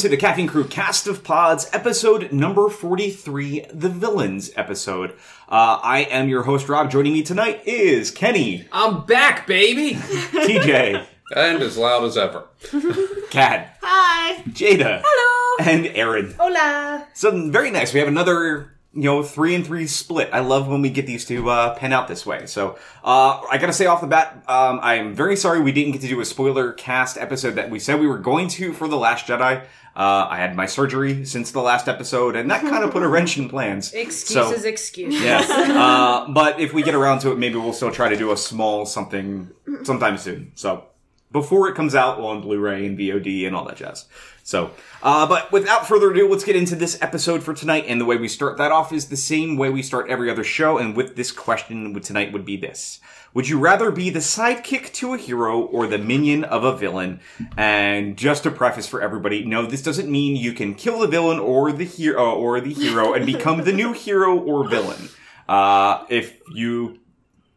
to the Caffeine Crew cast of pods, episode number 43, the villains episode. Uh, I am your host, Rob. Joining me tonight is Kenny, I'm back, baby. TJ, And as loud as ever. Kat, Hi. Jada, Hello. and Erin. Hola. So very nice. We have another, you know, three and three split. I love when we get these to uh, pen out this way. So uh, I gotta say off the bat, um, I'm very sorry we didn't get to do a spoiler cast episode that we said we were going to for the Last Jedi. Uh, I had my surgery since the last episode, and that kind of put a wrench in plans. Excuses, So- excuses. Yes. Uh, but if we get around to it, maybe we'll still try to do a small something sometime soon. So before it comes out on Blu-ray and VOD and all that jazz. So, uh, but without further ado, let's get into this episode for tonight. And the way we start that off is the same way we start every other show. And with this question tonight would be this. Would you rather be the sidekick to a hero or the minion of a villain? And just a preface for everybody, no, this doesn't mean you can kill the villain or the hero or the hero and become the new hero or villain. Uh, if you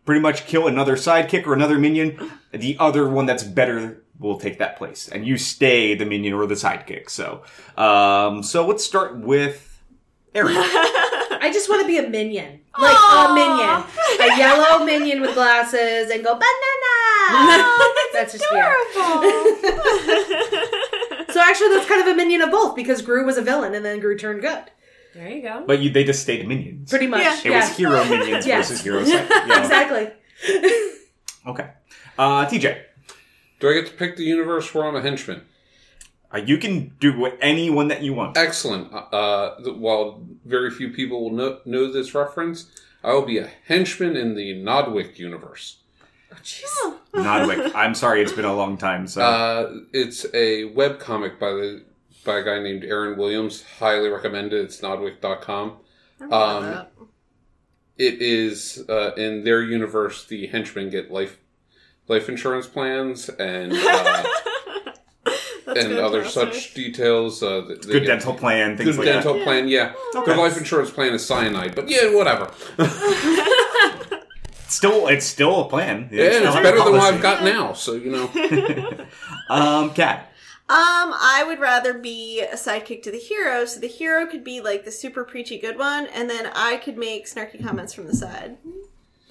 pretty much kill another sidekick or another minion, the other one that's better will take that place, and you stay the minion or the sidekick. So, um, so let's start with Erin. I just want to be a minion. Like a minion. A yellow minion with glasses and go banana. that's just weird. so actually that's kind of a minion of both because Gru was a villain and then Gru turned good. There you go. but you, they just stayed minions. Pretty much. Yeah. it yeah. was hero minions Yes. versus hero side. Yeah. Exactly. Okay. Uh, TJ, Do I get to pick the universe where I'm a henchman? Uh, you can do what, any that you want. Excellent. Uh, th- while very few people will know, know this reference, I will be a henchman in the Nodwick universe. Nodwick. I'm sorry, it's been a long time. So Uh, it's a web comic by the by a guy named Aaron Williams. Highly recommend it. It's nodwick.com. Um, it is uh, in their universe. The henchmen get life life insurance plans and uh, and other such details. Uh, th- they good get- dental plan, things Good like dental that. plan, yeah. Their life insurance plan is cyanide, but yeah, whatever. Still, it's still a plan. Yeah, still it's better a than what. I've got now. So you know, Um, Kat. Um, I would rather be a sidekick to the hero, so the hero could be like the super preachy good one, and then I could make snarky comments from the side.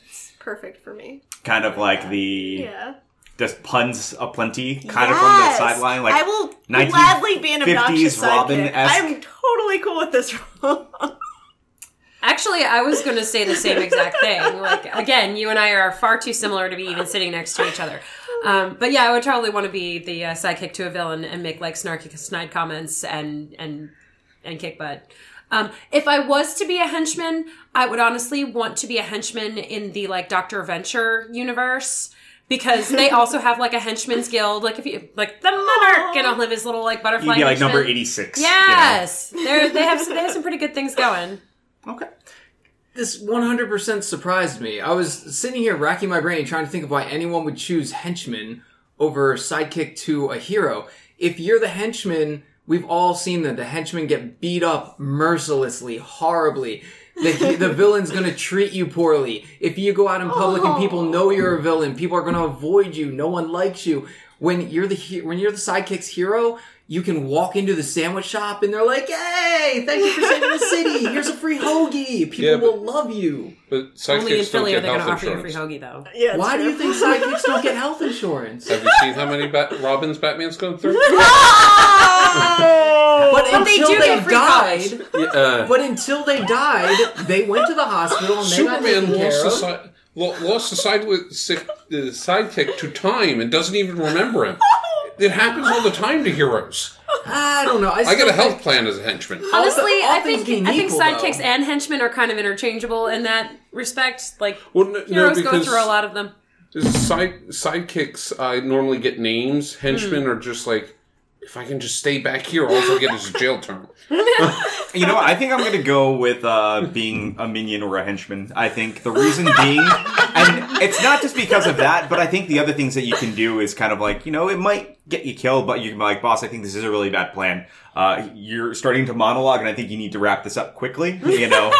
It's perfect for me. kind of like the Yeah. Just puns aplenty, kind of from the sideline. Like I will 1950s gladly be an obnoxious sidekick. Robin-esque. I'm totally cool with this role. Actually, I was going to say the same exact thing. Like, again, you and I are far too similar to be even sitting next to each other. Um, but yeah, I would totally want to be the uh, sidekick to a villain and make like snarky, snide comments and and and kick butt. Um, if I was to be a henchman, I would honestly want to be a henchman in the like Doctor Venture universe because they also have like a henchman's guild. Like if you like the monarch and all of his little like butterfly. you'd be like henchmen. number eighty six. Yes, They're, they have some, they have some pretty good things going. Okay. This 100% surprised me. I was sitting here racking my brain trying to think of why anyone would choose henchman over sidekick to a hero. If you're the henchman, we've all seen that the henchmen get beat up mercilessly, horribly. The, the villain's gonna treat you poorly. If you go out in public and people oh. know you're a villain, people are gonna avoid you. No one likes you. When you're the when you're the sidekick's hero, you can walk into the sandwich shop and they're like, "Hey, thank you for saving the city. Here's a free hoagie. People Yeah, but- will love you." but Only in sidekicks don't Philly are get they going to health offer you a free insurance. hoagie though. yeah, Why do you think sidekicks don't get health insurance? Have you seen how many Bat- Robins Batman's going through? But, But they until do they, get died, Yeah, uh, but until they died, they went to the hospital and they got Superman taken lost care the, of. side, lost the, side with, sick, the sidekick to time and doesn't even remember him. It happens all the time to heroes. I don't know. I, I still get a health plan as a henchman. Honestly, all I things think being I think equal, sidekicks though. and henchmen are kind of interchangeable in that respect. Like Well, no, no, heroes go because through a lot of them. side sidekicks, I normally get names. Henchmen hmm. are just like, if I can just stay back here, all I'll get is a jail term. You know, what? I think I'm going to go with uh, being a minion or a henchman. I think the reason being, and it's not just because of that, but I think the other things that you can do is kind of like, you know, it might get you killed, but you can be like, boss, I think this is a really bad plan. Uh, you're starting to monologue, and I think you need to wrap this up quickly. You know,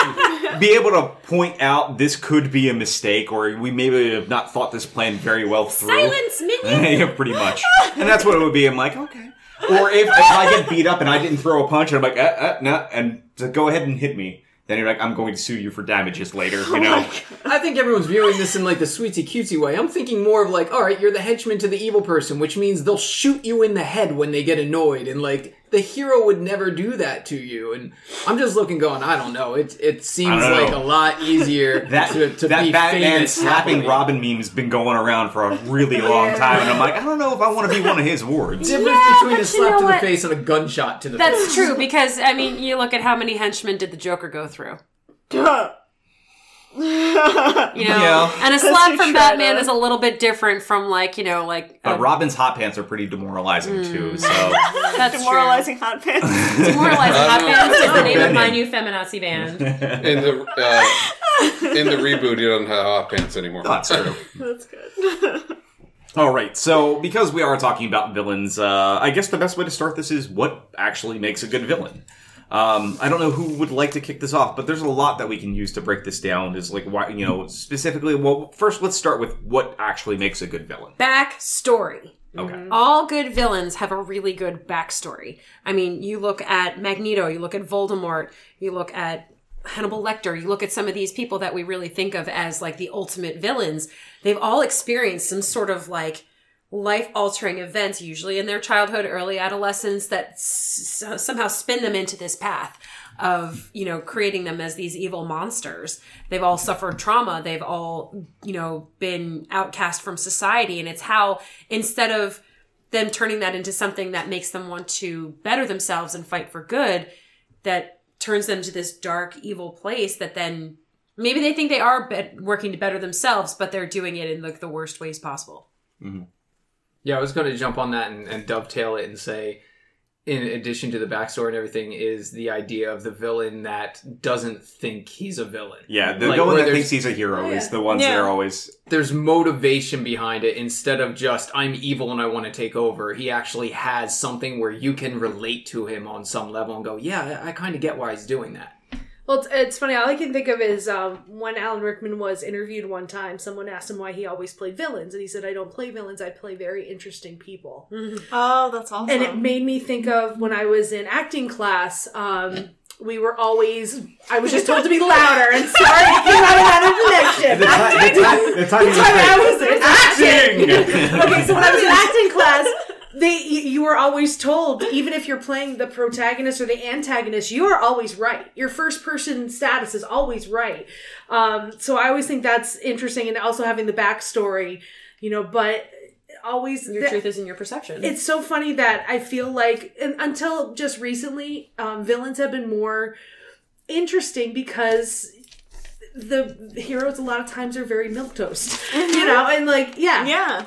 be able to point out this could be a mistake, or we maybe have not thought this plan very well through. Silence, minion. yeah, pretty much. And that's what it would be. I'm like, okay. Or if, if I get beat up and I didn't throw a punch, and I'm like, uh, uh, no, and so go ahead and hit me. Then you're like, I'm going to sue you for damages later. You know, I think everyone's viewing this in like the sweetie cutesy way. I'm thinking more of like, all right, you're the henchman to the evil person, which means they'll shoot you in the head when they get annoyed, and like the hero would never do that to you. And I'm just looking, going, I don't know. It it seems like know. a lot easier that to, to that be Batman famous slapping happily. Robin meme's been going around for a really long time, and I'm like, I don't know if I want to be one of his wards. Difference Yeah, between a slap know to the face and a gunshot to the That's face. true because I mean, you look at how many henchmen did the Joker go through. You know, Yeah. and a slap from Batman though. is a little bit different from like you know like But a- Robin's hot pants are pretty demoralizing too. So that's Demoralizing hot pants. Demoralizing hot pants is the name of my new feminazi band. In the uh, in the reboot, you don't have hot pants anymore. that's true. That's good. All right, so because we are talking about villains, uh, I guess the best way to start this is what actually makes a good villain. Um, I don't know who would like to kick this off, but there's a lot that we can use to break this down. Is like why you know specifically. Well, first let's start with what actually makes a good villain. Backstory. Okay. All good villains have a really good backstory. I mean, you look at Magneto, you look at Voldemort, you look at Hannibal Lecter, you look at some of these people that we really think of as like the ultimate villains. They've all experienced some sort of like life altering events, usually in their childhood, early adolescence, that s- somehow spin them into this path of, you know, creating them as these evil monsters. They've all suffered trauma. They've all, you know, been outcast from society. And it's how, instead of them turning that into something that makes them want to better themselves and fight for good, that turns them to this dark, evil place that then maybe they think they are be- working to better themselves, but they're doing it in like the worst ways possible. Mm-hmm. Yeah, I was going to jump on that and, and dovetail it and say, in addition to the backstory and everything, is the idea of the villain that doesn't think he's a villain. Yeah, the Like, villain that thinks he's a hero Oh, is the ones that are always There's motivation behind it instead of just I'm evil and I want to take over. He actually has something where you can relate to him on some level and go, yeah, I, I kind of get why he's doing that. Well, it's, it's funny. All I can think of is um, when Alan Rickman was interviewed one time, someone asked him why he always played villains, and he said, "I don't play villains. I play very interesting people." Oh, that's awesome. And it made me think of when I was in acting class. Um, we were always. I was just told to be louder, and sorry, it came out of that inflection. the time, the time, the time I was in acting. acting. okay, so when I was in acting class, they you, were always told, even if you're playing the protagonist or the antagonist, you are always right. Your first person status is always right. Um, so I always think that's interesting, and also having the backstory, you know. But always Your truth is in your perception. it's so funny that I feel like until just recently, um, villains have been more interesting because the heroes a lot of times are very milk toast, you know, and like yeah, yeah.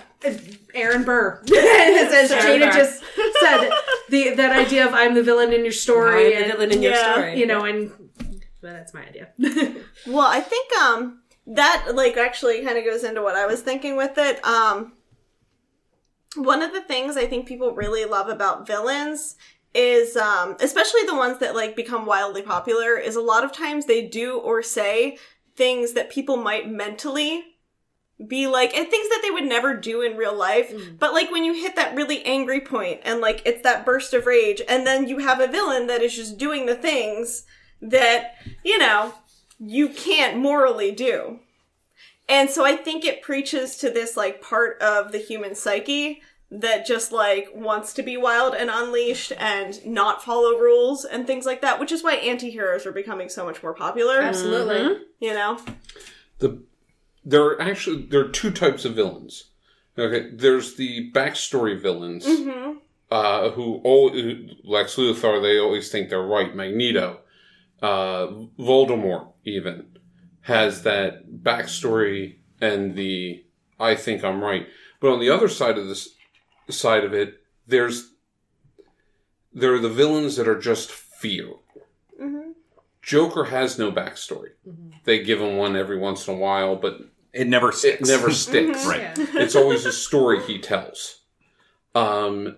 Aaron Burr, as Jada just said, the that idea of I'm the villain in your story, the and, villain in your story. you know, and well, that's my idea. Well, I think um that like actually kind of goes into what I was thinking with it. Um one of the things I think people really love about villains is um especially the ones that like become wildly popular is a lot of times they do or say things that people might mentally be like and things that they would never do in real life mm. but like when you hit that really angry point and like it's that burst of rage and then you have a villain that is just doing the things that you know you can't morally do. And so I think it preaches to this like part of the human psyche that just like wants to be wild and unleashed and not follow rules and things like that, which is why anti-heroes are becoming so much more popular, Absolutely. you know. the there are actually there are two types of villains. Okay, there's the backstory villains Mhm. uh, who all who- Lex Luthor. They always think they're right. Magneto, uh, Voldemort, even has that backstory and the I think I'm right. But on the other side of this side of it, there's there are the villains that are just fear. Mhm. Joker has no backstory. They give him one every once in a while, but It never it sticks. never sticks. Right. Yeah. It's always a story he tells. Um,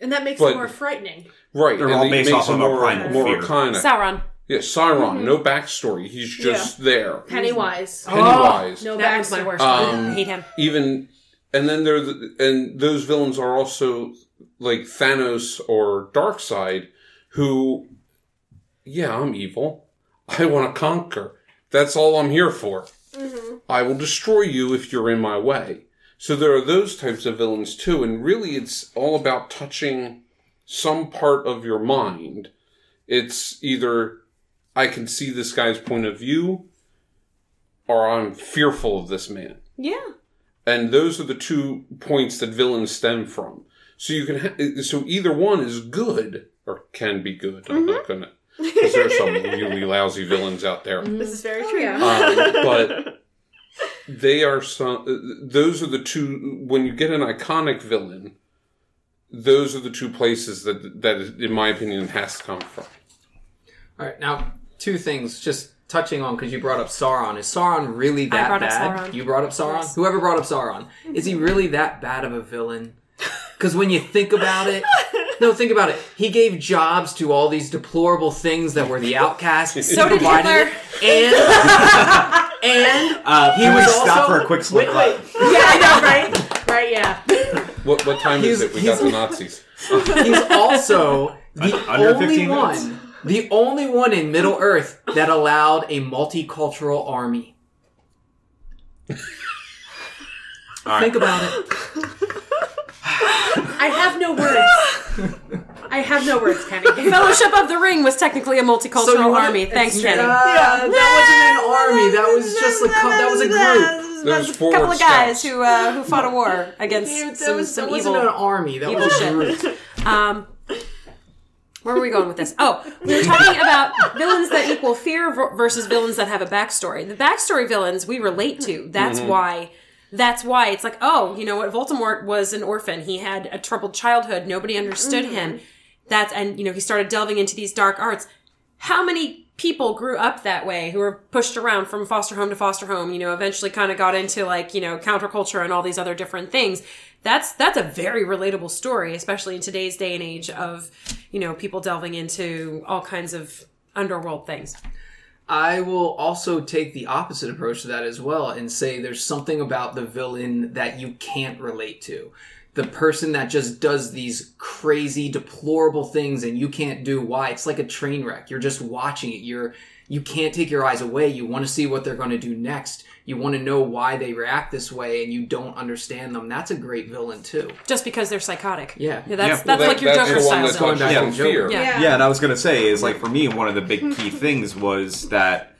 And that makes But- it more frightening. right. They're and all it based makes off of a more, primal more fear. kind of Sauron. yeah. Sauron, no backstory. He's just there. Pennywise. Pennywise. No That was my backstory. worst. Um, I hate him. Even and then there the, and those villains are also like Thanos or Darkseid, who, yeah, I'm evil. I want to conquer. That's all I'm here for. Mm-hmm. I will destroy you if you're in my way. So there are those types of villains too, and really it's all about touching some part of your mind. It's either I can see this guy's point of view, or I'm fearful of this man. Yeah. And those are the two points that villains stem from. So you can, ha- so either one is good or can be good. I'm not gonna, because there's some really lousy villains out there. This is very true. Um, but they are some. Those are the two. When you get an iconic villain, those are the two places that that, in my opinion, has to come from. All right, now two things. Just touching on because you brought up Sauron. Is Sauron really that brought up bad? Sauron. You brought up Sauron. Yes. Whoever brought up Sauron, is he really that bad of a villain? Because when you think about it, no, think about it. He gave jobs to all these deplorable things that were the outcasts. So He did Hitler. it, and and Uh, He he was was stop also- for a quick slip Wait, wait. yeah, I know, right? Right, yeah. What what time is it? We got the Nazis. He's also the Under only 15 minutes. One, the only one in Middle Earth that allowed a multicultural army. Think about it. I have no words. I have no words, Kenny. Fellowship of the Ring was technically a multicultural So wanna- army. Thanks, it's- Kenny. uh, That wasn't an army. That was just a co- that was a group. Those a couple of guys steps. who uh, who fought a war against That, some, was, some that wasn't an army. That was a group. Um, where were we going with this? Oh, we were talking about villains that equal fear versus villains that have a backstory. The backstory villains we relate to. That's mm-hmm. why. That's why it's like, oh, you know what? Voldemort was an orphan. He had a troubled childhood. Nobody understood mm-hmm. him. That's and you know he started delving into these dark arts. How many people grew up that way who were pushed around from foster home to foster home? You know, eventually kind of got into like you know counterculture and all these other different things. That's that's a very relatable story, especially in today's day and age of you know people delving into all kinds of underworld things. I will also take the opposite approach to that as well and say there's something about the villain that you can't relate to. The person that just does these crazy, deplorable things and you can't do why. It's like a train wreck. You're just watching it. You're you can't take your eyes away. You want to see what they're going to do next. You want to know why they react this way and you don't understand them. That's a great villain too. Just because they're psychotic. Yeah. that's Yeah. that's Well, that- like your that's Joker style. that's going back touches to Joker. fear. Yeah. Yeah, and I was gonna say is like for me, one of the big key things was that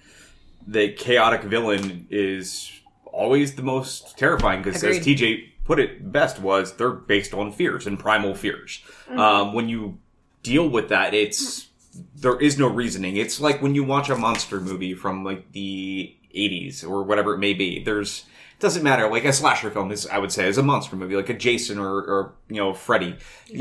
the chaotic villain is always the most terrifying because as TJ put it best was they're based on fears and primal fears. Um, when you deal with that, it's there is no reasoning. It's like when you watch a monster movie from like the 80s or whatever it may be. There's it doesn't matter. Like a slasher film is, I would say, is a monster movie, like a Jason or, or you know Freddy.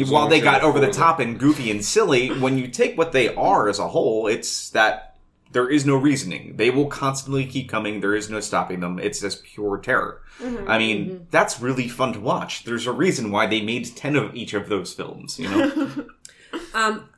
While they got over the top and goofy and silly, when you take what they are as a whole, it's that there is no reasoning. They will constantly keep coming. There is no stopping them. It's just pure terror. I mean, that's really fun to watch. There's a reason why they made ten of each of those films. You know, Um,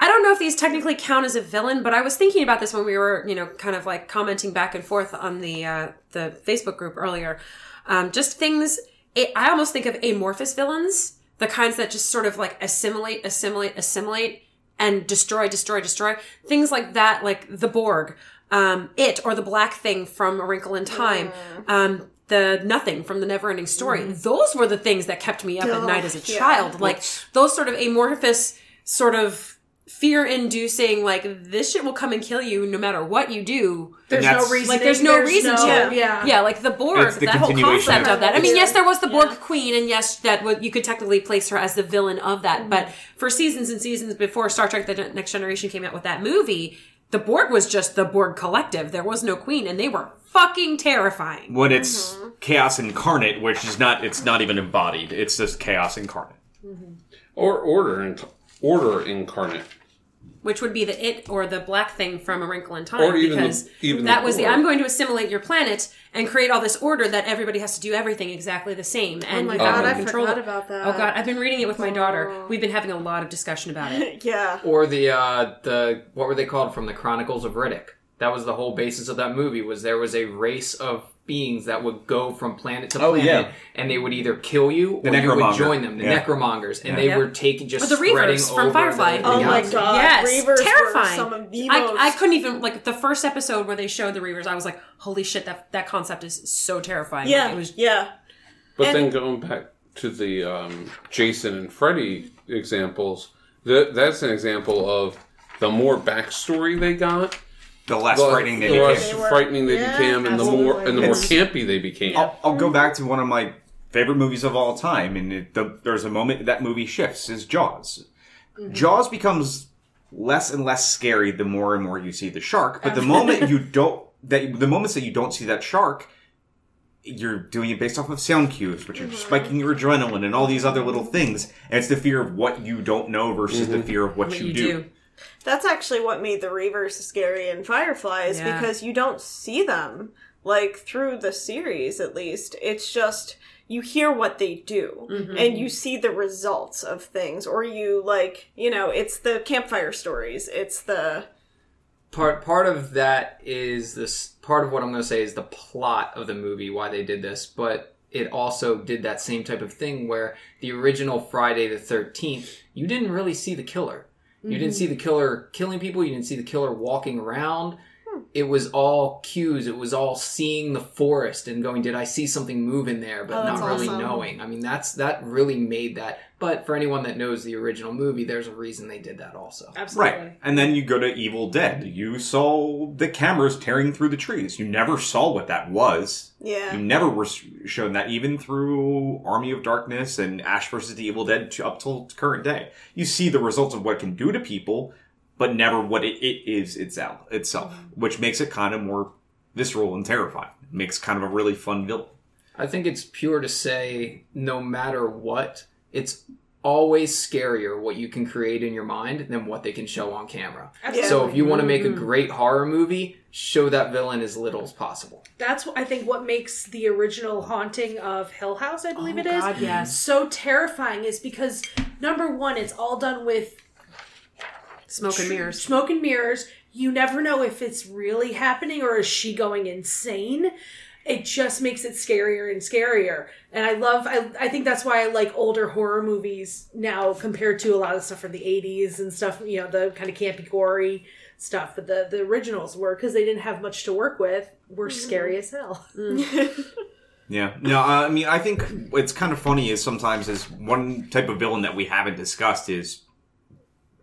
I don't know if these technically count as a villain, but I was thinking about this when we were, you know, kind of like commenting back and forth on the uh, the Facebook group earlier. Um, just things. I almost think of amorphous villains, the kinds that just sort of like assimilate, assimilate, assimilate, and destroy, destroy, destroy. Things like that, like the Borg, um, it, or the Black Thing from A Wrinkle in Time. Um, the nothing from the never ending story. Those were the things that kept me up at night as a yeah. child. Like those sort of amorphous, sort of fear inducing, like this shit will come and kill you no matter what you do. There's no reason. Like there's no reason to. Yeah. Yeah. yeah. like the Borg, the that whole concept of of that. I mean, yes, there was the Borg Yeah. Queen, and yes, that would you could technically place her as the villain of that. Mm-hmm. But for seasons and seasons before Star Trek: The Next Generation came out with that movie, the Borg was just the Borg Collective. There was no Queen, and they were fucking terrifying. when it's mm-hmm. chaos incarnate, which is not, it's not even embodied. It's just chaos incarnate. Mm-hmm. Or order, inc- order incarnate. Which would be the it or the black thing from A Wrinkle in Time, Or even the- because even that the was the I'm going to assimilate your planet and create all this order that everybody has to do everything exactly the same, and Oh my you god, I no control. forgot about that. Oh god, I've been reading it with my daughter. We've been having a lot of discussion about it. Yeah. Or the uh the what were they called from the Chronicles of Riddick? That was the whole basis of that movie was there was a race of beings that would go from planet to Oh, planet, yeah. and they would either kill you The or you would join them. The Yeah. necromongers, and Yeah. they Yep. were taking just Or the spreading Reavers from Firefly. The, the Oh my god, Yes, Reavers terrifying. were some of the I, most. I couldn't even like the first episode where they showed the Reavers. I was like, "Holy shit! That that concept is so terrifying." yeah, it was yeah. But And- then going back to the um, Jason and Freddy examples, that that's an example of the more backstory they got, The less the, frightening they the became. less They frightening they yeah, became, and the more and the more campy they became. I'll, I'll go back to one of my favorite movies of all time, and it, the, there's a moment that movie shifts. Is Jaws. Mm-hmm. Jaws becomes less and less scary the more and more you see the shark. But the moment you don't, that the moments that you don't see that shark, you're doing it based off of sound cues, which are mm-hmm. spiking your adrenaline and all these other little things. And it's the fear of what you don't know versus the mm-hmm. fear of what, what you, you do. do. That's actually what made the Reavers scary in Fireflies Yeah. because you don't see them like through the series at least. It's just you hear what they do mm-hmm. and you see the results of things or you like, you know, it's the campfire stories. It's the part part of that is this part of what I'm going to say is the plot of the movie why they did this, but it also did that same type of thing where the original Friday the 13th, you didn't really see the killer. You didn't see the mm-hmm. killer killing people, you didn't see the killer walking around. Hmm. It was all cues. It was all seeing the forest and going, "Did I see something move in there?" But Oh, not really awesome. knowing. I mean, that's that really made that. But for anyone that knows the original movie, there's a reason they did that also. Absolutely. Right. And then you go to Evil Dead. You saw the cameras tearing through the trees. You never saw what that was. yeah. You never were shown that, even through Army of Darkness and Ash versus the Evil Dead to, up till current day. You see the results of what it can do to people, but never what it, it is itself, itself, which makes it kind of more visceral and terrifying. It makes kind of a really fun villain. I think it's pure to say no matter what, it's always scarier what you can create in your mind than what they can show on camera. Absolutely. So if you want to make a mm-hmm. great horror movie, show that villain as little as possible. That's what I think what makes the original haunting of Hill House, I believe Oh, it is, God, yes. so terrifying is because number one, it's all done with Smoke and mirrors. smoke and mirrors. You never know if it's really happening or is she going insane. It just makes it scarier and scarier. And I love I I think that's why I like older horror movies now compared to a lot of stuff from the 80s and stuff, you know, the kind of campy gory stuff. But the the originals were because they didn't have much to work with, were mm-hmm. scary as hell. Mm. Yeah. No, uh, I mean, I think what's kind of funny is sometimes is one type of villain that we haven't discussed is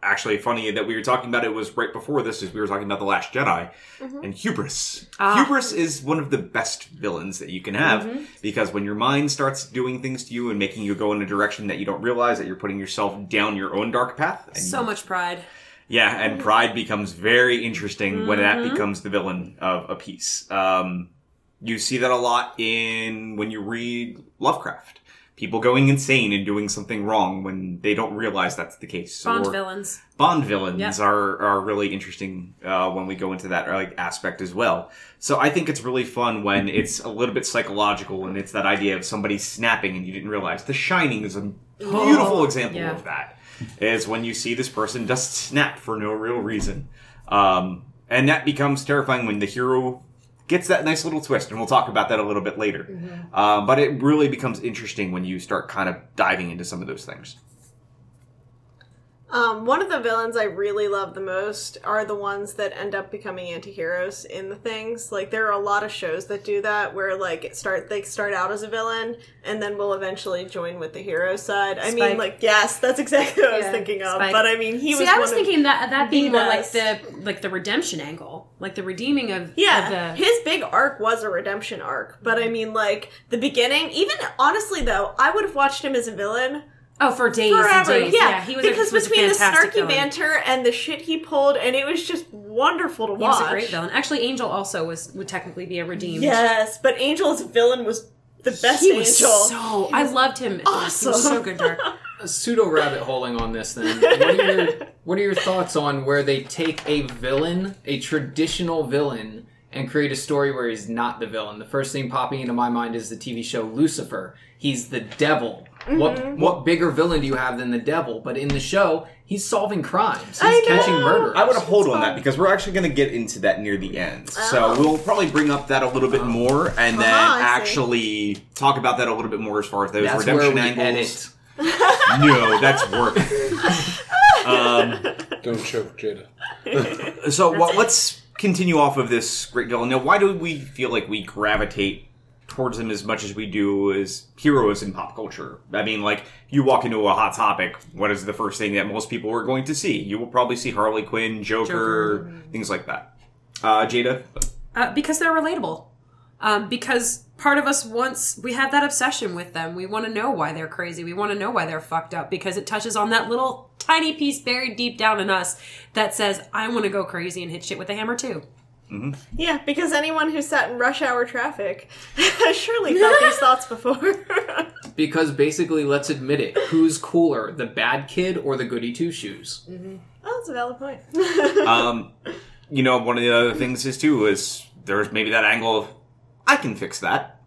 actually funny that we were talking about it was right before this is we were talking about the last jedi mm-hmm. and hubris ah. hubris is one of the best villains that you can have mm-hmm. because when your mind starts doing things to you and making you go in a direction that you don't realize that you're putting yourself down your own dark path and So much pride. yeah, and mm-hmm. pride becomes very interesting when that becomes the villain of a piece. Um, you see that a lot in when you read Lovecraft. People going insane and doing something wrong when they don't realize that's the case. Bond Or villains. Bond villains Yep. are are really interesting uh, when we go into that like aspect as well. So I think it's really fun when it's a little bit psychological and it's that idea of somebody snapping and you didn't realize. The Shining is a beautiful example yeah. of that. Is when you see this person just snap for no real reason, um, and that becomes terrifying when the hero gets that nice little twist, and we'll talk about that a little bit later. Um, but it really becomes interesting when you start kind of diving into some of those things. Um, one of the villains I really love the most are the ones that end up becoming anti-heroes in the things. Like there are a lot of shows that do that where like it start they start out as a villain and then will eventually join with the hero side. I mean like yes, that's exactly what I was thinking of. Spike. But I mean he See, was I was thinking that that being more like the like the redemption angle, like the redeeming of Yeah, of the his big arc was a redemption arc, but I mean, like the beginning. Even honestly, though, I would have watched him as a villain oh for days forever. and days. Yeah, he was a, because was a between the snarky villain. banter and the shit he pulled, and it was just wonderful to He watch. was a great villain. Actually, Angel also was would technically be a redeemed. Yes, but Angel's villain was the best he Angel. was so. I loved him. He awesome. was so good, Dark. A pseudo rabbit holing on this then. What are, your, what are your thoughts on where they take a villain, a traditional villain, and create a story where he's not the villain? The first thing popping into my mind is the TV show Lucifer. He's the devil, What what bigger villain do you have than the devil? But in the show, he's solving crimes. He's I catching murderers. I would hold on fine. that because we're actually going to get into that near the end. So we'll probably bring up that a little bit more and then Uh-huh, see. actually talk about that a little bit more as far as those That's where redemption we angles. edit. No, that's work. um, Don't choke, Jada. so well, let's continue off of this great villain. Now, why do we feel like we gravitate towards him as much as we do as heroes in pop culture? I mean, like you walk into a hot topic, what is the first thing that most people are going to see? You will probably see Harley Quinn, Joker, things like that. Uh, Jada, Uh, because they're relatable. Um, because part of us wants, we have that obsession with them. We want to know why they're crazy. We want to know why they're fucked up because it touches on that little tiny piece buried deep down in us that says, I want to go crazy and hit shit with a hammer too. Yeah, because anyone who sat in rush hour traffic has surely thought these thoughts before. Because basically, let's admit it: who's cooler, the bad kid or the goody two shoes? oh, that's a valid point. um, you know, one of the other things is too is there's maybe that angle of I can fix that,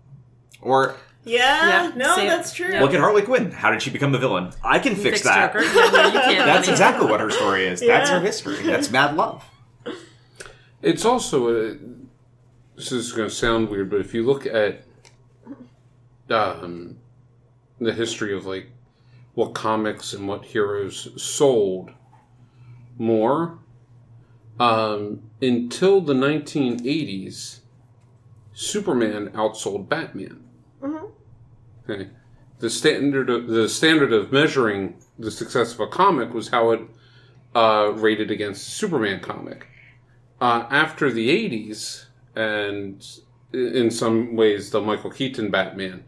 or yeah, Yeah, no, see that's true. Yeah. look at Harley Quinn. How did she become the villain? I can fix, Fix that. Joker. Yeah, no, you can't. That's exactly what her story is. That's her history. That's mad love. It's also a. This is going to sound weird, but if you look at um, the history of like what comics and what heroes sold more, um, until the 1980s, Superman outsold Batman. Okay. The standard of the standard of measuring the success of a comic was how it uh, rated against Superman comic uh, after the 80s, and in some ways the Michael Keaton Batman,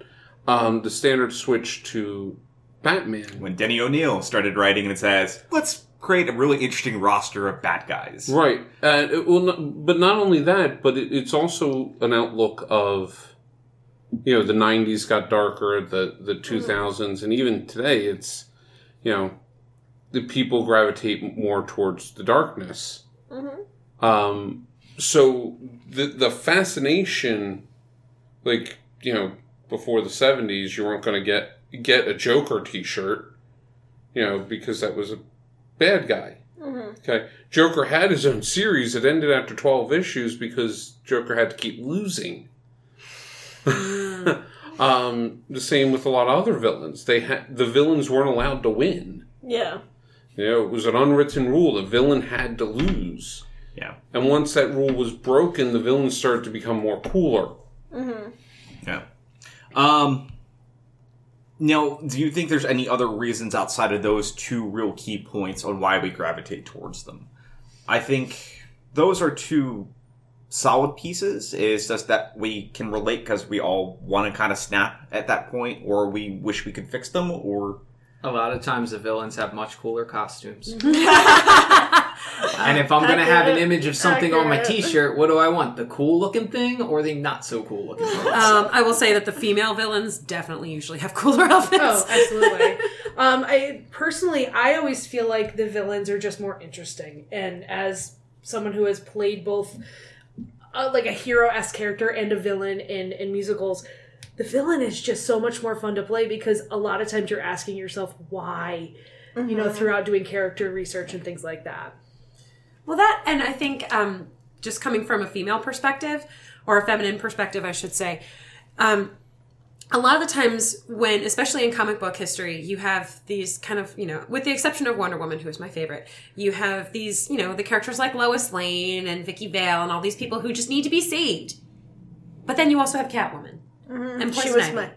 um, the standard switched to Batman. When Denny O'Neil started writing and it says, let's create a really interesting roster of bad guys. Right. And it will not, but not only that, but it, it's also an outlook of, you know, the 90s got darker, the, the 2000s, and even today it's, you know, the people gravitate more towards the darkness. Um, so the, the fascination, like, you know, before the 70s, you weren't going to get, get a Joker t-shirt, you know, because that was a bad guy. Okay. Joker had his own series. It ended after 12 issues because Joker had to keep losing. um, the same with a lot of other villains. They had the villains weren't allowed to win. yeah. You know, it was an unwritten rule. The villain had to lose. Yeah. And once that rule was broken, the villains started to become more cooler. Yeah. Um, now, do you think there's any other reasons outside of those two real key points on why we gravitate towards them? I think those are two solid pieces. It's just that we can relate because we all want to kind of snap at that point, or we wish we could fix them, or A lot of times the villains have much cooler costumes. and if I'm gonna have an image of something on my T-shirt, what do I want? The cool looking thing or the not so cool looking thing? Um, I will say that the female villains definitely usually have cooler outfits. Oh, absolutely. um, I personally, I always feel like the villains are just more interesting, and as someone who has played both, uh, like a hero esque character and a villain in in musicals, the villain is just so much more fun to play because a lot of times you're asking yourself why, you know, throughout doing character research and things like that. Well, that, and I think um, just coming from a female perspective, or a feminine perspective, I should say, um, a lot of the times when, especially in comic book history, you have these kind of, you know, with the exception of Wonder Woman, who is my favorite, you have these, you know, the characters like Lois Lane and Vicki Vale and all these people who just need to be saved. But then you also have Catwoman. And She Poison Ivy my.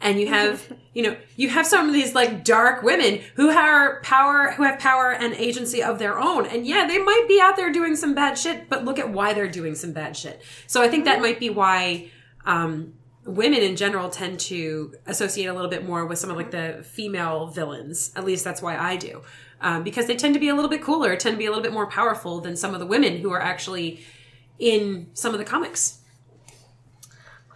And you have you know you have some of these like dark women who are power who have power and agency of their own. And yeah they might be out there doing some bad shit but look at why they're doing some bad shit. So i think that might be why um women in general tend to associate a little bit more with some of like the female villains. At least that's why i do. Um, because they tend to be a little bit cooler tend to be a little bit more powerful than some of the women who are actually in some of the comics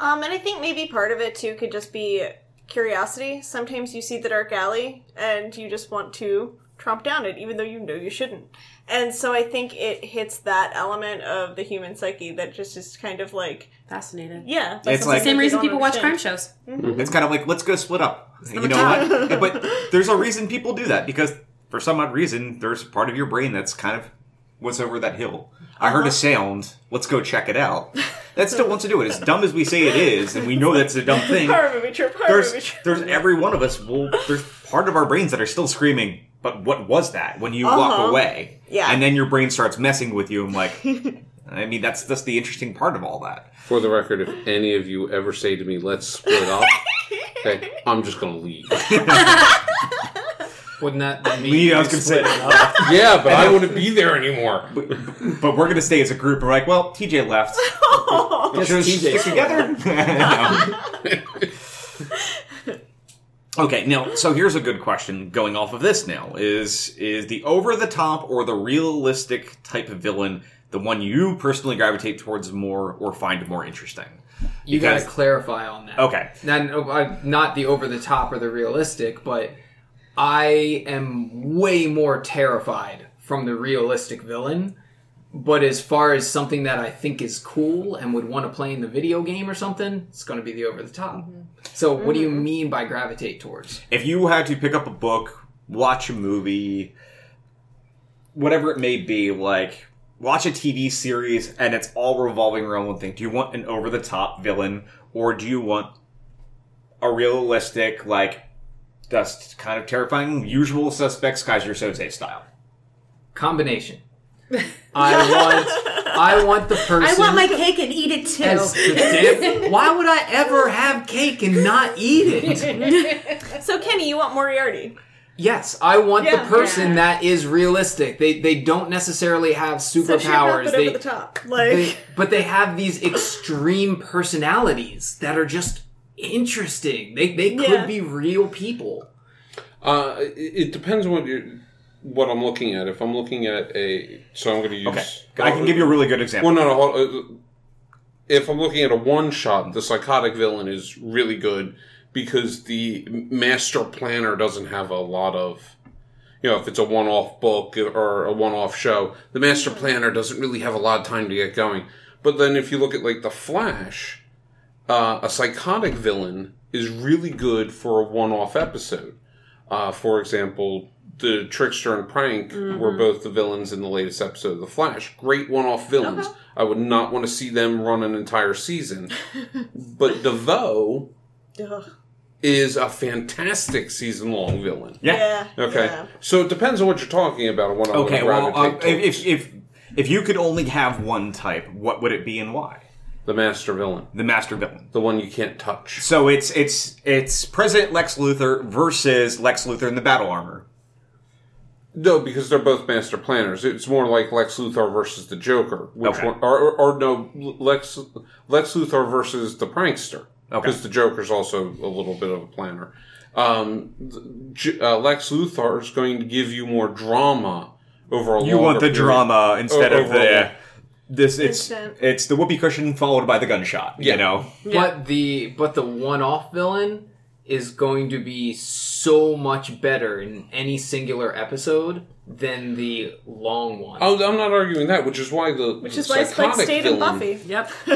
Um, and I think maybe part of it too could just be curiosity. Sometimes you see the dark alley and you just want to tromp down it, even though you know you shouldn't. And so I think it hits that element of the human psyche that just is kind of like, Fascinated. yeah. It's that's like- something Same reason don't people watch crime understand. shows. It's kind of like let's go split up. You know what? but there's a reason people do that because for some odd reason there's part of your brain that's kind of what's over that hill. I heard a sound. Let's go check it out. That still wants to do it. As dumb as we say it is, and we know that's a dumb thing. Horror movie trip, horror movie There's trip. there's every one of us. Will there's part of our brains that are still screaming. But what was that when you walk Uh-huh. away? Yeah. and then your brain starts messing with you. I'm like, I mean, that's that's the interesting part of all that. For the record, if any of you ever say to me, "Let's split up," okay, I'm just gonna leave. Wouldn't that mean Lee, I was gonna say- split it up? Yeah, but I wouldn't be there anymore. But we're gonna stay as a group. We're like, well, TJ left. Just Should we TJ stick together? Okay, now so here's a good question going off of this now. Is is the over the top or the realistic type of villain the one you personally gravitate towards more or find more interesting? You got to clarify on that. Okay. Not, uh, not the over the top or the realistic, but I am way more terrified from the realistic villain. But as far as something that I think is cool and would want to play in the video game or something, it's going to be the over the top. Mm-hmm. So, what do you mm-hmm. mean by gravitate towards? If you had to pick up a book, watch a movie, whatever it may be, like watch a TV series and it's all revolving around one thing. Do you want an over the top villain or do you want a realistic, like just kind of terrifying usual suspects Keyser Söze style? Combination. I want, I want the person. I want my cake and eat it too. as the dip. Why would I ever have cake and not eat it? So Kenny, you want Moriarty? Yes, I want Yeah. the person Yeah. that is realistic. They they don't necessarily have So superpowers. Superpowers. they, over the top. Like they but they have these extreme personalities that are just interesting. They they could Yeah. be real people. Uh, it, it depends what you what I'm looking at. If I'm looking at a, so I'm going to use. Okay. I can give you a really good example. Well, no, no. uh, If I'm looking at a one shot, the psychotic villain is really good because the master planner doesn't have a lot of. You know, if it's a one off book or a one off show, the master planner doesn't really have a lot of time to get going. But then if you look at like The Flash, uh, a psychotic villain is really good for a one off episode. Uh, for example, the Trickster and Prank were both the villains in the latest episode of The Flash. Great one off villains. I would not want to see them run an entire season. but DeVoe ugh. is a fantastic season long villain. yeah. yeah. Okay. yeah. So it depends on what you're talking about what Okay, well, uh, if, if if if you could only have one type, what would it be and why? The master villain, The master villain. the one you can't touch. So it's it's it's President Lex Luthor versus Lex Luthor in the battle armor. No, because they're both master planners. It's more like Lex Luthor versus the Joker. Which Okay. one? Or, or, or no, Lex Lex Luthor versus the prankster. Okay. Because the Joker's also a little bit of a planner. Um, J- uh, Lex Luthor is going to give you more drama over a You want the period. drama instead O- of the. This. It's Instant. it's the whoopee cushion followed by the gunshot. Yeah. You know. But the but the one off villain is going to be so much better in any singular episode than the long one. Oh, I'm not arguing that, which is why the Which is why Spike psychotic stayed in Buffy. Yep.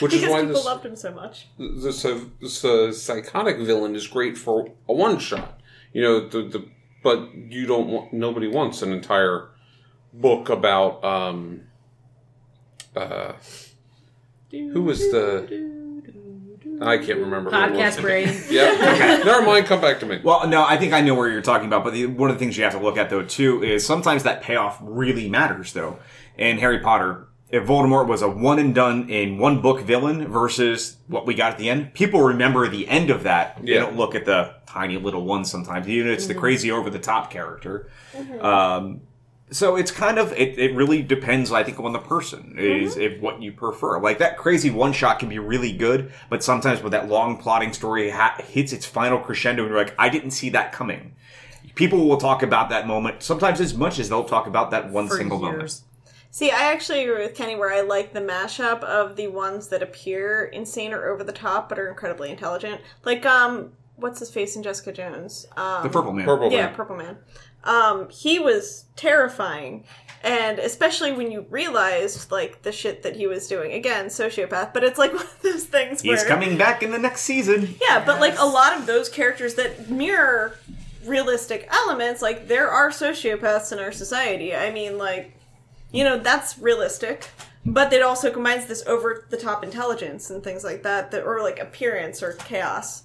Which because is why people this, loved him so much. the, the, the psychotic villain is great for a one shot. You know, the, the but you don't want nobody wants an entire book about um uh who was the I can't remember who it was. Podcast brain. Yeah. Never mind, come back to me. Well, no, I think I know where you're talking about. But the, one of the things you have to look at though too is sometimes that payoff really matters though. In Harry Potter, if Voldemort was a one and done in one book villain versus what we got at the end, people remember the end of that. They Yeah. don't look at the tiny little one sometimes. Even if it's the crazy over the top character. Um, so it's kind of it, it really depends i think on the person is if what you prefer like that crazy one shot can be really good but sometimes with that long plotting story ha- hits its final crescendo and you're like i didn't see that coming people will talk about that moment sometimes as much as they'll talk about that one For single moment. See, I actually agree with Kenny where I like the mashup of the ones that appear insane or over the top but are incredibly intelligent. Like, um, what's his face in Jessica Jones? Um, the purple man Purple yeah, Man. Purple Man. Um, he was terrifying. And especially when you realized like the shit that he was doing. Again, sociopath, but it's like one of those things He's coming back in the next season. Yeah, but like a lot of those characters that mirror realistic elements, like there are sociopaths in our society. I mean, like, you know, that's realistic. But it also combines this over the top intelligence and things like that, that or like appearance or chaos.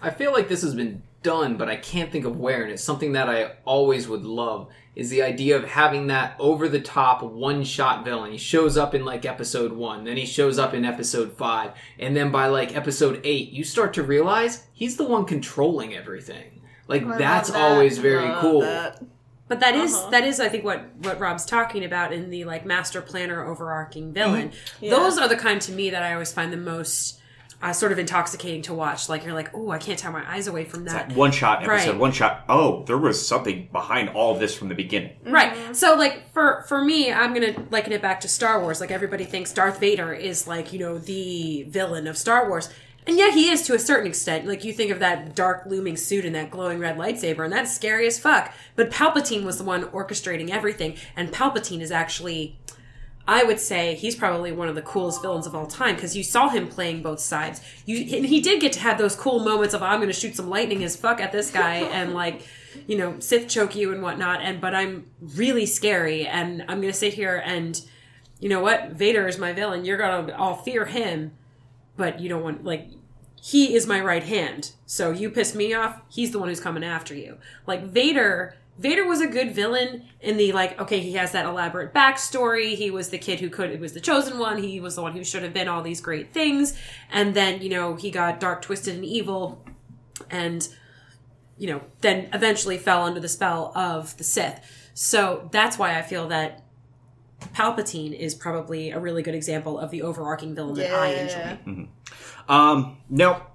I feel like this has been done, but I can't think of where, and it's something that I always would love is the idea of having that over the top one shot villain. He shows up in like episode one, then he shows up in episode five, and then by like episode eight, you start to realize he's the one controlling everything. Like I that's that. always very cool. that. But that is- Uh-huh. that is I think what what Rob's talking about in the like master planner overarching villain. Yeah. Those are the kind to me that I always find the most uh, sort of intoxicating to watch. Like you're like, oh, I can't tear my eyes away from that. One shot episode, Right. one shot. Oh, there was something behind all of this from the beginning. Right. So like for for me, I'm gonna liken it back to Star Wars. Like everybody thinks Darth Vader is like you know the villain of Star Wars, and yeah, he is to a certain extent. Like you think of that dark looming suit and that glowing red lightsaber, and that's scary as fuck. But Palpatine was the one orchestrating everything, and Palpatine is actually. I would say he's probably one of the coolest villains of all time because you saw him playing both sides. You and he did get to have those cool moments of I'm going to shoot some lightning as fuck at this guy and like you know Sith choke you and whatnot. And but I'm really scary and I'm going to sit here and you know what Vader is my villain. You're gonna all fear him, but you don't want like he is my right hand. So you piss me off, he's the one who's coming after you. Like Vader, Vader was a good villain in the like, okay, he has that elaborate backstory. He was the kid who could, it was the chosen one. He was the one who should have been all these great things. And then, you know, he got dark, twisted, and evil. And, you know, then eventually fell under the spell of the Sith. So that's why I feel that Palpatine is probably a really good example of the overarching villain that I enjoy. Um, now,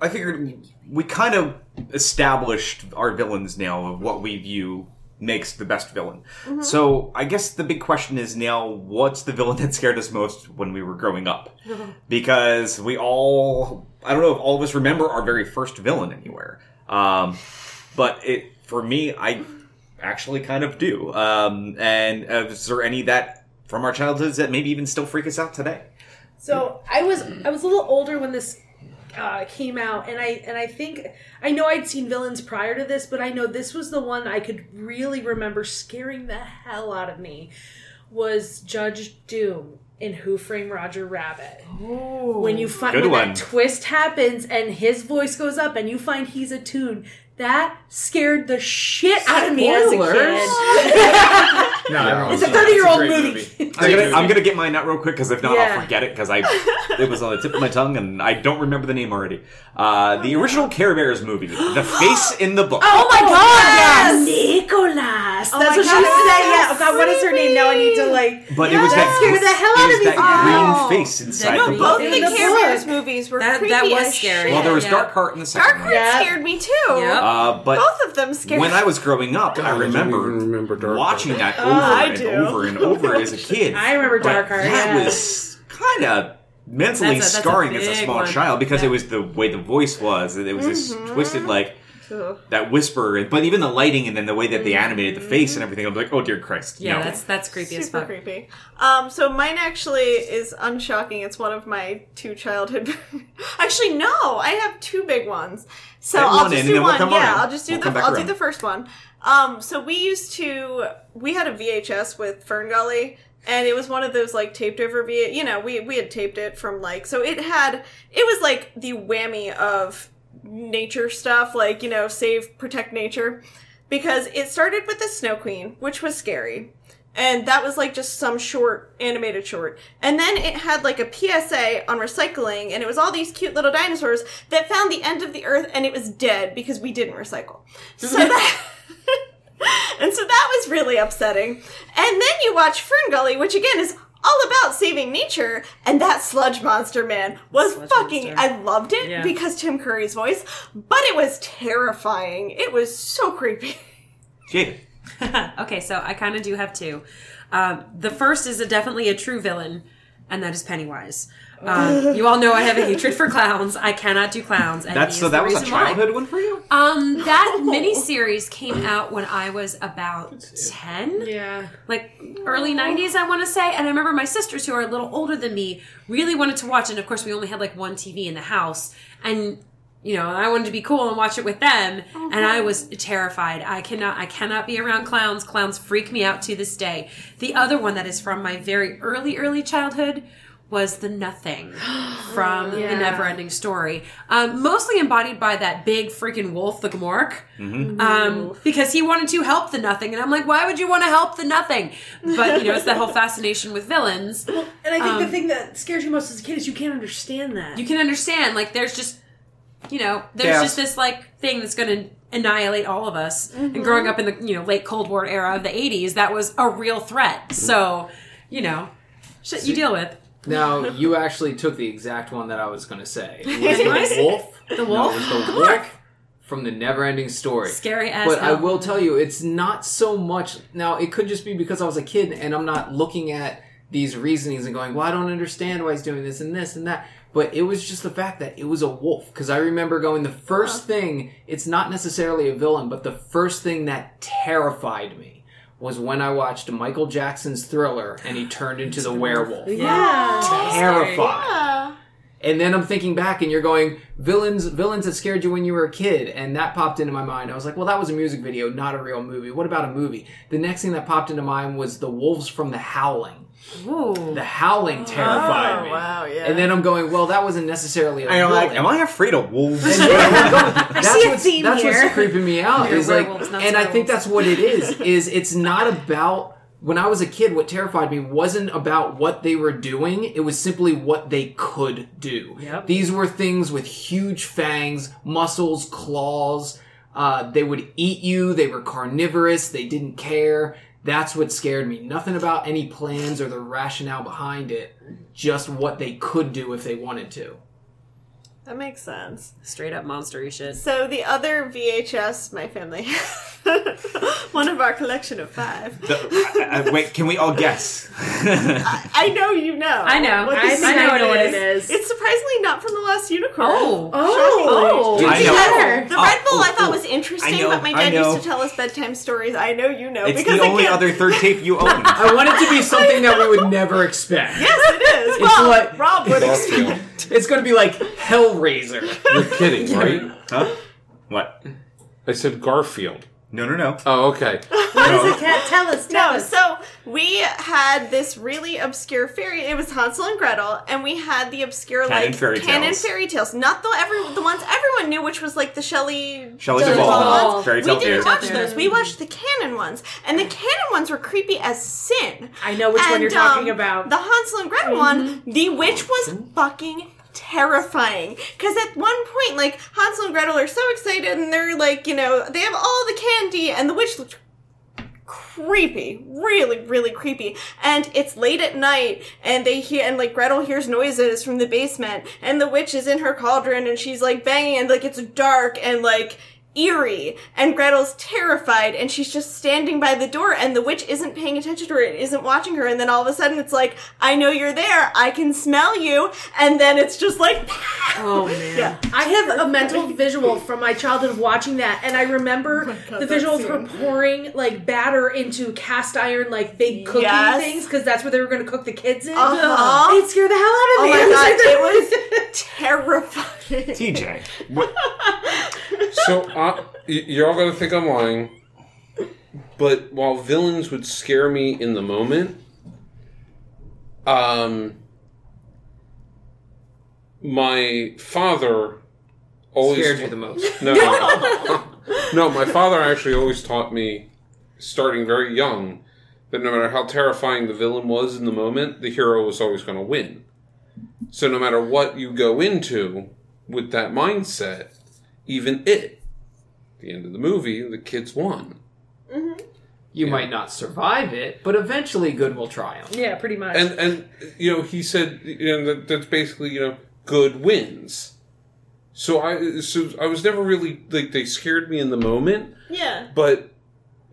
I figured we kind of established our villains now of what we view makes the best villain. So I guess the big question is now, what's the villain that scared us most when we were growing up? Because we all, I don't know if all of us remember our very first villain anywhere. Um, but it, for me, I actually kind of do. Um, and uh, is there any that from our childhoods that maybe even still freak us out today? So I was I was a little older when this uh, came out, and I and I think I know I'd seen villains prior to this, but I know this was the one I could really remember scaring the hell out of me. Was Judge Doom in Who Framed Roger Rabbit? When you find when one. that twist happens and his voice goes up, and you find he's a toon. That scared the shit out of me as a kid. No, It's a 30 year old movie. I'm gonna, I'm gonna get mine out real quick because if not, Yeah. I'll forget it because I it was on the tip of my tongue and I don't remember the name already. Uh, the original Care Bears movie, The Face in the Book. Oh my god! Nicholas. That's Oh my what she God, said. Yeah. Oh God, what is her name? Now I need to like. But it was that, scared the hell it out was of me. that Oh. green face inside No, the both book. Both the the Care book. Bears movies were That- creepy that was scary. Well, there was Yeah. Dark Heart in the second Dark one. Heart Yeah. scared me too. Yep. Uh, but Both of them scared me. when. I was growing up, I I remember, even remember Dark watching Heart. that over I and over and over as a kid. I remember But Dark Heart, That was kind of mentally That's a- that's a scarring as a small one. child because Yeah. it was the way the voice was. and It was this Mm-hmm. twisted like Ugh. that whisper, but even the lighting and then the way that they animated the face and everything. I'm like, oh dear Christ, Yeah, no. that's that's creepy as Super fuck. creepy. Um, so mine actually is unshocking. It's one of my two childhood. actually, no, I have two big ones. So Hit I'll one just in, do and then we'll one. come yeah, around. I'll just do We'll the. I'll do the first one. Um, so we used to. We had a VHS with Ferngully. And it was one of those like taped over V. You know, we we had taped it from like so it had it was like the whammy of nature stuff, like you know, save protect nature, because it started with the Snow Queen, which was scary. And that was like just some short animated short. And then it had like a psa on recycling and it was all these cute little dinosaurs that found the end of the earth and it was dead because we didn't recycle. So that and so that was really upsetting and then you watch fern gully which again is all about saving nature and that sludge monster man was Sludge fucking monster. i loved it Yeah. because tim curry's voice but it was terrifying it was so creepy Jada. okay, so I kind of do have two. Um, the first is a, definitely a true villain, and that is Pennywise. Um, you all know I have a hatred for clowns. I cannot do clowns. And That's so that the was a reason why. childhood one for you. Um, that miniseries came out when I was about ten Yeah. like early 90s i want to say and i remember my sisters who are a little older than me really wanted to watch it and of course we only had like one tv in the house and you know i wanted to be cool and watch it with them and i was terrified i cannot i cannot be around clowns clowns freak me out to this day the other one that is from my very early early childhood was the nothing from Yeah. the never ending story um, mostly embodied by that big freaking wolf the gmork um, because he wanted to help the nothing, and I'm like, why would you want to help the nothing? But you know, it's that whole fascination with villains. And I think the Um, thing that scares you most as a kid is you can't understand that. You can understand, like, there's just, you know, there's Chaos. just this like thing that's going to annihilate all of us. And growing up in the you know late Cold War era of the 80s, that was a real threat. So, you know, shit you deal with. Now you actually took the exact one that I was going to say. It was the wolf. The No, wolf, it was the wolf from the Never-Ending Story. scary as But I will tell you, it's not so much. Now, it could just be because I was a kid and I'm not looking at these reasonings and going, well, I don't understand why he's doing this and this and that. But it was just the fact that it was a wolf. Because I remember going, the first thing, it's not necessarily a villain, but the first thing that terrified me was when I watched Michael Jackson's Thriller and he turned into the werewolf. yeah. Terrified. Yeah. And then I'm thinking back, and you're going villains. Villains that scared you when you were a kid, and that popped into my mind. I was like, well, that was a music video, not a real movie. What about a movie? The next thing that popped into mind was the wolves from The Howling. Ooh. The Howling terrified Oh, me. wow, yeah. And then I'm going, well, that wasn't necessarily a I am villain. like, am I afraid of wolves? that's see a what's, theme that's here. what's creeping me out. Is like, werewolves, and I think that's what it is. Is it's not about when I was a kid. What terrified me wasn't about what they were doing. It was simply what they could do. Yep. These were things with huge fangs, muscles, claws. Uh, they would eat you. They were carnivorous. They didn't care. That's what scared me. Nothing about any plans or the rationale behind it. Just what they could do if they wanted to. That makes sense. Straight up monstery shit. So the other VHS my family one of our collection of five. The- I- I- wait, can we all guess? I know you know. I know. what I I know what what it it is. It's surprisingly not from the last unicorn. Oh. oh, Oh. I know. The Oh, Red Bull I oh, thought oh. was interesting, I know, but my dad used to tell us bedtime stories. I know you know It's because the only other third tape you own. I want it to be something that we would never expect. Yes, it is. well, what- Rob would expect. It's going to be like Hellraiser. You're kidding, right? Huh? What? I said Garfield. No, no, no. Oh, okay. What what is it? Cat? Tell us. Tell No, us. so we had this really obscure fairy. It was Hansel and Gretel, and we had the obscure Cannon like fairy canon tales. fairy tales. Not the every the ones everyone knew, which was like the Shelley Shelley Duvall Duvall. ones. Fairy We didn't fairy. watch those. We watched the canon ones, and the canon ones were creepy as sin. I know which one you're And, talking um, about. The Hansel and Gretel one, the witch was fucking terrifying. Because at one point, like, Hansel and Gretel are so excited and they're like, you know, they have all the candy and the witch looks creepy really really creepy and it's late at night and they hear and like gretel hears noises from the basement and the witch is in her cauldron and she's like banging and like it's dark and like eerie and gretel's terrified and she's just standing by the door and the witch isn't paying attention to her it isn't watching her and then all of a sudden it's like i know you're there i can smell you and then it's just like Oh man. yeah I have a mental visual from my childhood of watching that, and I remember God, the visual of her pouring like batter into cast iron like big cooking Yes. things because that's where they were going to cook the kids in. Uh-huh. It scared the hell out of me oh me. my god it was terrifying TJ. What? So y- you're all gonna think I'm lying, but while villains would scare me in the moment, um, my father always Scared you the most. no, no, no. My father actually always taught me, starting very young, that no matter how terrifying the villain was in the moment, the hero was always going to win. So no matter what you go into with that mindset, even it, the end of the movie, the kids won. You might not survive it, but eventually good will triumph. yeah, pretty much. And and you know he said you know that, that's basically you know good wins. So I so I was never really like they scared me in the moment. yeah But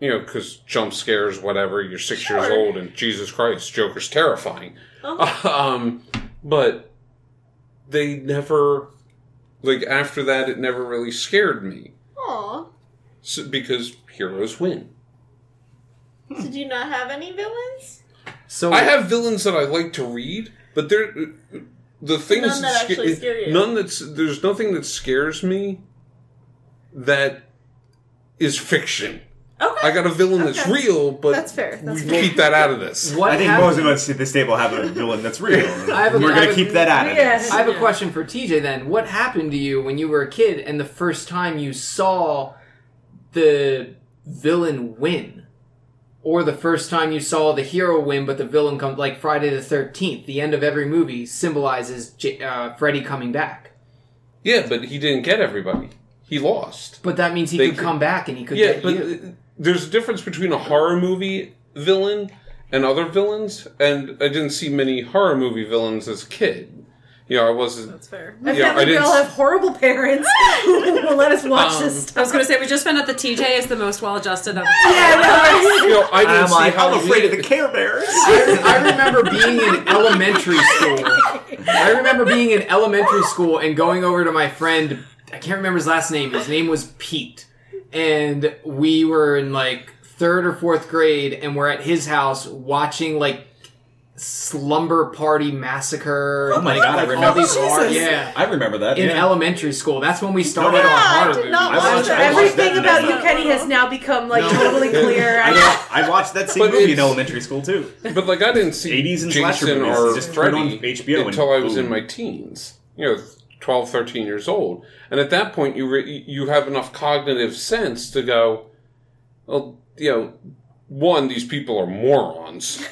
you know, because jump scares, whatever. You're six years old, and Jesus Christ, Joker's terrifying. Uh-huh. um, but they never like after that it never really scared me Aw. So, because heroes win. Did you not have any villains? So I have villains that I like to read, but they're the things None that sca- actually scare you. None that's there's nothing that scares me that is fiction. Okay. I got a villain that's real, but That's fair. That's we fair. keep that out of this. what I think hap- most of us at this table have a villain that's real. I have a- We're going to keep that out of this. I have a question for TJ then. What happened to you when you were a kid and the first time you saw the villain win? Or the first time you saw the hero win, but the villain comes like Friday the Thirteenth. The end of every movie symbolizes J- uh, Freddy coming back, Yeah, but he didn't get everybody. He lost. but that means he They could come back and he could Yeah, get but you. there's a difference between a horror movie villain and other villains, and I didn't see many horror movie villains as a kid. You know, I wasn't. That's fair. I Yeah, feel I like we didn't all have horrible parents who will let us watch Um, this I stuff. was going to say we just found out that TJ is the most well-adjusted of. You know, I didn't I'm see like, how I'm afraid of he- the Care Bears. I, I remember being in elementary school. I remember being in elementary school and going over to my friend. I can't remember his last name. His name was Pete, and we were in like third or fourth grade, and we're at his house watching like Slumber Party Massacre. Oh my like, God, I remember all these that. horror- yeah. I remember that. In yeah. elementary school, that's when we started Yeah, our I did not movies. Watch watched- that. Everything that about you. Kenny, has now become like No. totally clear. I, know, I watched that same But movie in elementary school too. But like, I didn't see 80s and slasher Jason movies. or just turn on Freddy HBO and until I was in my teens. You know, 12, 13 years old, and at that point, you re- you have enough cognitive sense to go, well, you know, one, these people are morons.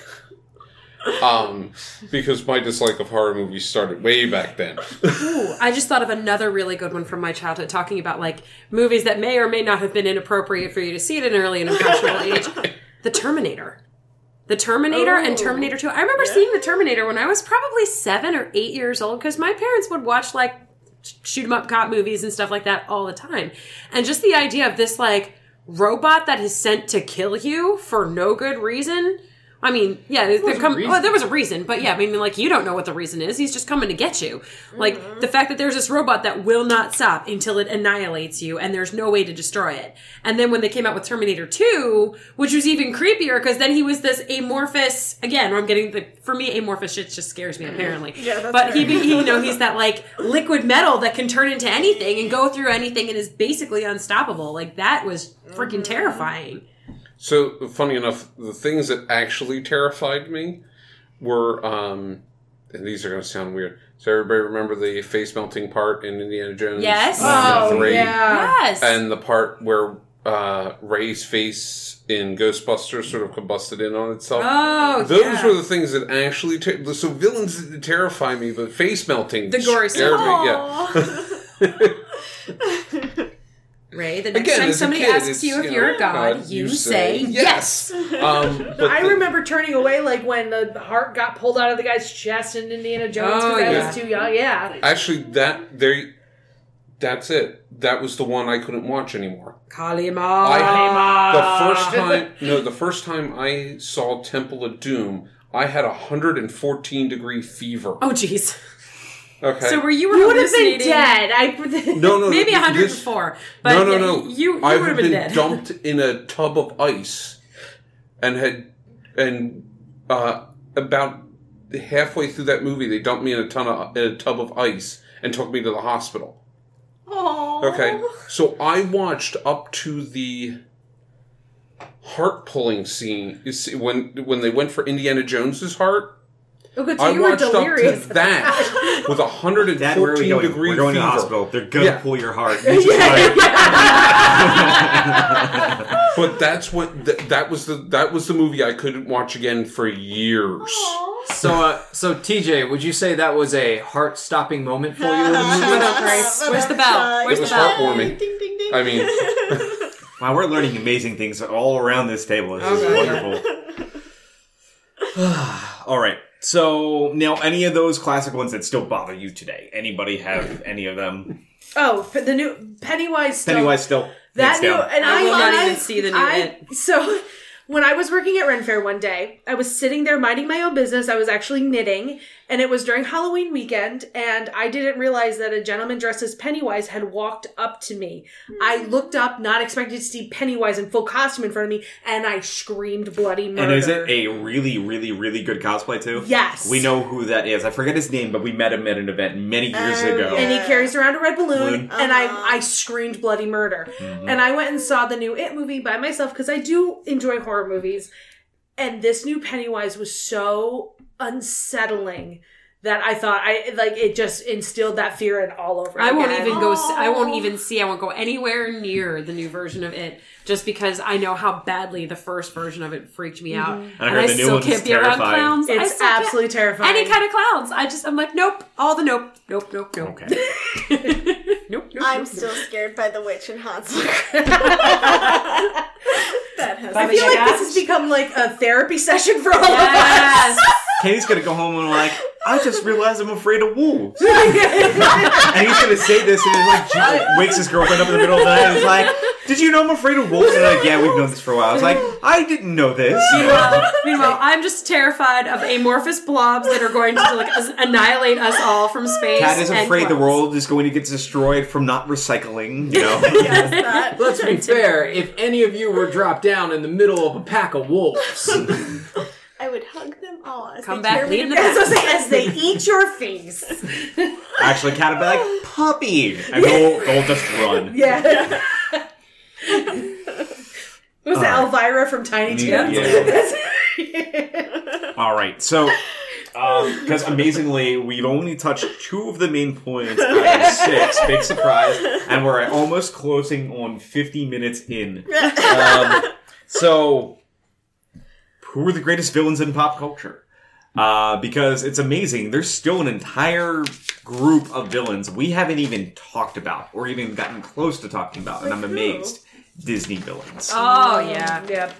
Um, because my dislike of horror movies started way back then. Ooh, I just thought of another really good one from my childhood, talking about like movies that may or may not have been inappropriate for you to see at an early and impressionable age. The Terminator. The Terminator and Oh. Terminator 2. I remember seeing The Terminator when I was probably seven or eight years old because my parents would watch like shoot 'em up cop movies and stuff like that all the time. And just the idea of this like robot that is sent to kill you for no good reason. I mean, yeah, there, was a come, oh, reason. well, there was a reason, but yeah, I mean, like you don't know what the reason is. He's just coming to get you. Like mm-hmm. the fact that there's this robot that will not stop until it annihilates you, and there's no way to destroy it. And then when they came out with Terminator 2, which was even creepier because then he was this amorphous. Again, I'm getting the for me amorphous shit just scares me mm-hmm. apparently. Yeah, but he, he, you know, he's that like liquid metal that can turn into anything and go through anything and is basically unstoppable. Like that was freaking mm-hmm. terrifying. So funny enough, the things that actually terrified me were, um, and these are going to sound weird. So everybody remember the face melting part in Indiana Jones? Yes. uh, Oh, three? yeah. yes. and the part where uh, Ray's face in Ghostbusters sort of combusted in on itself. oh, Those yeah. were the things that actually ter- so villains didn't terrify me, but face melting The gory stuff. me. Yeah, Ray, the next Again, time as a somebody kid, asks it's, you if you you're a god, God, you, you say, say yes. um, but I the- remember turning away like when the heart got pulled out of the guy's chest in Indiana Jones Oh, because I yeah. was too young. Yeah. Actually, that there, that's it. That was the one I couldn't watch anymore. Kali Ma. I, the first time, no, the first time I saw Temple of Doom, I had a hundred and fourteen degree fever. Oh, jeez. Okay, So were you were You would have been dead. I no, no, Maybe no, a hundred this- before, but no, no, no. You, you I would have been, been dead. dumped in a tub of ice, and had and uh, about halfway through that movie, they dumped me in a ton of in a tub of ice and took me to the hospital. Aw. Okay, so I watched up to the heart pulling scene. You see, when when they went for Indiana Jones's heart, Oh, good. I So you were watched up delirious. to that with a hundred Dad, where are we going? degree We're going to fever. the hospital. They're gonna Yeah. pull your heart. But that's what th- that was the that was the movie I couldn't watch again for years. Aw. So, uh, so TJ, would you say that was a heart-stopping moment for you? in the movie? Shut up, Grace. Where's the bell? Where's It was the bell? heartwarming. Ding, ding, ding. I mean, Wow, we're learning amazing things all around this table. This is wonderful. all right. So now, any of those classic ones that still bother you today? Anybody have any of them? Oh, the new Pennywise. Still, Pennywise still. That hands new, down. and I I, will not I- even see the new I- It. So, when I was working at Ren Fair one day, I was sitting there minding my own business. I was actually knitting, and it was during Halloween weekend, and I didn't realize that a gentleman dressed as Pennywise had walked up to me. I looked up, not expecting to see Pennywise in full costume in front of me, and I screamed bloody murder. And is it a really, really, really good cosplay too? Yes. We know who that is. I forget his name, but we met him at an event many years Oh, ago. and he carries around a red balloon, Balloon. and Uh-huh. I I screamed bloody murder. Mm-hmm. And I went and saw the new It movie by myself because I do enjoy horror movies. And this new Pennywise was so unsettling that I thought I like it just instilled that fear in all over. I won't again. even go. I won't even see. I won't go anywhere near the new version of it, just because I know how badly the first version of it freaked me out, mm-hmm. and I heard I the new still can't be around clowns. I It's absolutely terrifying. Any kind of clowns. I just. I'm like, nope. All the nope. Nope. Nope. Nope. Okay. nope. Nope. I'm nope, still nope. scared by the witch and Hansel. that has I feel like this has become like a therapy session for all Yes. Of us. Katie's gonna go home and like, I just realized I'm afraid of wolves. and he's gonna say this and he like j- wakes his girlfriend up in the middle of the night and is like, Did you know I'm afraid of wolves? And they're like, Yeah, we've known this for a while. I was like, I didn't know this. Meanwhile, meanwhile, I'm just terrified of amorphous blobs that are going to like annihilate us all from space. Cat is and afraid the world is going to get destroyed from not recycling, you know? yes, that. Let's be fair. If any of you were dropped down in the middle of a pack of wolves, I would hug them all. As Come they back, carry me lead in the back. As they eat your face. Actually, Cat would be like, Puppy! And they'll, they'll just run. Yeah. Was that Alright. Elmyra from Tiny Yeah. Toons? All right, so because amazingly, we've only touched two of the main points out of six. Big surprise, and we're almost closing on fifty minutes in. Um, so, who are the greatest villains in pop culture? Uh, because it's amazing. There's still an entire group of villains we haven't even talked about, or even gotten close to talking about, and I'm amazed. Disney villains. Oh yeah. Yep.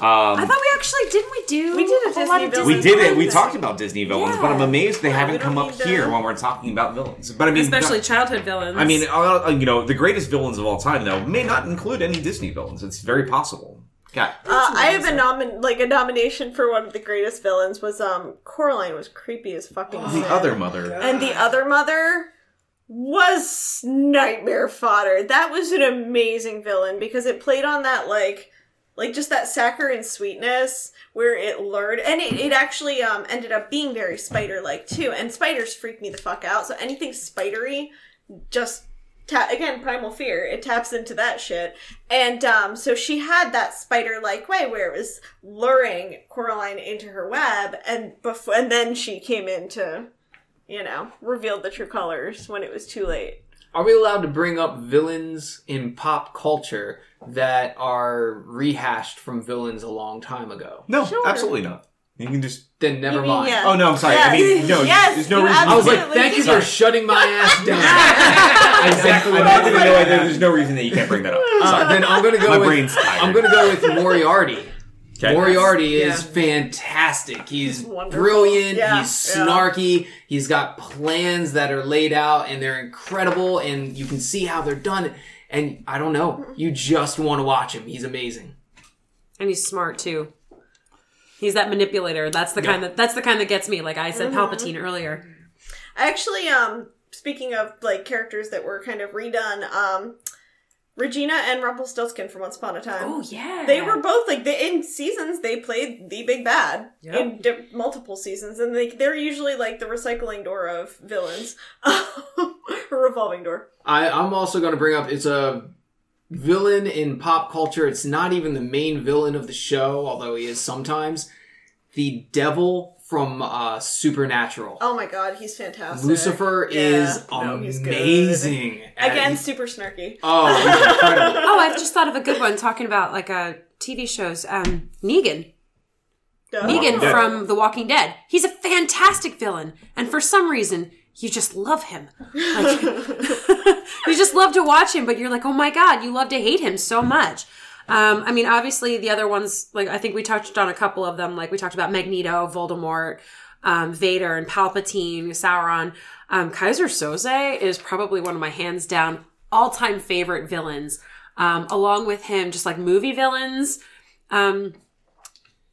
I Um, thought we actually didn't we do We did a whole lot of villain. we did it. We talked about Disney villains, but I'm amazed they we haven't come up here when we're talking about villains. But I mean, especially childhood villains. I mean, uh, you know, the greatest villains of all time though may not include any Disney villains. It's very possible. Yeah. Uh, I have a nomin like a nomination for one of the greatest villains was um Coraline was creepy as fucking sin. The other mother. and the other mother was nightmare fodder. That was an amazing villain because it played on that like like just that saccharine sweetness where it lured and it, it actually um ended up being very spider like too and spiders freak me the fuck out so anything spidery just ta- again primal fear it taps into that shit and um so she had that spider like way where it was luring coraline into her web and before and then she came in to you know revealed the true colors when it was too late are we allowed to bring up villains in pop culture that are rehashed from villains a long time ago? No, Sure. absolutely not. You can just. Then never mean, mind. yeah. Oh no, I'm sorry. I mean, no. Yes, there's no reason. I was like, thank you Sorry. for shutting my ass down. exactly I'm not gonna gonna know do. it. There's no reason that you can't bring that up. Uh, then I'm gonna go My with brain's tired. I'm gonna go with Moriarty. Okay. Moriarty is Yeah. fantastic. He's wonderful. brilliant. Yeah, he's yeah. snarky. He's got plans that are laid out and they're incredible, and you can see how they're done. And I don't know, you just want to watch him. He's amazing. and he's smart too. He's that manipulator. That's the kind that that's the kind that gets me. Like I said, Palpatine earlier. Actually, um, speaking of like characters that were kind of redone, um, Regina and Rumpelstiltskin from Once Upon a Time. Oh yeah, They were both like the, in seasons. They played the big bad Yep. in di- multiple seasons, and they they're usually like the recycling door of villains, a revolving door. I, I'm also going to bring up it's a villain in pop culture. It's not even the main villain of the show, although he is sometimes. The devil from uh, Supernatural. Oh my god, he's fantastic. Lucifer Yeah. is No, amazing. at- Again, super snarky. oh, he's incredible. Oh, I've just thought of a good one talking about like uh, TV shows. Um, Negan. Duh. Negan from The Walking Dead. He's a fantastic villain, and for some reason, you just love him. Like, you just love to watch him, but you're like, oh my god, you love to hate him so much. Um, I mean, obviously, the other ones, like I think we touched on a couple of them. Like we talked about Magneto, Voldemort, um, Vader, and Palpatine, Sauron. Um, Keyser Söze is probably one of my hands down all time favorite villains. Um, along with him, just like movie villains. Um,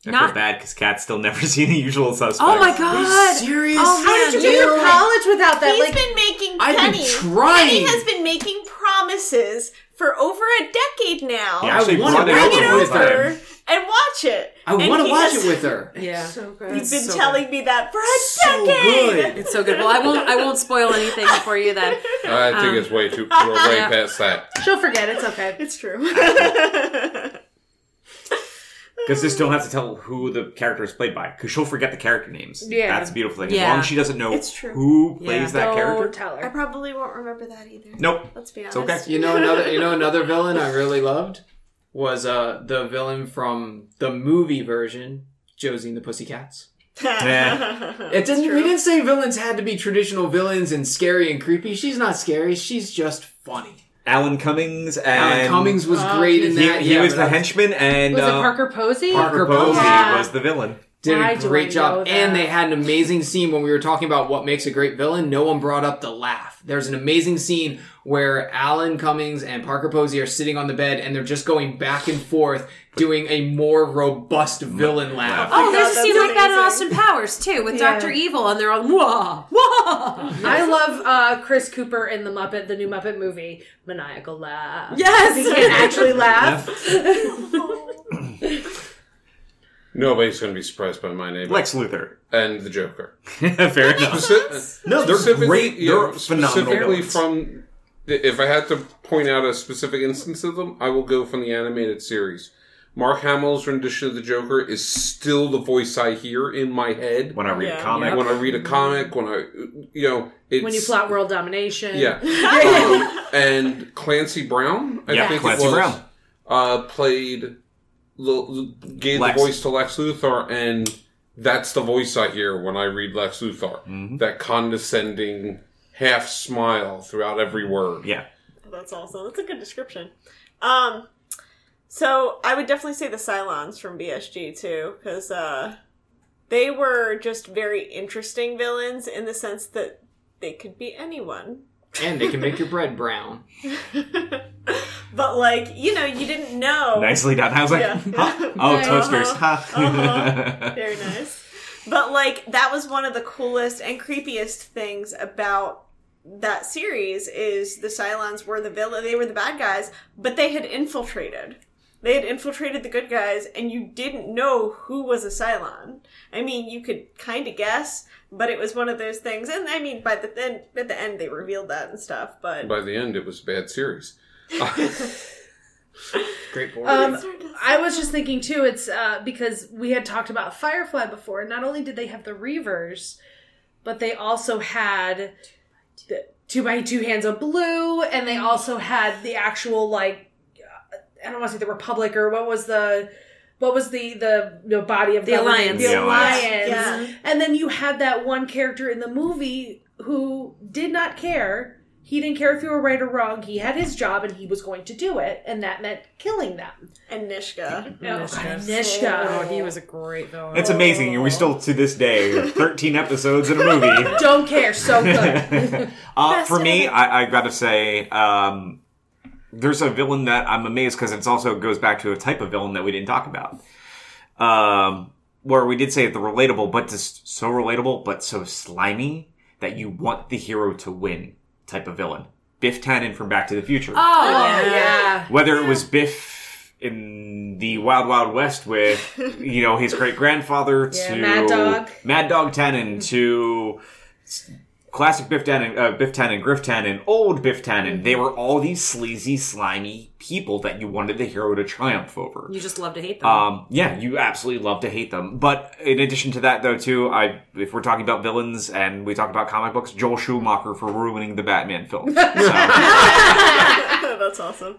I Not- feel bad because Kat's still never seen the usual suspects. Oh my god! serious? Oh, How did you man. get through college without that? He's Like, been making I've been Penny. trying. Penny has been making promises for over a decade now. He actually I wanna brought it bring over one time. her. and watch it. I And want to he watch has- it with her. Yeah. so good. He's been so telling me that for a So decade. good. It's so good. Well, I won't. I won't spoil anything for you then. I think Um, it's way too we're way yeah. past that. She'll forget. It's okay. It's true. Because just don't have to tell who the character is played by, because she'll forget the character names. Yeah. That's the beautiful thing. As Yeah. long as she doesn't know It's true. who plays Yeah. that Don't character. tell I her. probably won't remember that either. Nope. Let's be It's honest. okay. You know another. You know another villain I really loved was uh the villain from the movie version, Josie and the Pussycats. Yeah. It didn't. We didn't say villains had to be traditional villains and scary and creepy. She's not scary. She's just funny. Alan Cummings and Alan Cummings was Oh, great in He, that. he yeah, was but the I henchman, and Was uh, it Parker Posey? Parker Parker Posey Yeah. was the villain. Did Why a great job, that? and they had an amazing scene when we were talking about what makes a great villain. No one brought up the laugh. There's an amazing scene where Alan Cummings and Parker Posey are sitting on the bed, and they're just going back and forth doing a more robust villain laugh. Oh, there's God, a scene that's like that in. Austin Powers too, with Yeah. Doctor Evil, and they're all wah wah. I love uh, Chris Cooper in the Muppet, the new Muppet movie, maniacal laugh. Yes! he can't actually laugh. Nobody's going to be surprised by my name Lex Luthor. and the Joker. Fair enough. Speci- No, they're specifically- great. yeah, They're phenomenal Specifically villains. from, if I had to point out a specific instance of them, I will go from the animated series. Mark Hamill's rendition of the Joker is still the voice I hear in my head When I read Yeah. a comic, when I read a comic. When I, you know, it's When you plot world domination. yeah. um, and Clancy Brown, I Yeah, think Clancy it was, Brown. uh, played, l- gave Lex. the voice to Lex Luthor, and that's the voice I hear when I read Lex Luthor. Mm-hmm. That condescending half smile throughout every word. yeah. That's awesome. That's a good description. Um, so I would definitely say the Cylons from BSG too, because uh, they were just very interesting villains in the sense that they could be anyone. And they can make your bread brown. but like you know, you didn't know. Nicely done. I was like, Yeah. huh? oh, Yeah. toasters. Uh-huh. Huh? Uh-huh. Very nice. But like that was one of the coolest and creepiest things about that series is the Cylons were the villain they were the bad guys, but they had infiltrated. They had infiltrated the good guys and you didn't know who was a Cylon. I mean, you could kind of guess, but it was one of those things and I mean by the end at the end they revealed that and stuff, but By the end, it was a bad series. Great board. Um, I was just thinking too. It's uh, because we had talked about Firefly before. Not only did they have the Reavers, but they also had the two by two hands of blue, and they also had the actual like I don't want to say the Republic or what was the what was the the, the body of The government? Alliance. The The Alliance. Alliance. Yeah. And then you had that one character in the movie who did not care. He didn't care if you were right or wrong. He had his job and he was going to do it, and that meant killing them. and Nishka. Oh, Nishka. Nishka. Oh, he was a great villain. It's amazing. and We still, to this day, 13 episodes in a movie. Don't care. So good. uh, for me. I, I gotta say, um, there's a villain that I'm amazed because it also goes back to a type of villain that we didn't talk about. Um, where we did say the relatable, but just so relatable, but so slimy that you want the hero to win type of villain. Biff Tannen from Back to the Future. Oh, yeah. yeah. Whether it was Biff in the Wild Wild West with, you know, his great grandfather Yeah, to Mad Dog. Mad Dog Tannen to classic Biff Tannen, uh, Biff Tannen, Griff Tannen, old Biff Tannen. They were all these sleazy, slimy people that you wanted the hero to triumph over. You just love to hate them. Um, yeah, you absolutely love to hate them. But in addition to that, though, too, I if we're talking about villains and we talk about comic books, Joel Schumacher for ruining the Batman film. So, That's awesome.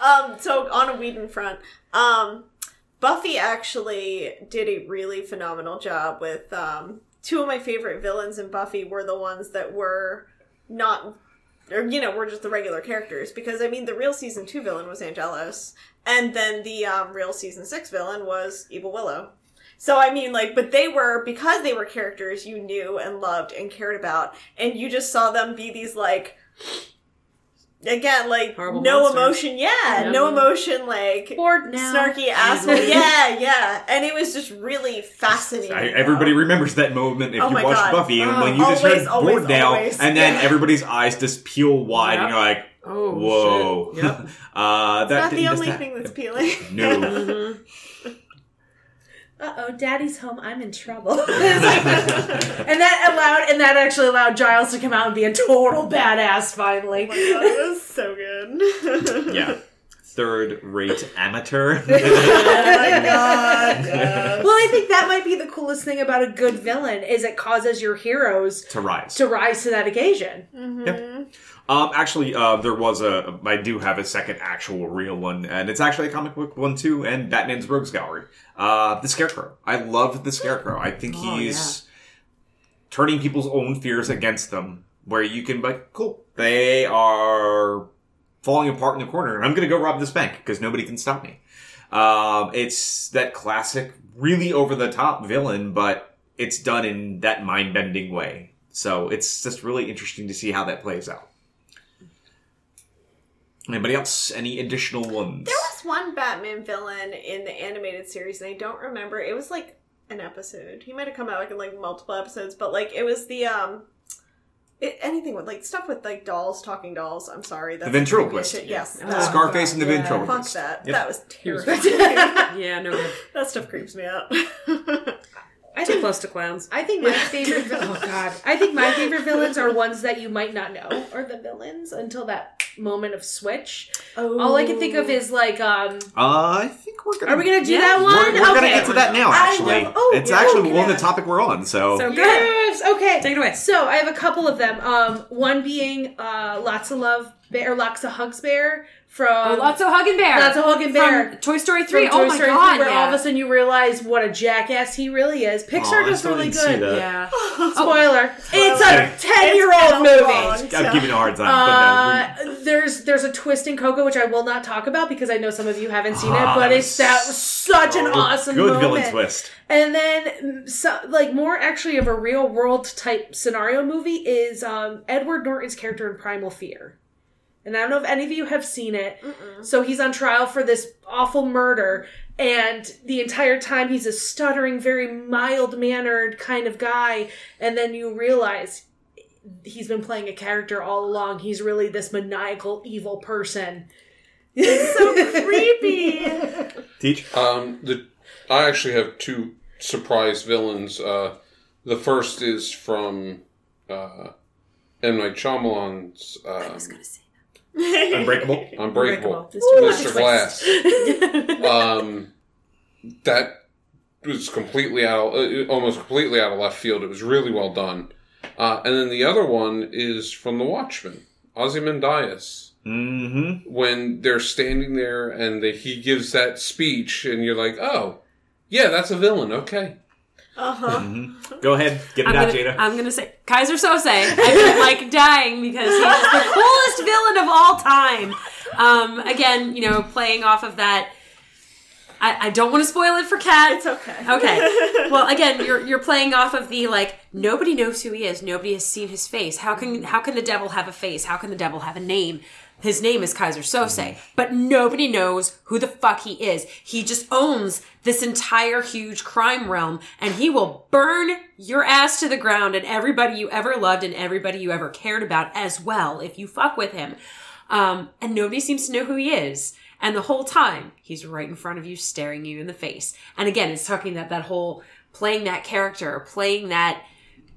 Um, so on a Whedon front, um, Buffy actually did a really phenomenal job with um, two of my favorite villains in Buffy were the ones that were not, or you know, were just the regular characters. Because I mean, the real season two villain was Angelus, and then the um, real season six villain was Evil Willow. So I mean, like, but they were because they were characters you knew and loved and cared about, and you just saw them be these like again, like Horrible no monsters. emotion. Yeah, no emotion. Like Bored now. snarky asshole. yeah, yeah, and it was just really fascinating. I, everybody remembers that moment if Oh you my watch God. Buffy and Oh, when you just always, heard always, bored now, always. and then Yeah. everybody's eyes just peel wide, and you're like, Oh, "Whoa!" shit. Yep. uh, that Not the only just thing that's peeling. No. Uh oh, Daddy's home. I'm in trouble. And that allowed, and that actually allowed Giles to come out and be a total badass. Finally, Oh my God, it was so good. yeah. Third rate amateur. Oh my god. Well, I think that might be the coolest thing about a good villain is it causes your heroes to rise. to rise to that occasion. Um, actually, uh, there was a. I do have a second actual real one, and it's actually a comic book one too. And Batman's Rogues Gallery. Uh, the Scarecrow. I love the Scarecrow. I think Oh, he's turning people's own fears against them. Where you can be like, cool, they are falling apart in the corner, and I'm going to go rob this bank because nobody can stop me. Um, it's that classic, really over the top villain, but it's done in that mind bending way. So it's just really interesting to see how that plays out. Anybody else? Any additional ones? There was one Batman villain in the animated series, and I don't remember. It was like an episode. He might have come out like in like multiple episodes, but like it was the um, it, anything with like stuff with like dolls, talking dolls. I'm sorry, that's The creepy ventriloquist. shit. Yes, Oh, that- Scarface and the yeah. ventriloquist. Fuck that. Yep. That was He was terrifying. Yeah, no good. that stuff creeps me out. I Too think close to clowns. I think my favorite. Oh God! I think my favorite villains are ones that you might not know are the villains until that moment of switch. oh. All I can think of is like, um, Uh, I think we're gonna. are we gonna do Yeah. that one? We're, we're gonna okay. get to that now. I Actually, know. Oh, it's yeah. actually Oh, one the topic we're on. So, So good. Yes. Okay. Take it away. So I have a couple of them. Um, one being uh, lots of love bear, or lots of hugs bear from Oh, lots of Hug and Bear. Lots of Hug and Bear. From Toy Story from 3. Toy oh my Story god. 3, where yeah. all of a sudden you realize what a jackass he really is. Pixar I does really didn't see good. that. yeah. Spoiler. It's a ten-year-old It's been a movie. long I'm giving you a hard time. but no, Uh, there's there's a twist in Coco which I will not talk about because I know some of you haven't seen Ah, it, but it's that was was such an awesome good moment. villain twist. And then, so, like more actually of a real world type scenario movie is um, Edward Norton's character in Primal Fear. And I don't know if any of you have seen it. So he's on trial for this awful murder, and the entire time he's a stuttering, very mild mannered kind of guy. And then you realize he's been playing a character all along. He's really this maniacal, evil person. It's so creepy. Teach. Um, the I actually have two surprise villains. Uh, the first is from uh, M Night Shyamalan's um, Unbreakable. Unbreakable, Ooh, Mr. Glass. um, that was completely out, uh, almost completely out of left field. It was really well done. Uh, and then the other one is from The Watchmen, Ozymandias. Mm-hmm. When they're standing there and they, he gives that speech, and you're like, "Oh, yeah, that's a villain." Okay, Uh huh. Mm-hmm. Go ahead, get it I'm out, gonna, Jada. I'm gonna say Keyser Söze. I've been like dying because he's the coolest villain of all time. Um, again, you know, playing off of that. I, I don't want to spoil it for Kat. It's okay. Okay. Well, again, you're you're playing off of the like nobody knows who he is. Nobody has seen his face. How can how can the devil have a face? How can the devil have a name? His name is Keyser Söze, but nobody knows who the fuck he is. He just owns this entire huge crime realm and he will burn your ass to the ground and everybody you ever loved and everybody you ever cared about as well if you fuck with him. Um, and nobody seems to know who he is. And the whole time, he's right in front of you, staring you in the face. And again, it's talking that that whole playing that character, playing that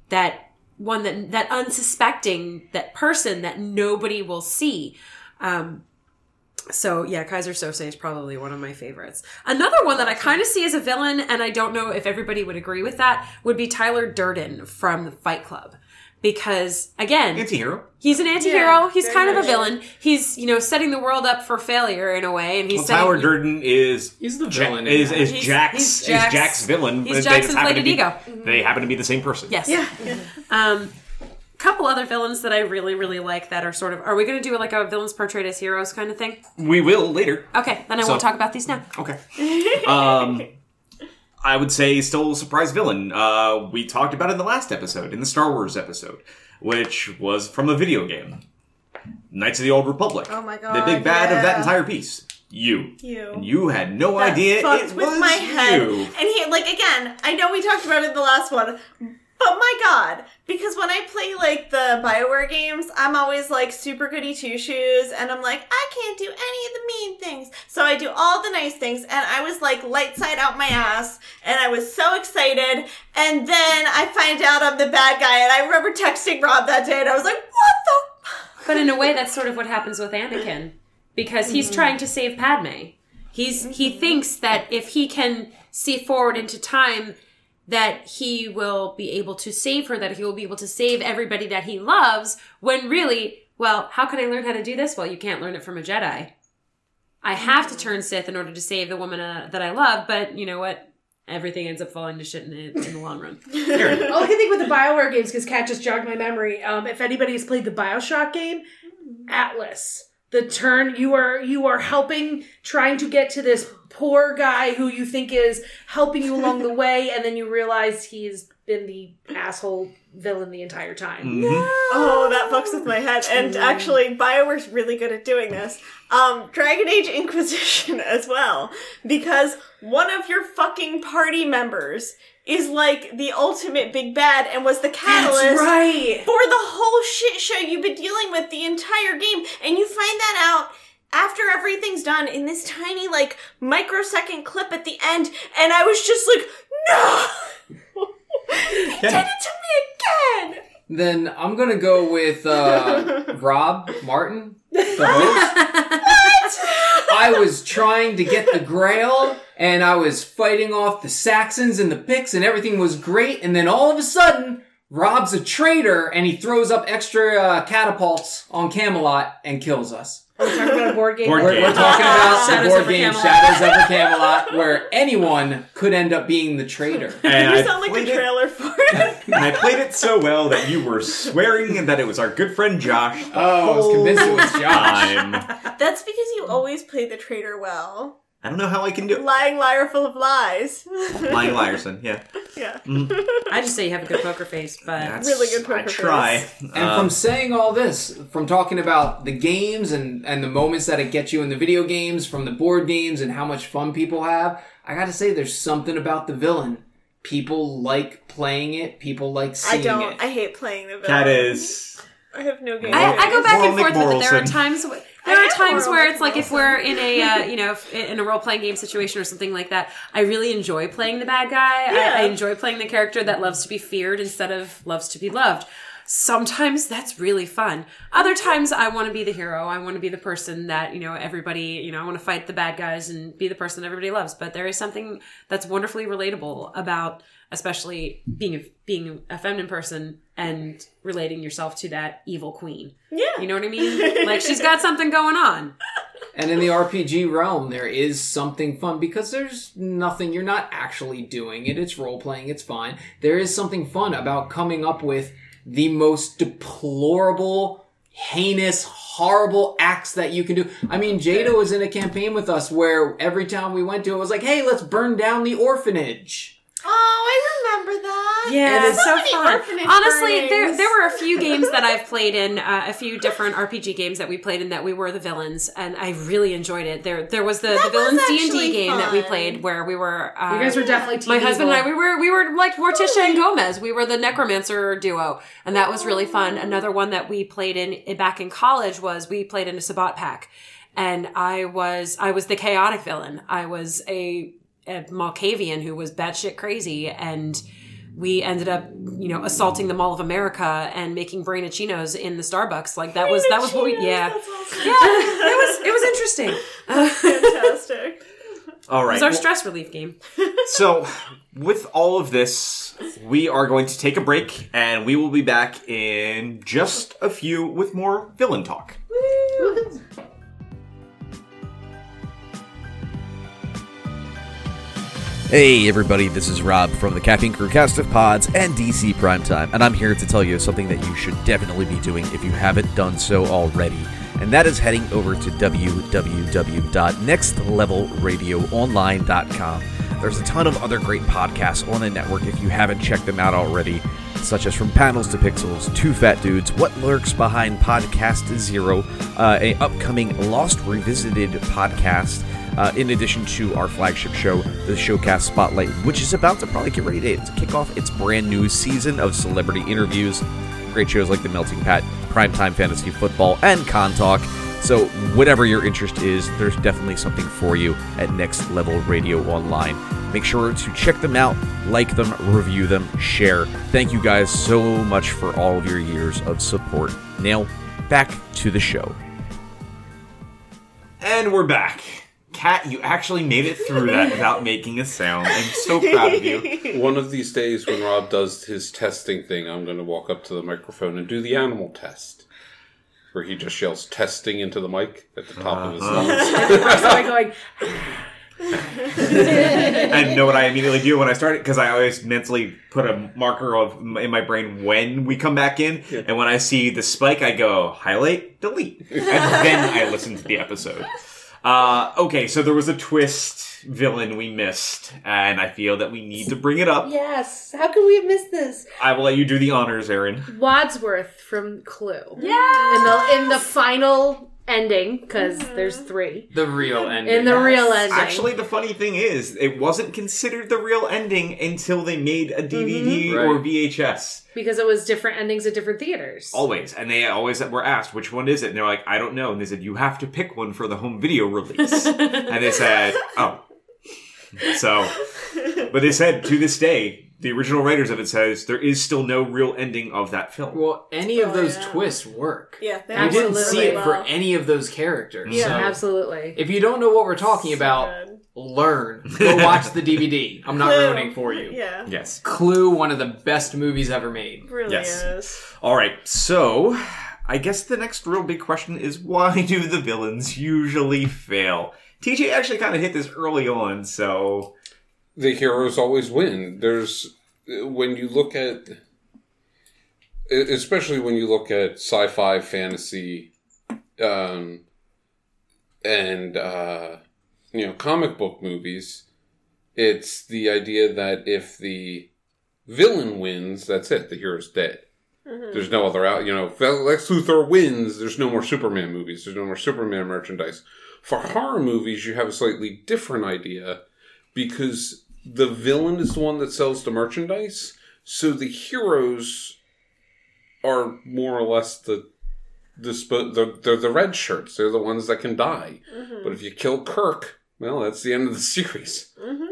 that one that that unsuspecting that person that nobody will see. Um, so yeah, Keyser Söze is probably one of my favorites. Another one that I kind of see as a villain, and I don't know if everybody would agree with that, would be Tyler Durden from Fight Club. Because again, Anti-hero. He's an anti-hero. Yeah, he's very kind of a villain. He's, you know, setting the world up for failure in a way, and he's Well, setting, Tyler Durden is He's the villain in is, that. is He's- Jack's he's is Jack's- Jack's villain. he's but Jack's just happen to inflated be- ego. They happen to be the same person. Yes. Yeah. Um, couple other villains that I really, really like that are sort of. Are we going to do like a villains portrayed as heroes kind of thing? We will later. Okay, then I So- won't talk about these now. Okay. Um, I would say still a surprise villain. Uh, we talked about it in the last episode, in the Star Wars episode, which was from a video game. Knights of the Old Republic. Oh my God, The big bad of that yeah. entire piece. You. You. And you had no That idea fucked it with was my head. you. And he, like, again, I know we talked about it in the last one, but my god, because when I play like the Bioware games, I'm always like super goody two shoes, and I'm like, I can't do any of the mean things. So I do all the nice things, and I was like light side out my ass, and I was so excited. And then I find out I'm the bad guy, and I remember texting Rob that day, and I was like, what the? But in a way, that's sort of what happens with Anakin because he's mm-hmm. trying to save Padme. He's he mm-hmm. thinks that if he can see forward into time, that he will be able to save her, that he will be able to save everybody that he loves. When really, well, how can I learn how to do this? Well, you can't learn it from a Jedi. I have to turn Sith in order to save the woman uh, that I love, but you know what? Everything ends up falling to shit in the, in the long run. All I can think with the Bioware games, because Kat just jogged my memory. Um, if anybody has played the Bioshock game, Atlas. The turn you are you are helping, trying to get to this poor guy who you think is helping you along the way, and then you realize he's been the asshole villain the entire time. mhm. Oh, that fucks with my head. And actually, Bioware's really good at doing this. Um, Dragon Age Inquisition as well. Because one of your fucking party members is like the ultimate big bad and was the catalyst right. for the whole shit show you've been dealing with the entire game. And you find that out after everything's done in this tiny, like, microsecond clip at the end. And I was just like, no! they did it to me again! Then I'm gonna go with uh, Rob Martin, the host. I was trying to get the Grail, and I was fighting off the Saxons and the Picts, and everything was great. And then all of a sudden, Rob's a traitor, and he throws up extra uh, catapults on Camelot and kills us. We're talking about a board game. Board We're, game. we're talking about the Shadows board over game Camelot. Shadows over Camelot, where anyone could end up being the traitor. And You I sound like played the it- trailer for it. and I played it so well that you were swearing that it was our good friend Josh. the Oh, I was convinced it was Josh. time. That's because you always play the traitor well. I don't know how I can do it. Lying liar full of lies. Lying Lyerson, yeah. yeah. I just say you have a good poker face, but That's, Really good poker I poker try. face. And Um, from saying all this, from talking about the games and, and the moments that it gets you in the video games, from the board games and how much fun people have, I gotta say there's something about the villain. People like playing it, people like seeing it. I don't. it. I hate playing the villain. that is. I have no game. I, I go back and forth with it. There are times wh- I there are times where it's like if we're in a uh, you know if- in a role playing game situation or something like that, I really enjoy playing the bad guy. Yeah. I, I enjoy playing the character that loves to be feared instead of loves to be loved. Sometimes that's really fun. Other times I want to be the hero. I want to be the person that, you know, everybody, you know, I want to fight the bad guys and be the person that everybody loves. But there is something that's wonderfully relatable about especially being a, being a feminine person and relating yourself to that evil queen. Yeah. You know what I mean? like she's got something going on. And in the RPG realm, there is something fun because there's nothing, you're not actually doing it. It's role playing, it's fine. There is something fun about coming up with the most deplorable, heinous, horrible acts that you can do. I mean, Jada was in a campaign with us where every town we went to, it was like, hey, let's burn down the orphanage. Oh, I remember that. Yeah, There's it's so many fun. Honestly, there burnings. there were a few games that I've played in, uh, a few different RPG games that we played in that we were the villains, and I really enjoyed it. There there was the, the villains D and D game that we played where we were. Uh, You guys were definitely team my husband and I we were we were like Morticia and Gomez. We were the necromancer duo, and that was really fun. Another one that we played in back in college was we played in a Sabbat pack, and I was I was the chaotic villain. I was a, a Malkavian who was batshit crazy, and we ended up you know assaulting the Mall of America and making brainachinos in the Starbucks. Like that was that was what we yeah awesome. yeah it was it was interesting. Fantastic. all right, It right. was our well- stress relief game. So, with all of this, we are going to take a break, and we will be back in just a few with more villain talk. Hey everybody, this is Rob from the Caffeine Crew Cast of Pods and DC Primetime, and I'm here to tell you something that you should definitely be doing if you haven't done so already. And that is heading over to www.nextlevelradioonline.com. There's a ton of other great podcasts on the network if you haven't checked them out already. such as From Panels to Pixels, Two Fat Dudes, What Lurks Behind Podcast Zero, uh, a upcoming Lost Revisited podcast, uh, in addition to our flagship show, the Showcast Spotlight, which is about to probably get ready to kick off its brand new season of celebrity interviews. Great shows like The Melting Pat, Primetime Fantasy Football, and Con Talk. So, whatever your interest is, there's definitely something for you at Next Level Radio Online. Make sure to check them out, like them, review them, share. Thank you guys so much for all of your years of support. Now, back to the show. And we're back. Kat, you actually made it through that without making a sound. I'm so proud of you. One of these days, when Rob does his testing thing, I'm going to walk up to the microphone and do the animal test, where he just yells "testing" into the mic at the top of his uh-huh. lungs. I started going, And know what I immediately do when I start it? Because I always mentally put a marker of in my brain when we come back in. And when I see the spike, I go highlight, delete. And then I listen to the episode. Uh, okay, so there was a twist villain we missed, and I feel that we need to bring it up. yes, how could we have missed this? I will let you do the honors, Erin. Wadsworth from Clue. Yeah. In the in the final ending, because mm-hmm. there's three. The real ending. In the real ending. Actually, the funny thing is, it wasn't considered the real ending until they made a DVD mm-hmm. or Right. VHS. because it was different endings at different theaters. Always. And they always were asked, which one is it? And they're like, I don't know. And they said, you have to pick one for the home video release. and they said, oh. So, but they said to this day, the original writers of it says there is still no real ending of that film. Well, any of Oh, those yeah. twists work. Yeah, they You didn't see Absolutely it for any of those characters. Yeah, so absolutely. If you don't know what we're talking So about, good. learn. Go watch the DVD. I'm not Clue. ruining for you. Yeah, Yes. Clue, one of the best movies ever made. really Yes. is. All right. So, I guess the next real big question is why do the villains usually fail? TJ actually kind of hit this early on, so the heroes always win. There's when you look at, especially when you look at sci-fi, fantasy, um, and uh, you know comic book movies. It's the idea that if the villain wins, that's it. The hero's dead. There's no other out. You know, if Lex Luthor wins. There's no more Superman movies. There's no more Superman merchandise. For horror movies, you have a slightly different idea because the villain is the one that sells the merchandise. So the heroes are more or less the the the they're the red shirts. They're the ones that can die. Mm-hmm. But if you kill Kirk, well, that's the end of the series. Mm-hmm.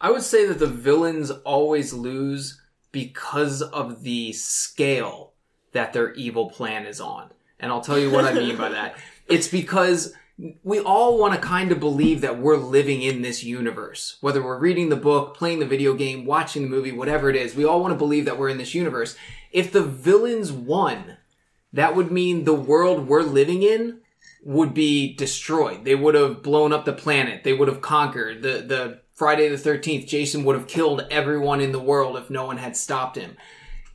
I would say that the villains always lose because of the scale that their evil plan is on. And I'll tell you what I mean by that. It's because we all want to kind of believe that we're living in this universe. Whether we're reading the book, playing the video game, watching the movie, whatever it is, we all want to believe that we're in this universe. If the villains won, that would mean the world we're living in would be destroyed. They would have blown up the planet. They would have conquered. The the Friday the 13th, Jason would have killed everyone in the world if no one had stopped him.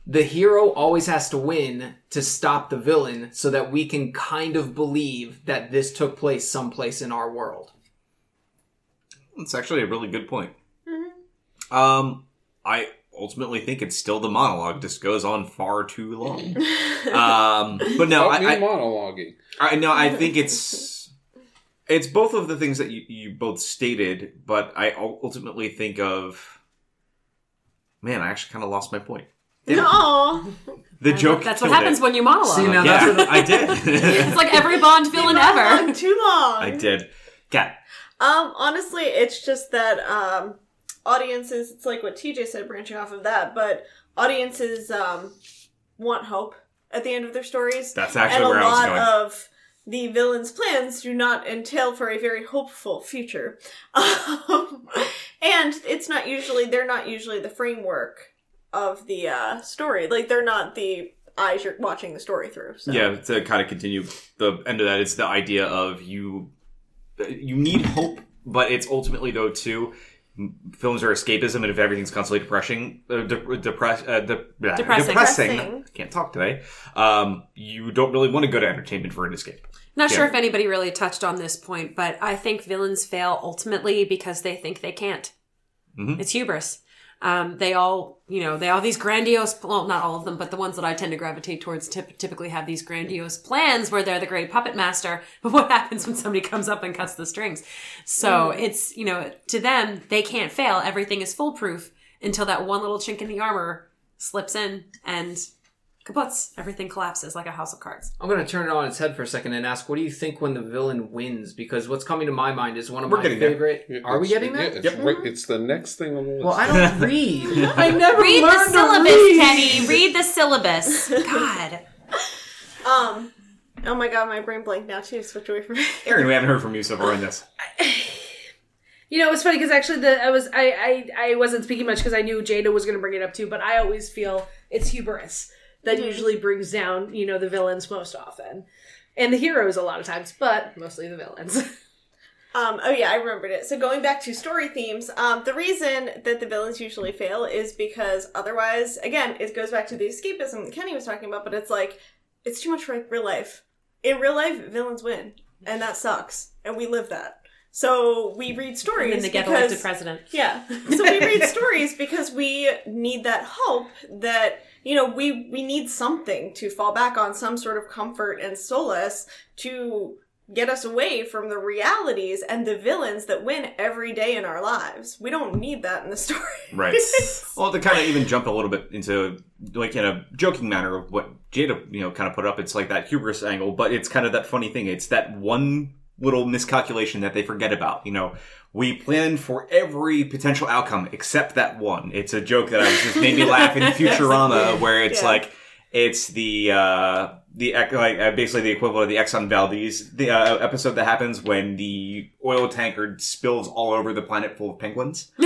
The hero always has to win to stop the villain so that we can kind of believe that this took place someplace in our world. It's actually a really good point. Um, I ultimately think it's still the monologue. Just goes on far too long. um, but no, Stop I, I, monologuing. I no, I think it's it's both of the things that you, you both stated. But I ultimately think of man, I actually kind of lost my point. Aw. The joke. That's what happens it. when you monologue. See, now Yeah, that's what I did. it's like every Bond villain ever. Too long. I did. Kat. Um, honestly, it's just that um, audiences. It's like what TJ said, branching off of that, but audiences um, want hope at the end of their stories. That's actually and where I was going. a lot going. of the villain's plans do not entail for a very hopeful future. Um, and it's not usually they're not usually the framework of the uh, story. Like they're not the eyes you're watching the story through. So. Yeah, to kind of continue the end of that, it's the idea of you you need hope, but it's ultimately though too. Films are escapism, and if everything's constantly depressing, uh, de- depress, uh, de- blah, Depressing. depressing, Depressing. can't talk today. Um, you don't really want to go to entertainment for an escape. Not sure if anybody really touched on this point, but I think villains fail ultimately because they think they can't. Mhm. It's hubris. Um, they all, you know, they all these grandiose, well, not all of them, but the ones that I tend to gravitate towards typ- typically have these grandiose plans where they're the great puppet master. But what happens when somebody comes up and cuts the strings? So it's, you know, to them, they can't fail. Everything is foolproof until that one little chink in the armor slips in and kaputs. Everything collapses like a house of cards. I'm going to turn it on its head for a second and ask, what do you think when the villain wins? Because what's coming to my mind is one of We're my getting there. favorite. Yeah, Are we it's- getting there? Yeah, it's, right, it's the next thing on the list. Well, I don't read. I never Read the learned to syllabus, read. Kenny. Read the syllabus. God. Um. Oh my god, my brain blanked now too. Switch away from it. Erin, we haven't heard from you so far in this. You know, it's funny because actually, the I was I I, I wasn't speaking much because I knew Jada was going to bring it up too. But I always feel it's hubris that usually brings down you know the villains most often, and the heroes a lot of times, but mostly the villains. Um, oh yeah, I remembered it. So going back to story themes, um, the reason that the villains usually fail is because otherwise, again, it goes back to the escapism that Kenny was talking about. But it's like it's too much for like real life. In real life, villains win, and that sucks, and we live that. So we read stories And they get because elected president. yeah. So we read stories because we need that hope that you know we we need something to fall back on, some sort of comfort and solace to get us away from the realities and the villains that win every day in our lives. We don't need that in the story. Right. well, to kind of even jump a little bit into like in a joking manner of what Jada, you know, kind of put up, it's like that hubris angle, but it's kind of that funny thing. It's that one little miscalculation that they forget about. You know, we plan for every potential outcome except that one. It's a joke that I was just made me laugh in Futurama, where it's Yeah. like it's the uh the like uh, basically the equivalent of the Exxon Valdez the uh, episode that happens when the oil tanker spills all over the planet full of penguins.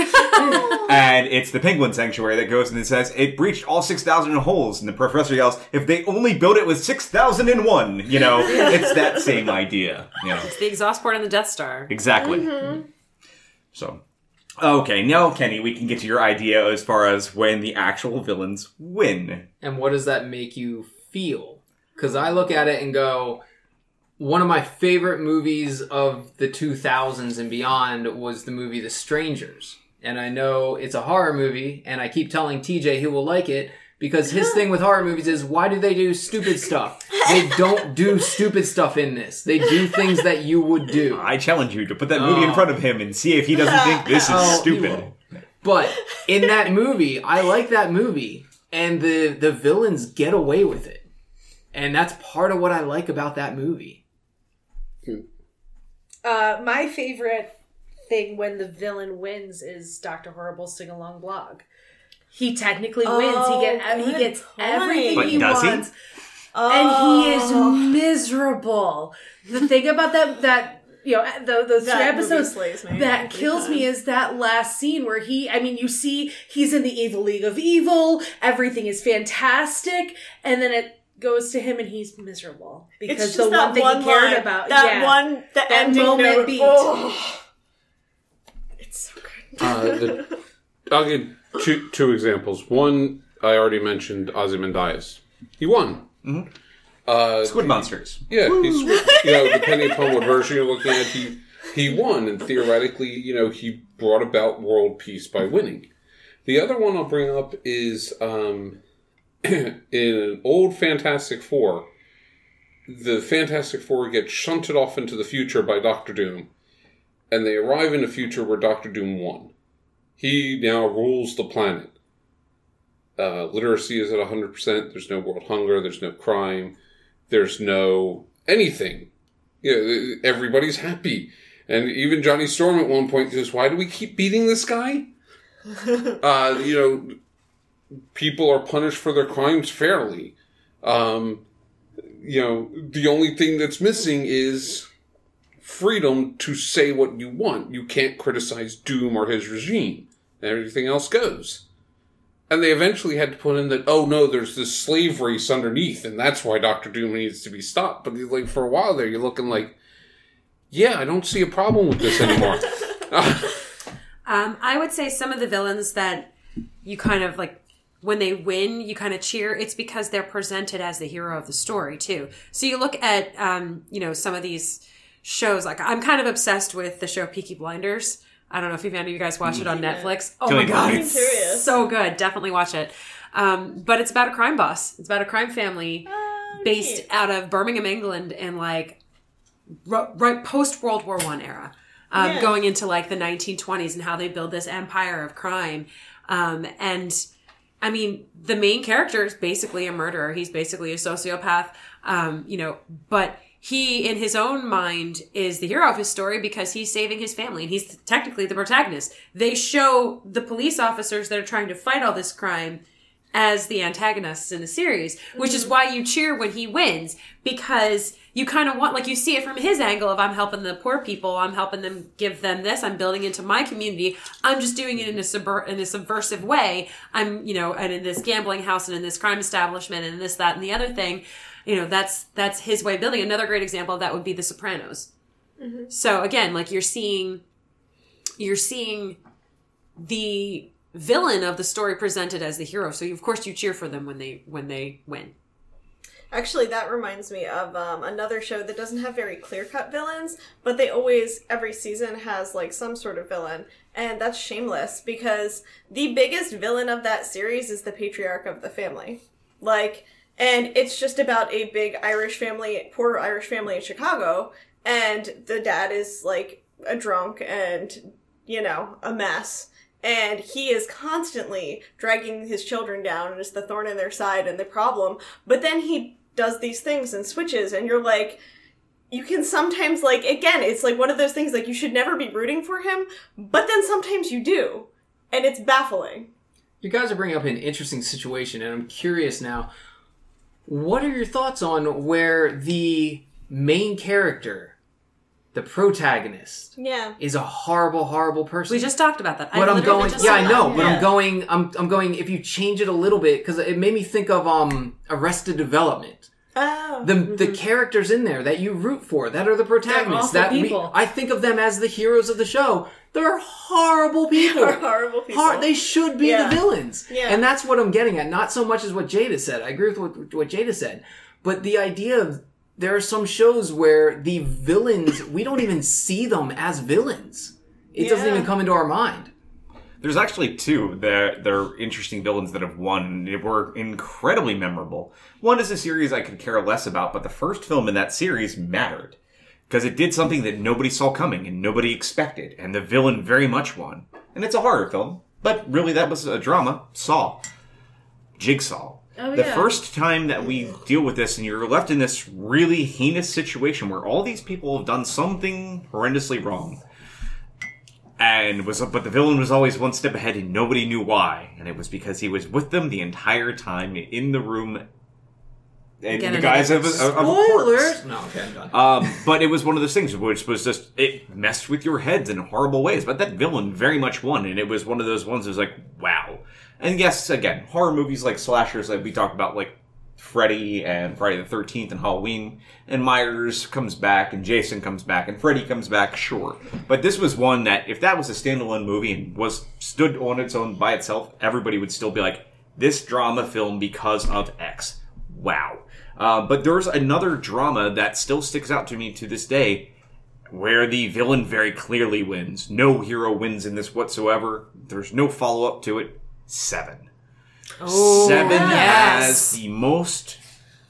And it's the penguin sanctuary that goes in and says it breached all 6000 holes. And the professor yells if they only built it with 6001 you know? It's that same idea you know? The exhaust port on the Death Star. exactly. So okay now kenny we can get to your idea as far as when the actual villains win And what does that make you feel? Because I look at it and go, one of my favorite movies of the 2000s and beyond was the movie The Strangers. And I know it's a horror movie, and I keep telling TJ he will like it because his thing with horror movies is why do they do stupid stuff? They don't do stupid stuff in this. They do things that you would do. i challenge you to put that movie in front of him and see if he doesn't think this is Oh, he stupid will. But in that movie, I like that movie, and the the villains get away with it, and that's part of what I like about that movie. uh, my favorite thing when the villain wins is Doctor Horrible's sing along blog. He technically wins. He get Oh, he gets point. everything But he does he? wants. and he is miserable. The thing about that that you know the those three That movie episodes me that every kills me is that last scene where he I mean you see he's in the evil league of evil, everything is fantastic, and then it goes to him and he's miserable because It's just the that one thing one he cared line, about that yeah. one the That ending moment note. beat. Oh. It's so good. Uh, the, I'll give two, two examples. One, I already mentioned Ozymandias. He won. Uh, squid monsters yeah, he's you know depending upon what version you're looking at, he he won, and theoretically, you know, he brought about world peace by winning. The other one I'll bring up is um, in an old Fantastic Four. The Fantastic Four get shunted off into the future by Doctor Doom, and they arrive in a future where Doctor Doom won. He now rules the planet. Uh, literacy is at 100%. There's no world hunger. There's no crime. There's no anything. You know, everybody's happy. And even Johnny Storm at one point goes, Why do we keep beating this guy? uh, you know, people are punished for their crimes fairly. Um, you know, the only thing that's missing is freedom to say what you want. You can't criticize Doom or his regime. Everything else goes. And they eventually had to put in that, oh no, there's this slave race underneath, and that's why Doctor Doom needs to be stopped. But like for a while there, you're looking like, yeah, I don't see a problem with this anymore. Um, I would say some of the villains that you kind of like when they win, you kind of cheer. It's because they're presented as the hero of the story too. So you look at um, you know some of these shows. Like I'm kind of obsessed with the show Peaky Blinders. I don't know if any of you guys watch it on Yeah. Netflix. Oh Killing my god, it's I'm so good. Definitely watch it. Um, but it's about a crime boss. It's about a crime family Oh, based neat. out of Birmingham, England, in like ro- right post World War One era, um, Yeah. going into like the 1920s and how they build this empire of crime. Um, and I mean, the main character is basically a murderer. He's basically a sociopath. Um, you know, but he, in his own mind, is the hero of his story because he's saving his family and he's technically the protagonist. They show the police officers that are trying to fight all this crime as the antagonists in the series, which is mm-hmm. why you cheer when he wins because you kind of want, like, you see it from his angle of I'm helping the poor people, I'm helping them give them this, I'm building into my community, I'm just doing it in a subver- in a subversive way. I'm, you know, and in this gambling house and in this crime establishment and this, that, and the other thing, you know, that's that's his way of building. Another great example of that would be The Sopranos. So again, like you're seeing, you're seeing the villain of the story presented as the hero. So you, of course you cheer for them when they when they win. Actually, that reminds me of um, another show that doesn't have very clear cut villains, but they always, every season, has like some sort of villain. And that's Shameless because the biggest villain of that series is the patriarch of the family. Like, and it's just about a big Irish family, poor Irish family in Chicago, and the dad is like a drunk and, you know, a mess. And he is constantly dragging his children down and is the thorn in their side and the problem. But then he does these things and switches, and you're like, you can sometimes, like, again, it's like one of those things, like, you should never be rooting for him, but then sometimes you do. And it's baffling. You guys are bringing up an interesting situation, and I'm curious now. What are your thoughts on where the main character, the protagonist, Yeah. is a horrible, horrible person? We just talked about that. I but I'm going. just Yeah, I know. that. But Yeah. I'm going. I'm. I'm going. If you change it a little bit, because it made me think of um Arrested Development. Oh. The the mm-hmm. characters in there that you root for, that are the protagonists, that we. I think of them as the heroes of the show. They're horrible people. They're horrible people. Har- they should be Yeah. the villains. Yeah. And that's what I'm getting at. Not so much as what Jada said. I agree with what, what Jada said. But the idea of there are some shows where the villains, we don't even see them as villains. It doesn't even come into our mind. There's actually two that are interesting villains that have won. and They were incredibly memorable. One is a series I could care less about, but the first film in that series mattered because it did something that nobody saw coming and nobody expected, and the villain very much won. And it's a horror film, but really that was a drama. Saw, Jigsaw. Oh, the yeah. first time that we deal with this, and you're left in this really heinous situation where all these people have done something horrendously wrong and was but the villain was always one step ahead and nobody knew why and it was because he was with them the entire time in the room and Again, the guys of, think of, of a corpse. Spoilers. No, okay, I'm done. Um, but it was one of those things which was just it messed with your heads in horrible ways. But that villain very much won, and it was one of those ones that was like, wow. And yes, again, horror movies like slashers like we talked about, like Freddy and Friday the Thirteenth and Halloween, and Myers comes back and Jason comes back and Freddy comes back, sure. But this was one that if that was a standalone movie and was stood on its own by itself, everybody would still be like, this drama film because of X. Wow. Uh, but there's another drama that still sticks out to me to this day where the villain very clearly wins. No hero wins in this whatsoever. There's no follow up to it. Seven. Seven yes. has the most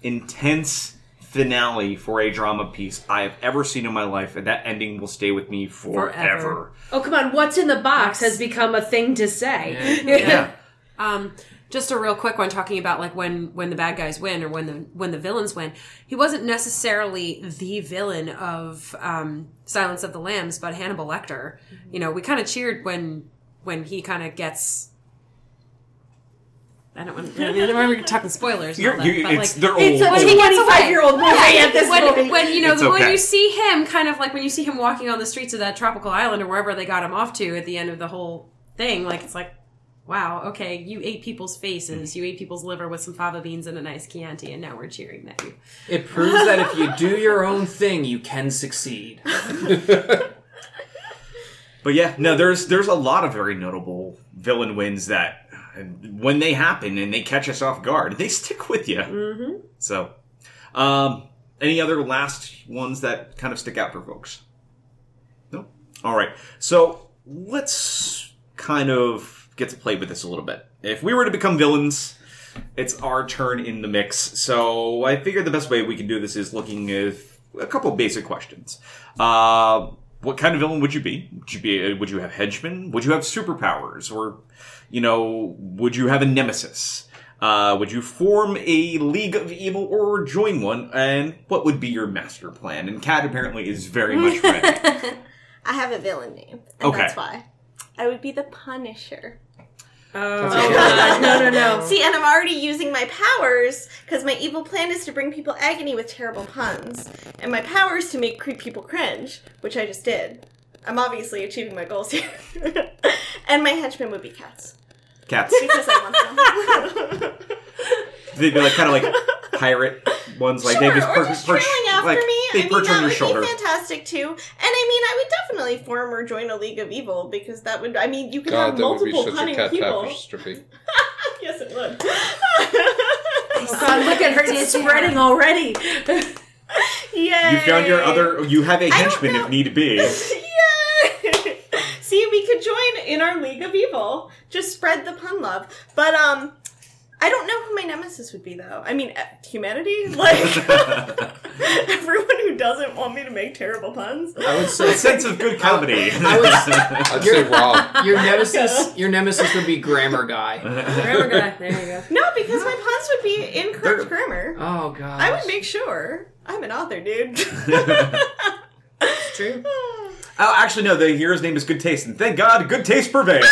intense finale for a drama piece I have ever seen in my life, and that ending will stay with me forever. Forever. Oh come on! What's in the box has become a thing to say. Yeah. Um, just a real quick one talking about like when when the bad guys win or when the when the villains win. He wasn't necessarily the villain of um, Silence of the Lambs, but Hannibal Lecter. You know, we kind of cheered when when he kind of gets. I don't want. I don't remember talking spoilers. You're, all that, you, but, it's, like, they're old. It's a When he gets away. 25 year old movie at this when, point. when you know It's when okay. you see him kind of like when you see him walking on the streets of that tropical island or wherever they got him off to at the end of the whole thing like it's like wow okay you ate people's faces you ate people's liver with some fava beans and a nice chianti and now we're cheering at you It proves that if you do your own thing, you can succeed. But yeah, no, there's there's a lot of very notable villain wins that when they happen and they catch us off guard, they stick with you. Mm-hmm. So, um, any other last ones that kind of stick out for folks? No. All right. So let's kind of get to play with this a little bit. If we were to become villains, it's our turn in the mix. So I figured the best way we can do this is looking at a couple basic questions. Uh, what kind of villain would you be? Would you be? Would you have henchmen? Would you have superpowers? Or, you know, would you have a nemesis? Uh, would you form a league of evil or join one? And what would be your master plan? And Kat apparently is very much ready. I have a villain name, and Okay. that's why. I would be the Punisher. Oh, God, no, no, no. See, and I'm already using my powers because my evil plan is to bring people agony with terrible puns, and my powers to make creep people cringe, which I just did. I'm obviously achieving my goals here. and my henchmen would be cats Cats. because I want them. They'd be like kind of like pirate ones, like sure, they just or perch, just perch trailing after like me. they I mean, perch that on your would shoulder. be fantastic too. And I mean, I would definitely form or join a league of evil because that would. I mean, you could God, have that would be multiple such a cat people. tapestry. yes, it would. Oh God, look at her. It's spreading already. Yay! You found your other. You have a don't henchman know. if need be. Yay! See, we could join in our League of Evil. Just spread the pun love. But um, I don't know who my nemesis would be though. I mean, eh, humanity, like everyone who doesn't want me to make terrible puns. I would say A say sense of good comedy. I would I'd say Rob. your nemesis. Your nemesis would be grammar guy. Grammar guy. There you go. No, because my puns would be incorrect grammar. Oh god. I would make sure. I'm an author, dude. it's True. Oh, actually, no. The hero's name is Good Taste, and thank God, good taste prevails.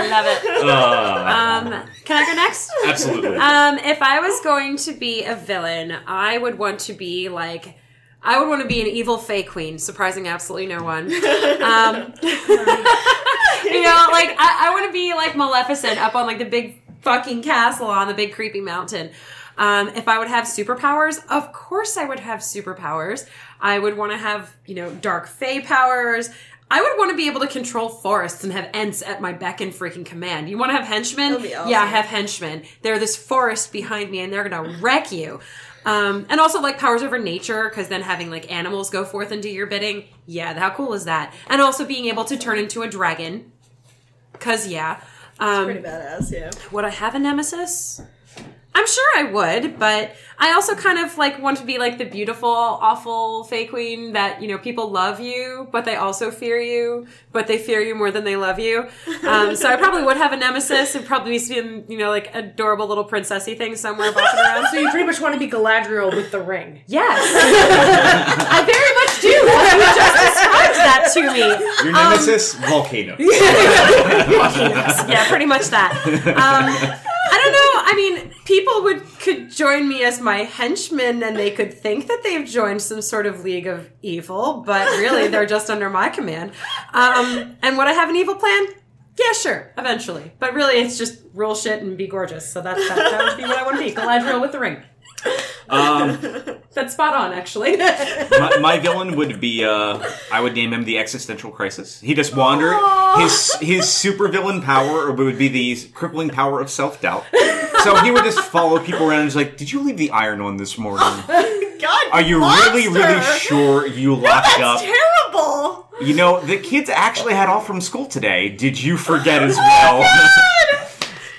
I love it. Uh, Um, can I go next? absolutely. Um, if I was going to be a villain, I would want to be like. I would want to be an evil fey queen, surprising absolutely no one. Um, you know, like I, I want to be like Maleficent up on like the big fucking castle on the big creepy mountain. Um, if I would have superpowers, of course I would have superpowers. I would want to have you know dark fey powers. I would want to be able to control forests and have Ents at my beck and freaking command. You want to have henchmen? Awesome. Yeah, I have henchmen. They're this forest behind me, and they're gonna wreck you. Um, and also like powers over nature, because then having like animals go forth and do your bidding. Yeah, how cool is that? And also being able to turn into a dragon. Cause yeah. Um, Pretty badass, yeah. would I have a nemesis? I'm sure I would, but I also kind of like want to be like the beautiful, awful Fey Queen that, you know, people love you, but they also fear you, but they fear you more than they love you. Um, so I probably would have a nemesis. It'd probably be some, you know, like adorable little princessy thing somewhere bopping around. So you pretty much want to be Galadriel with the ring. Yes. I very much do. You just described that to me. Your nemesis, volcano. yeah, pretty much that. Um, I don't know. I mean, people would could join me as my henchmen, and they could think that they've joined some sort of league of evil, but really they're just under my command. Um, and would I have an evil plan? Yeah, sure, eventually. But really, it's just roll shit and be gorgeous. So that's that, that would be what I want to be: Galadriel with the ring. Um, That's spot on, actually. my, my villain would be uh I would name him the existential crisis. He just wandered his his super villain power would be the crippling power of self doubt. So he would just follow people around and just like, Did you leave the iron on this morning? God, Are you monster! really, really sure you locked That's up? terrible. You know, the kids actually had off from school today. Did you forget as well?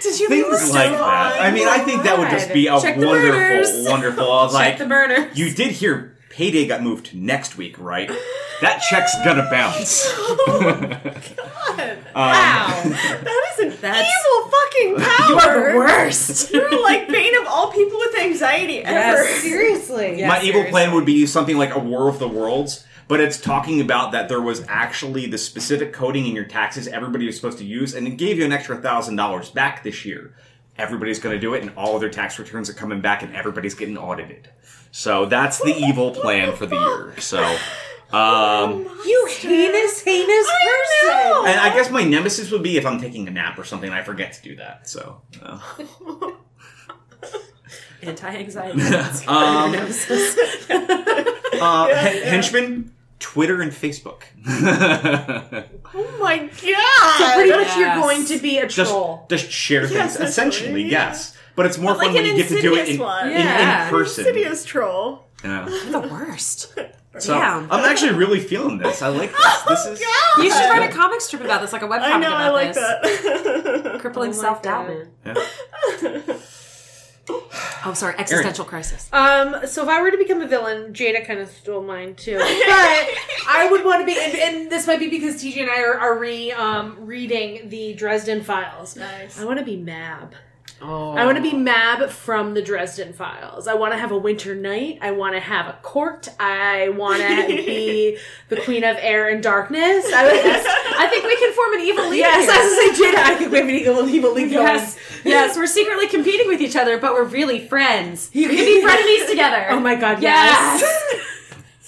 Did you Things like that. I mean, I think that would just be a Check the wonderful, burners. wonderful. I was Check like, the burner. you did hear payday got moved to next week, right? That check's gonna bounce. Oh God. Um, wow. that is an That's- evil fucking power. You are the worst. You're like bane of all people with anxiety ever. Yes. Seriously. Yeah, My evil plan would be something like a War of the Worlds, but it's talking about that there was actually the specific coding in your taxes everybody was supposed to use, and it gave you an extra thousand dollars back this year. Everybody's going to do it, and all of their tax returns are coming back, and everybody's getting audited. So that's the evil plan for the year. So, um, You heinous, heinous person. Know. and I guess my nemesis would be if I'm taking a nap or something, and I forget to do that. So, uh, Anti-anxiety. um, Nemesis. uh, hen- henchman, Twitter and Facebook. Oh my god. Pretty much you're going to be a just troll. just share Yes, things. Essentially, essentially, yeah. yes. But it's more But fun like when you get to do it insidious in, in, Yeah. in person. Insidious troll. Yeah. the worst. So Yeah. I'm actually really feeling this. I like this. Oh this is You should write a comic strip about this, like a webcomic I know, about I like this. that. Crippling Oh self doubt, man. Yeah. Oh, sorry, existential crisis. Um, so if I were to become a villain, Jada kind of stole mine too. But I would want to be, and, and this might be because TJ and I are, are re um, reading the Dresden Files. Nice. I want to be Mab. Oh. I want to be Mab from the Dresden Files. I want to have a winter Knight. I want to have a court. I want to be the queen of air and darkness. I, I think we can form an evil league. yes, here. I was going to say Jada. I think we have an evil, evil league. Yes, yes, we're secretly competing with each other, but we're really friends. You can be frenemies together. Oh my god, Yes. yes.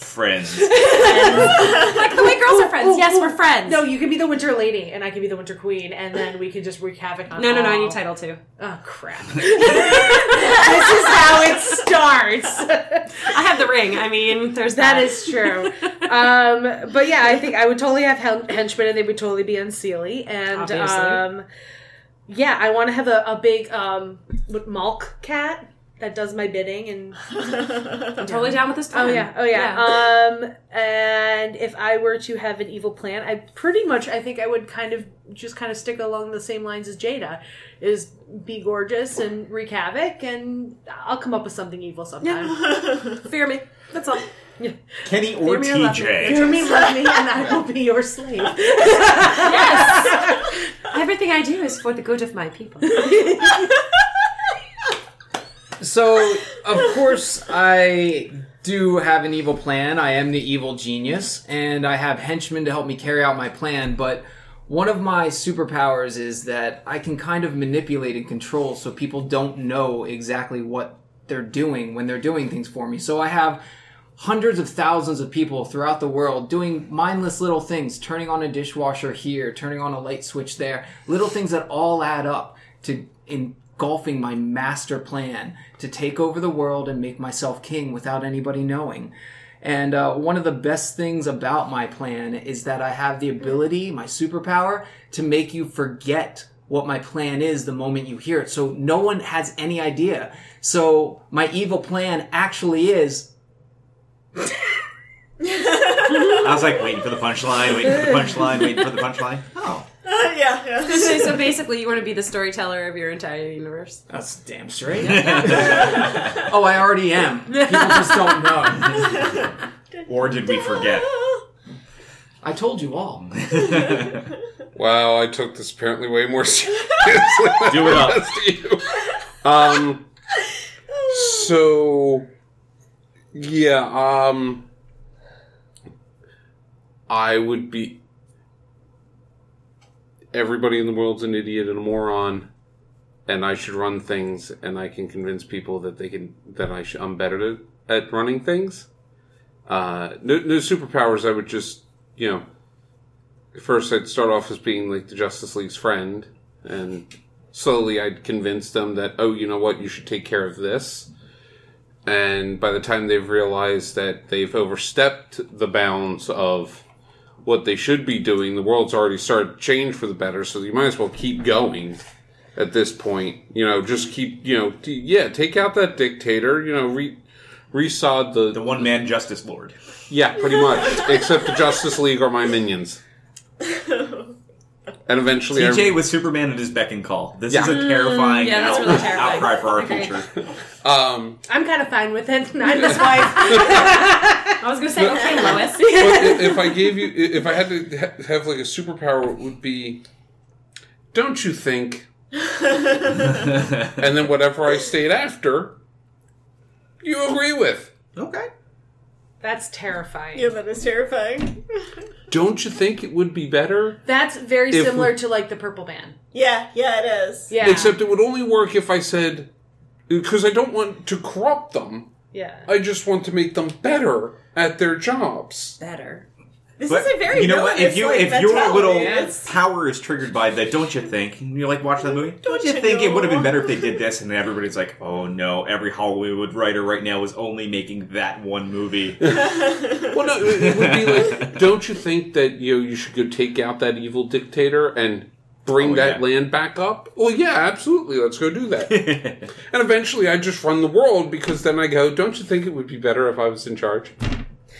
friends. like the way girls are friends. Ooh, yes, ooh. we're friends. No, you can be the Winter Lady, and I can be the Winter Queen, and then we can just wreak havoc on. no, no, no. I need title too. Oh crap! this is how it starts. I have the ring. I mean, there's that that. is true. Um, but yeah, I think I would totally have hen- henchmen, and they would totally be Unseelie. And um, yeah, I want to have a, a big um, what, Malk cat that does my bidding and I'm totally down with this plan. Oh yeah, oh yeah. Um, and if I were to have an evil plan, I pretty much I think I would kind of just kind of stick along the same lines as Jada, is be gorgeous and wreak havoc, and I'll come up with something evil sometime. Fear me. That's all. Yeah. Kenny or me or me. TJ. Fear me, love me, and I will be your slave. Yes. Everything I do is for the good of my people. So, of course, I do have an evil plan. I am the evil genius, and I have henchmen to help me carry out my plan. But one of my superpowers is that I can kind of manipulate and control so people don't know exactly what they're doing when they're doing things for me. So I have hundreds of thousands of people throughout the world doing mindless little things, turning on a dishwasher here, turning on a light switch there, little things that all add up to engulfing my master plan to take over the world and make myself king without anybody knowing. And uh, one of the best things about my plan is that I have the ability, my superpower, to make you forget what my plan is the moment you hear it. So no one has any idea. So my evil plan actually is I was like waiting for the punchline, waiting for the punchline, waiting for the punchline. Oh. yeah, yeah. so, so basically, you want to be the storyteller of your entire universe. That's damn straight. oh, I already am. People just don't know. Or did we forget? I told you all. Wow, I took this apparently way more seriously. Do it up. than you. Um. So, yeah. Um. I would be. Everybody in the world's an idiot and a moron, and I should run things, and I can convince people that they can that I should, I'm better at, at running things. Uh, no, no superpowers. I would just, you know, first I'd start off as being like the Justice League's friend, and slowly I'd convince them that, oh, you know what, you should take care of this. And by the time they've realized that they've overstepped the bounds of what they should be doing, the world's already started to change for the better, so you might as well keep going at this point. You know, just keep, you know, t- yeah, take out that dictator, you know, re- resod the, The one man justice lord. yeah, pretty much. Except the Justice League are my minions. And eventually, TJ I, with Superman at his beck and call. This Yeah. is a terrifying yeah, that's out- really terrifying. outcry for our Agreed. future. um, I'm kind of fine with it. I'm his wife. I was gonna say, okay, Lois. if I gave you, if I had to have like a superpower, it would be, don't you think? and then whatever I stayed after, you agree with. Okay. That's terrifying. Yeah, that is terrifying. Don't you think it would be better? That's very If similar we- to like the Purple Man. Yeah, yeah, it is. Yeah. Except it would only work if I said, because I don't want to corrupt them. yeah. I just want to make them better at their jobs. Better. This But is a very you know what? If you like, if your little It's- power is triggered by the don't you think? And you like watch that movie? Don't, you you think it would have been better if they did this? And then everybody's like, oh no, every Hollywood writer right now is only making that one movie. Well, no, it it would be like, don't you think that you know you should go take out that evil dictator and bring Oh, that yeah. land back up? Well, yeah, absolutely. Let's go do that. and eventually, I just run the world because then I go, don't you think it would be better if I was in charge?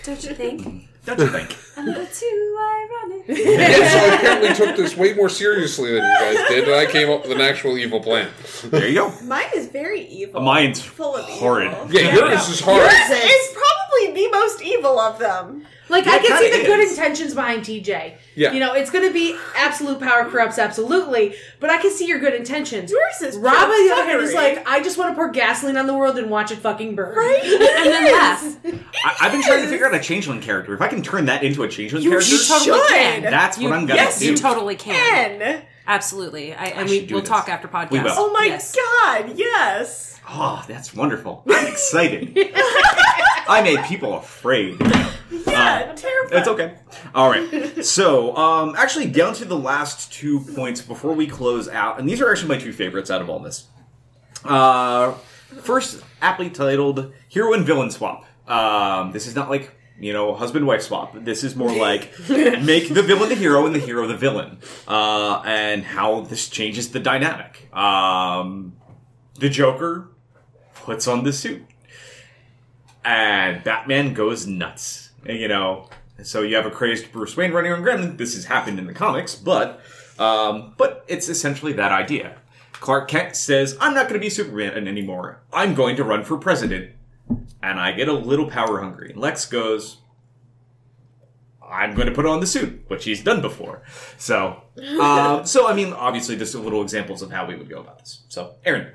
Don't you think? Don't you think? A little too ironic. Yeah, so I apparently took this way more seriously than you guys did, and I came up with an actual evil plan. there you go. Mine is very evil. Mine's full of horrid. evil. Yeah, yours is hard. Yours is probably the most evil of them. Like Yeah, I can see kinda the good intentions behind TJ. Yeah. You know, it's going to be absolute power corrupts absolutely, but I can see your good intentions. Yours is Rob, on the other hand, is like, I just want to pour gasoline on the world and watch it fucking burn. Right? And then laugh. I, I've been trying to figure out a changeling character. If I can turn that into a changeling character, You totally should. can. that's what I'm gonna yes, do. you totally can. Man. Absolutely. I, and should we, we'll this. talk after podcast. We will. Oh my Yes. god, yes. Oh, that's wonderful. I'm excited. I made people afraid. Yeah, terrifying. It's okay. All right. So, um, actually, down to the last two points before we close out, and these are actually my two favorites out of all this. Uh, first, aptly titled "Hero and Villain Swap." Um, this is not like you know husband wife swap. This is more like make the villain the hero and the hero the villain, uh, and how this changes the dynamic. Um, the Joker puts on the suit and Batman goes nuts. You know, so you have a crazed Bruce Wayne running around. Granted, this has happened in the comics, but um, but it's essentially that idea. Clark Kent says, "I'm not going to be Superman anymore. I'm going to run for president," and I get a little power hungry. And Lex goes, "I'm going to put on the suit," which he's done before. So, um, so I mean, obviously, just a little examples of how we would go about this. So, Erin,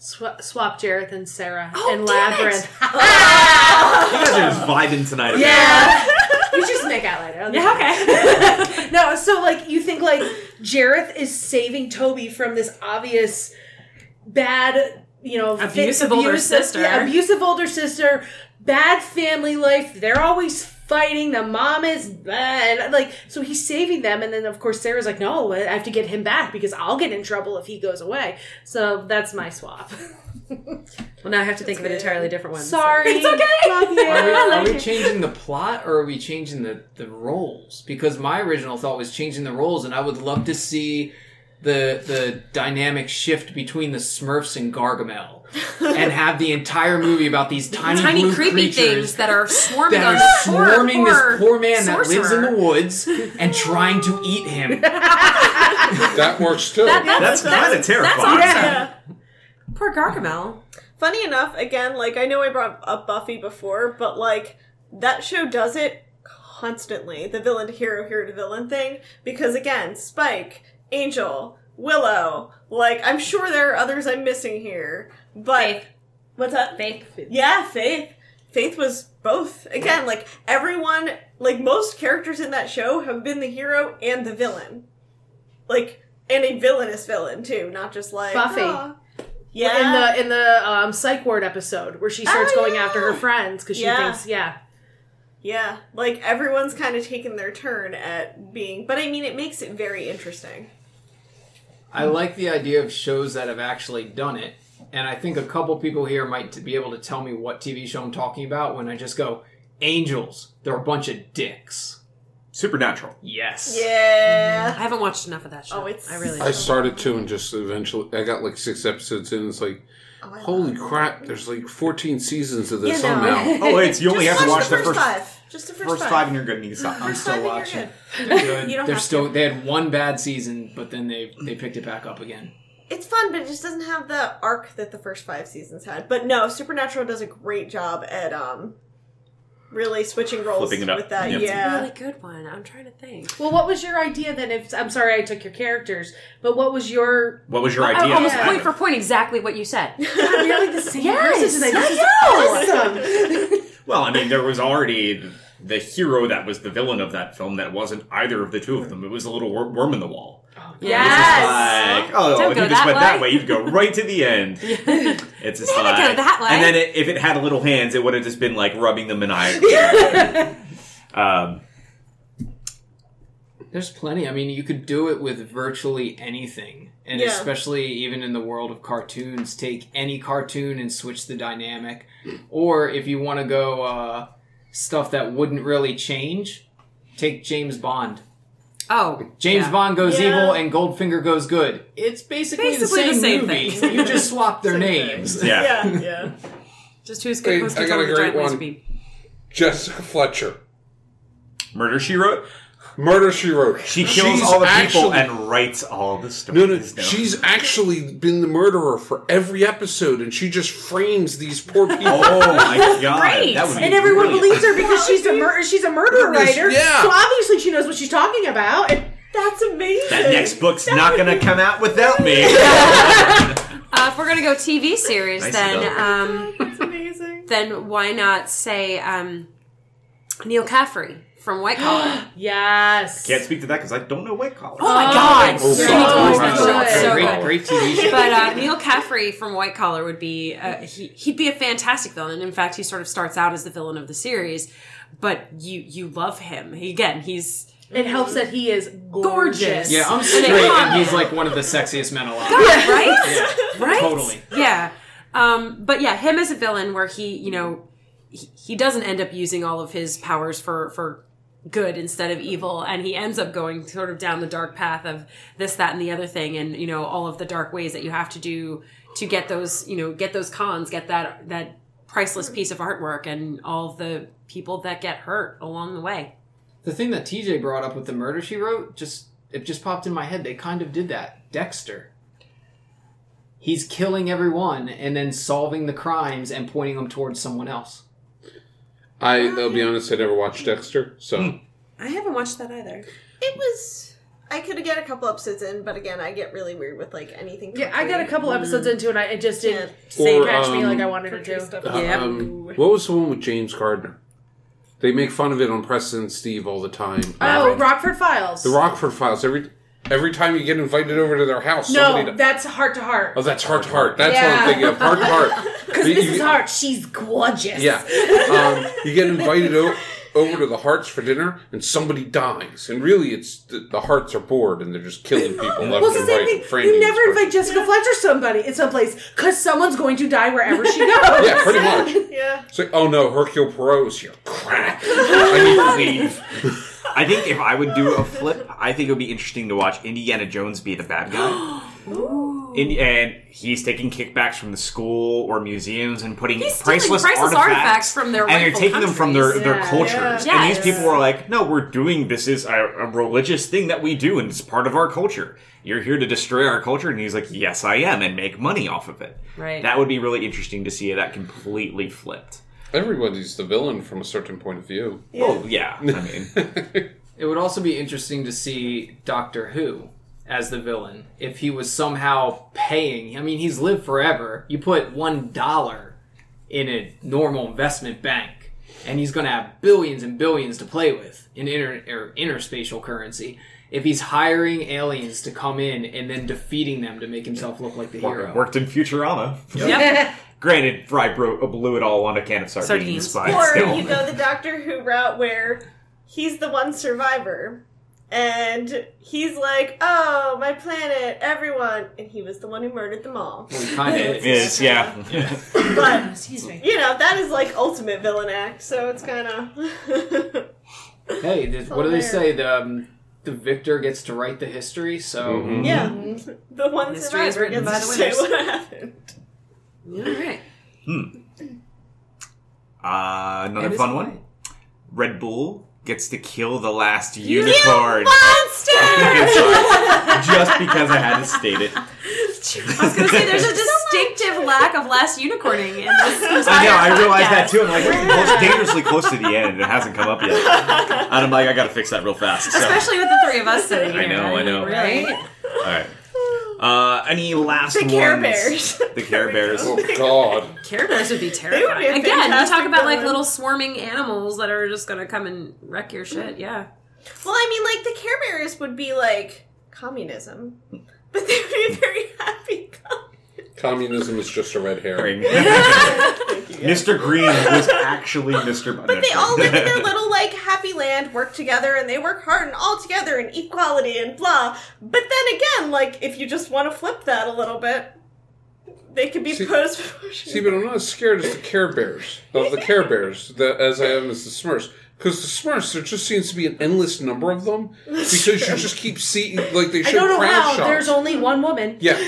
Swa- swap Jareth and Sarah Oh, and damn it. Labyrinth. Ah! you guys are just vibing tonight. yeah. we should just make out later. Yeah, okay. no, so like you think like Jareth is saving Toby from this obvious bad, you know, fi- Abusive older sister. yeah, abusive older sister, bad family life. They're always fighting. The mom is bad. Like so, he's saving them, and then of course Sarah's like, "No, I have to get him back because I'll get in trouble if he goes away." So that's my swap. Well, now I have to think of an entirely different one. so- Sorry, It's okay. Love you. Are we, are we changing the plot or are we changing the, the roles? Because my original thought was changing the roles, and I would love to see the the dynamic shift between the Smurfs and Gargamel, and have the entire movie about these tiny, Tiny blue creepy creatures things that are swarming that on are swarming poor this poor man that lives in the woods and trying to eat him. That works too. That- That's kind of terrifying. That's awesome. Yeah. Poor Gargamel. Funny enough, again, like I know I brought up Buffy before, but like that show does it constantly. The villain to hero, hero to villain thing. Because again, Spike, Angel, Willow, like I'm sure there are others I'm missing here. But Faith. what's that? Faith. Yeah, Faith. Faith was both. Again, like everyone like most characters in that show have been the hero and the villain. Like and a villainous villain too, not just like Buffy. "Ah." Yeah. in the in the um, psych ward episode where she starts Oh, going yeah. after her friends because she Yeah. thinks yeah Yeah, like everyone's kind of taken their turn at being, but I mean, it makes it very interesting. I like the idea of shows that have actually done it, and I think a couple people here might be able to tell me what TV show I'm talking about when I just go, Angels, they're a bunch of dicks. Supernatural. Yes. Yeah. I haven't watched enough of that show. Oh, it's- I really. I started to and just eventually I got like six episodes in. It's like, oh, holy crap! There's like 14 seasons of this Yeah, no. somehow. Oh, wait, you only have to watch watch the the first first five. Just the first, first five. five, and you're good. And you stop. I'm still five and you're watching. They're good. You don't They're have still. to. They had one bad season, but then they they picked it back up again. It's fun, but it just doesn't have the arc that the first five seasons had. But no, Supernatural does a great job at um really switching roles Flipping it up. with that. Yep. Yeah. really good one. I'm trying to think. well what was your idea then if i'm sorry i took your characters but what was your What was your I- idea? almost Yeah. point for point exactly what you said. God, we're like the same Yes, person today. This I is awesome Well, I mean, there was already the hero that was the villain of that film that wasn't either of the two of them. It was a little wor- worm in the wall. Yes. Like, oh, Don't if go you just that went that way. way, you'd go right to the end. It's just Never like, go that way. and then it, if it had little hands, it would have just been like rubbing them maniacally. um, There's plenty. I mean, you could do it with virtually anything. And Yeah. especially even in the world of cartoons, take any cartoon and switch the dynamic. Or if you want to go uh, stuff that wouldn't really change, take James Bond. Oh, James yeah. Bond goes Yeah. evil and Goldfinger goes good. It's basically, Basically the the same, same movie. thing. you just swap their Same thing. names. yeah. Yeah, yeah. Just who's Hey, supposed I to got a the great giant laser one. beam? Jessica Fletcher. Murder She Wrote. Murder She Wrote. She kills She's all the people actually- and writes all the No, stories. no, she's actually been the murderer for every episode, and she just frames these poor people. Oh my god, Great. that would be And everyone brilliant. believes her because she's a mur- she's a murder Goodness, writer. yeah. So obviously she knows what she's talking about. And That's amazing. That next book's not gonna come out without me. Uh, if we're gonna go TV series, Nice then um, That's amazing. then why not say um, Neil Caffrey from White Collar? yes. Can't speak to that because I don't know White Collar. Oh my god! Oh, You God. watch that show. It's Good. so great, great TV show. But uh, Neil Caffrey from White Collar would be uh, he, he'd be a fantastic villain. In fact, he sort of starts out as the villain of the series, but you you love him. He, again, he's It helps that he is gorgeous. Gorgeous. yeah, I'm And straight, they- and he's like one of the sexiest men alive. right, right, Totally. yeah. Um, but yeah, him as a villain, where he you know he, he doesn't end up using all of his powers for for good instead of evil and he ends up going sort of down the dark path of this that and the other thing and you know all of the dark ways that you have to do to get those you know get those cons get that that priceless piece of artwork and all the people that get hurt along the way The thing that TJ brought up with the murder she wrote, just it just popped in my head. They kind of did that. Dexter. He's killing everyone and then solving the crimes and pointing them towards someone else. I, I'll be honest, I never watched Dexter, so i haven't watched that either It was. I could get a couple episodes in, but again, I get really weird with like anything. Yeah, I got a couple episodes into it and I, it just didn't Yeah. say Or, catch me um, like I wanted it country to. stuff. Yeah. um, what was the one with James Gardner? They make fun of it on Preston and Steve all the time. Oh, Rockford Files. the Rockford Files. Every every time you get invited over to their house, somebody. no, do- that's Hart to Hart. oh, that's Hart to Hart. That's what I'm thinking of. Hart to Hart. Because You- Mrs. you- Hart, she's gorgeous. Yeah. Um, you get invited o- over to the Harts for dinner, and somebody dies. And really, it's the, the Harts are bored, and they're just killing people left Well, and the same right. thing. and You never person. invite Jessica Fletcher somebody in some place because someone's going to die wherever she goes. Yeah, pretty much. Yeah. It's like, oh no, Hercule Poirot's here. Crap. I need to leave. I think if I would do a flip, I think it would be interesting to watch Indiana Jones be the bad guy. In, and he's taking kickbacks from the school or museums and putting He's stealing priceless, priceless artifacts, artifacts from their and they're rightful taking them from their, countries. their Yeah. cultures. Yeah. And these Yes. people are like, "No, we're doing this is a, a religious thing that we do, and it's part of our culture. You're here to destroy our culture." And he's like, "Yes, I am, and make money off of it." Right. That would be really interesting to see that completely flipped. Everybody's the villain from a certain point of view. Oh yeah, I mean, It would also be interesting to see Doctor Who as the villain if he was somehow paying. I mean, he's lived forever. You put one dollar in a normal investment bank, and he's going to have billions and billions to play with in inter or interspatial currency. If he's hiring aliens to come in and then defeating them to make himself look like the hero, worked in Futurama. Yep. Granted, Fry bro- blew it all on a can of sardines, Sardines. but Or still. you go the Doctor Who route where he's the one survivor. And he's like, oh, my planet, everyone. And he was the one who murdered them all. kind of is yeah. But, Excuse me. you know, that is like ultimate villain act, so it's kind of. Hey, th- what do they say? The um, the victor gets to write the history. So Mhm. yeah. The one History is survivor written gets by to the say winners. what happened. All right. Uh, another fun fine. one. Red Bull gets to kill the last unicorn. Monster! Just because I had to state it. I was going to say there's a distinctive lack of last unicorning in this I know, I realized that too. I'm like, we're close, dangerously close to the end, and it hasn't come up yet. And I'm like, I gotta fix that real fast. So. Especially with the three of us sitting here. I know, I know. Right? All right. Uh, any last The Care ones? Bears. The Care Bears. Oh God. Care Bears would be would be Again, you talk fantastic about like little swarming animals that are just going to come and wreck your shit. Yeah. Well, I mean, like, the Care Bears would be like communism. But they would be very happy. Communism is just a red herring. Mr. Green was actually Mr. But they all live in their little like happy land, work together, and they work hard and all together and equality and blah. But then again, like if you just want to flip that a little bit, they could be See- posed. See, but I'm not as scared as the Care Bears of the Care Bears the, as I am as the Smurfs Because the Smurfs, there just seems to be an endless number of them because you just keep seeing like they I don't know crowd how. shots. There's only one woman. yeah,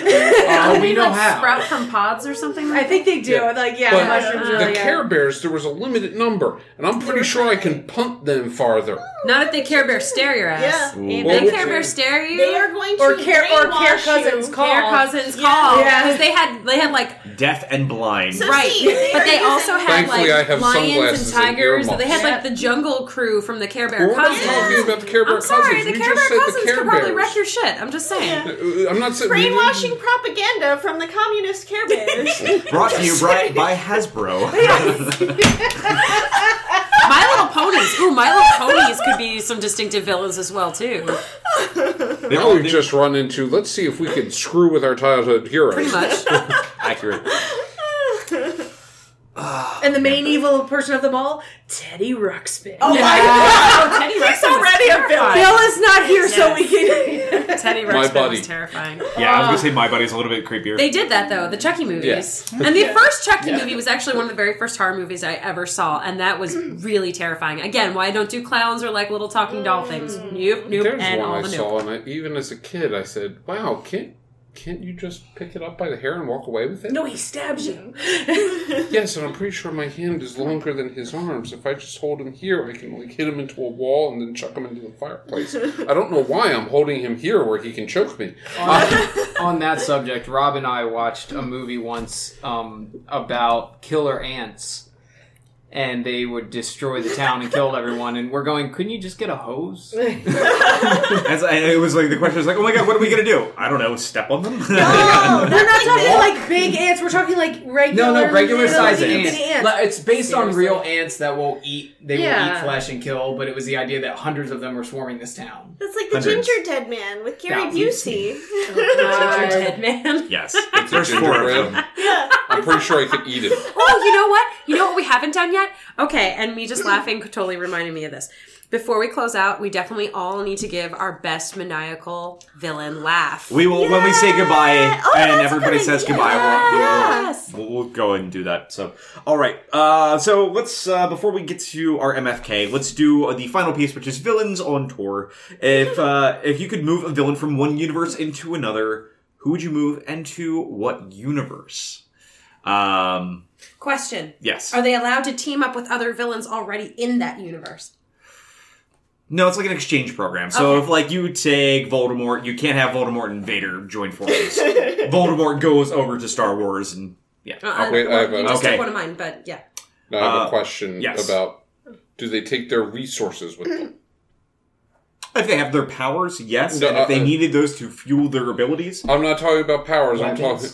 Oh, we know like how. sprout from pods or something. Like I think they do. Yeah. Like, yeah, but mushrooms the really Care. Bears, there was a limited number, and I'm pretty sure I can punt them farther. Not if they Care Bear stare your ass. Yeah. If Well, they Care Bear stare you. They are going to Or care or care cousins you. call. Care cousins Yeah. call Yeah. because they had they had like Deaf and blind. So right, see, they but they also had Thankfully, I like have lions and and tigers. earmuffs. they had like the Jungle Crew from the Care Bear We're cousins. talking about the Care Bear I'm sorry, cousins. the we Care just Bear cousins Care could probably wreck your shit. I'm just saying. Uh, I'm not saying brainwashing propaganda from the communist Care Bears. Brought to you by, by Hasbro. My Little Ponies. Ooh, My Little Ponies could be some distinctive villains as well too. Now we've just run into. Let's see if we can screw with our childhood heroes. Pretty much. accurate. And the main evil person of them all, Teddy Ruxpin. Oh my Oh, Teddy Ruxpin already a villain. Bill is not here, so we can. Teddy My Ruxpin buddy. was terrifying. Yeah, I was gonna say my buddy's a little bit creepier. They did that though, the Chucky movies. And the first Chucky movie was actually one of the very first horror movies I ever saw, and that was really terrifying. Again, why I don't do clowns or like little talking doll things. Mm. Nope, nope, There's and one all I the saw, nope. and I, even as a kid, I said, "Wow, can't can't you just pick it up by the hair and walk away with it?" no, he stabs you. Yes, and I'm pretty sure my hand is longer than his arms. If I just hold him here, I can like hit him into a wall and then chuck him into the fireplace. I don't know why I'm holding him here where he can choke me. on, on that subject, Rob and I watched a movie once um, about killer ants. And they would destroy the town and kill everyone. And we're going, couldn't you just get a hose? As I, it was like the question was like, oh my god, what are we gonna do? I don't know, step on them. No, We're not that's talking like big ants. We're talking like regular. No, no, regular little size itty ants. Like, It's based on real ants that will eat. They will Yeah. eat flesh and kill. But it was the idea that hundreds of them were swarming this town. That's like the Hundreds. Gingerdead Man with Gary Thousands. Busey. Ginger Dead Man. yes, It's a there's four of gingerbread. them. yeah. I'm pretty sure I could eat it. Oh, you know what? You know what we haven't done yet? Okay, and me just laughing totally reminded me of this. Before we close out, we definitely all need to give our best maniacal villain laugh. We will when we say goodbye Oh, and that's a everybody good says idea. goodbye. We'll, we'll- Yes. we'll, we'll go and do that. So, all right. Uh, so let's uh, before we get to our MFK, let's do uh, the final piece, which is villains on tour. If uh, if you could move a villain from one universe into another, who would you move and to what universe? Um, Question. yes. Are they allowed to team up with other villains already in that universe? No, it's like an exchange program. So Okay. if like you take Voldemort, you can't have Voldemort and Vader join forces. Voldemort goes over to Star Wars and yeah. Uh, Wait, I have a- you just Okay. took one of mine, but yeah. Now, I have Uh, a question yes. about: Do they take their resources with them? If they have their powers, yes. No, and if they uh, needed those to fuel their abilities, I'm not talking about powers. I'm talking uh,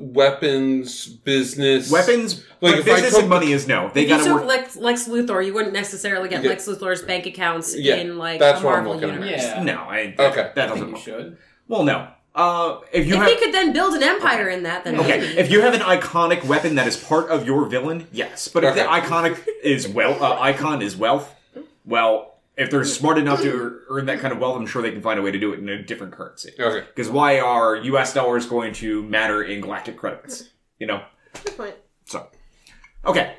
weapons, business, weapons, Like, like if I business took and money is no. They If you gotta took work. Lex, Lex Luthor, you wouldn't necessarily get Yeah. Lex Luthor's bank accounts Yeah, in like that's a what I'm Marvel looking at. universe. Yeah. no, I, Okay. that I think doesn't. you should. Well, no. Uh, if you If have he could then build an empire in that, then okay, maybe. if you have an iconic weapon that is part of your villain, yes. But if the iconic is well, uh, icon is wealth, well, if they're smart enough to earn that kind of wealth, I'm sure they can find a way to do it in a different currency. Okay. Because why are U.S. dollars going to matter in galactic credits? You know. Good point. So, okay.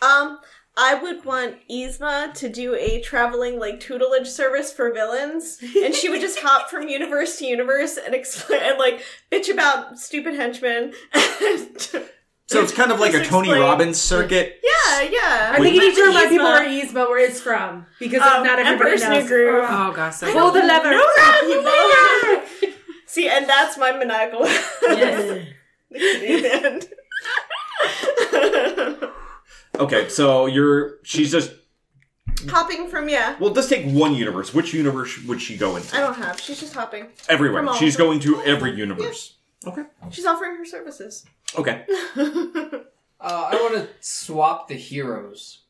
Um, I would want Yzma to do a traveling like tutelage service for villains, and she would just hop from universe to universe and explain and like bitch about stupid henchmen. So it's kind of like a Tony explain- Robbins circuit. yeah, yeah. I think you need to remind people where Yzma. Yzma where it's from because Um, not everybody Emperor's knows. New Groove. Oh gosh, so Pull the lever. No, that people. See, and that's my maniacal. Yes. The. Okay, so you're she's just Hopping from yeah. well. Let's take one universe. Which universe would she go into? I don't have. She's just hopping. Everywhere. She's going to every universe. Okay. She's offering her services. Okay. Uh, I want to swap the heroes.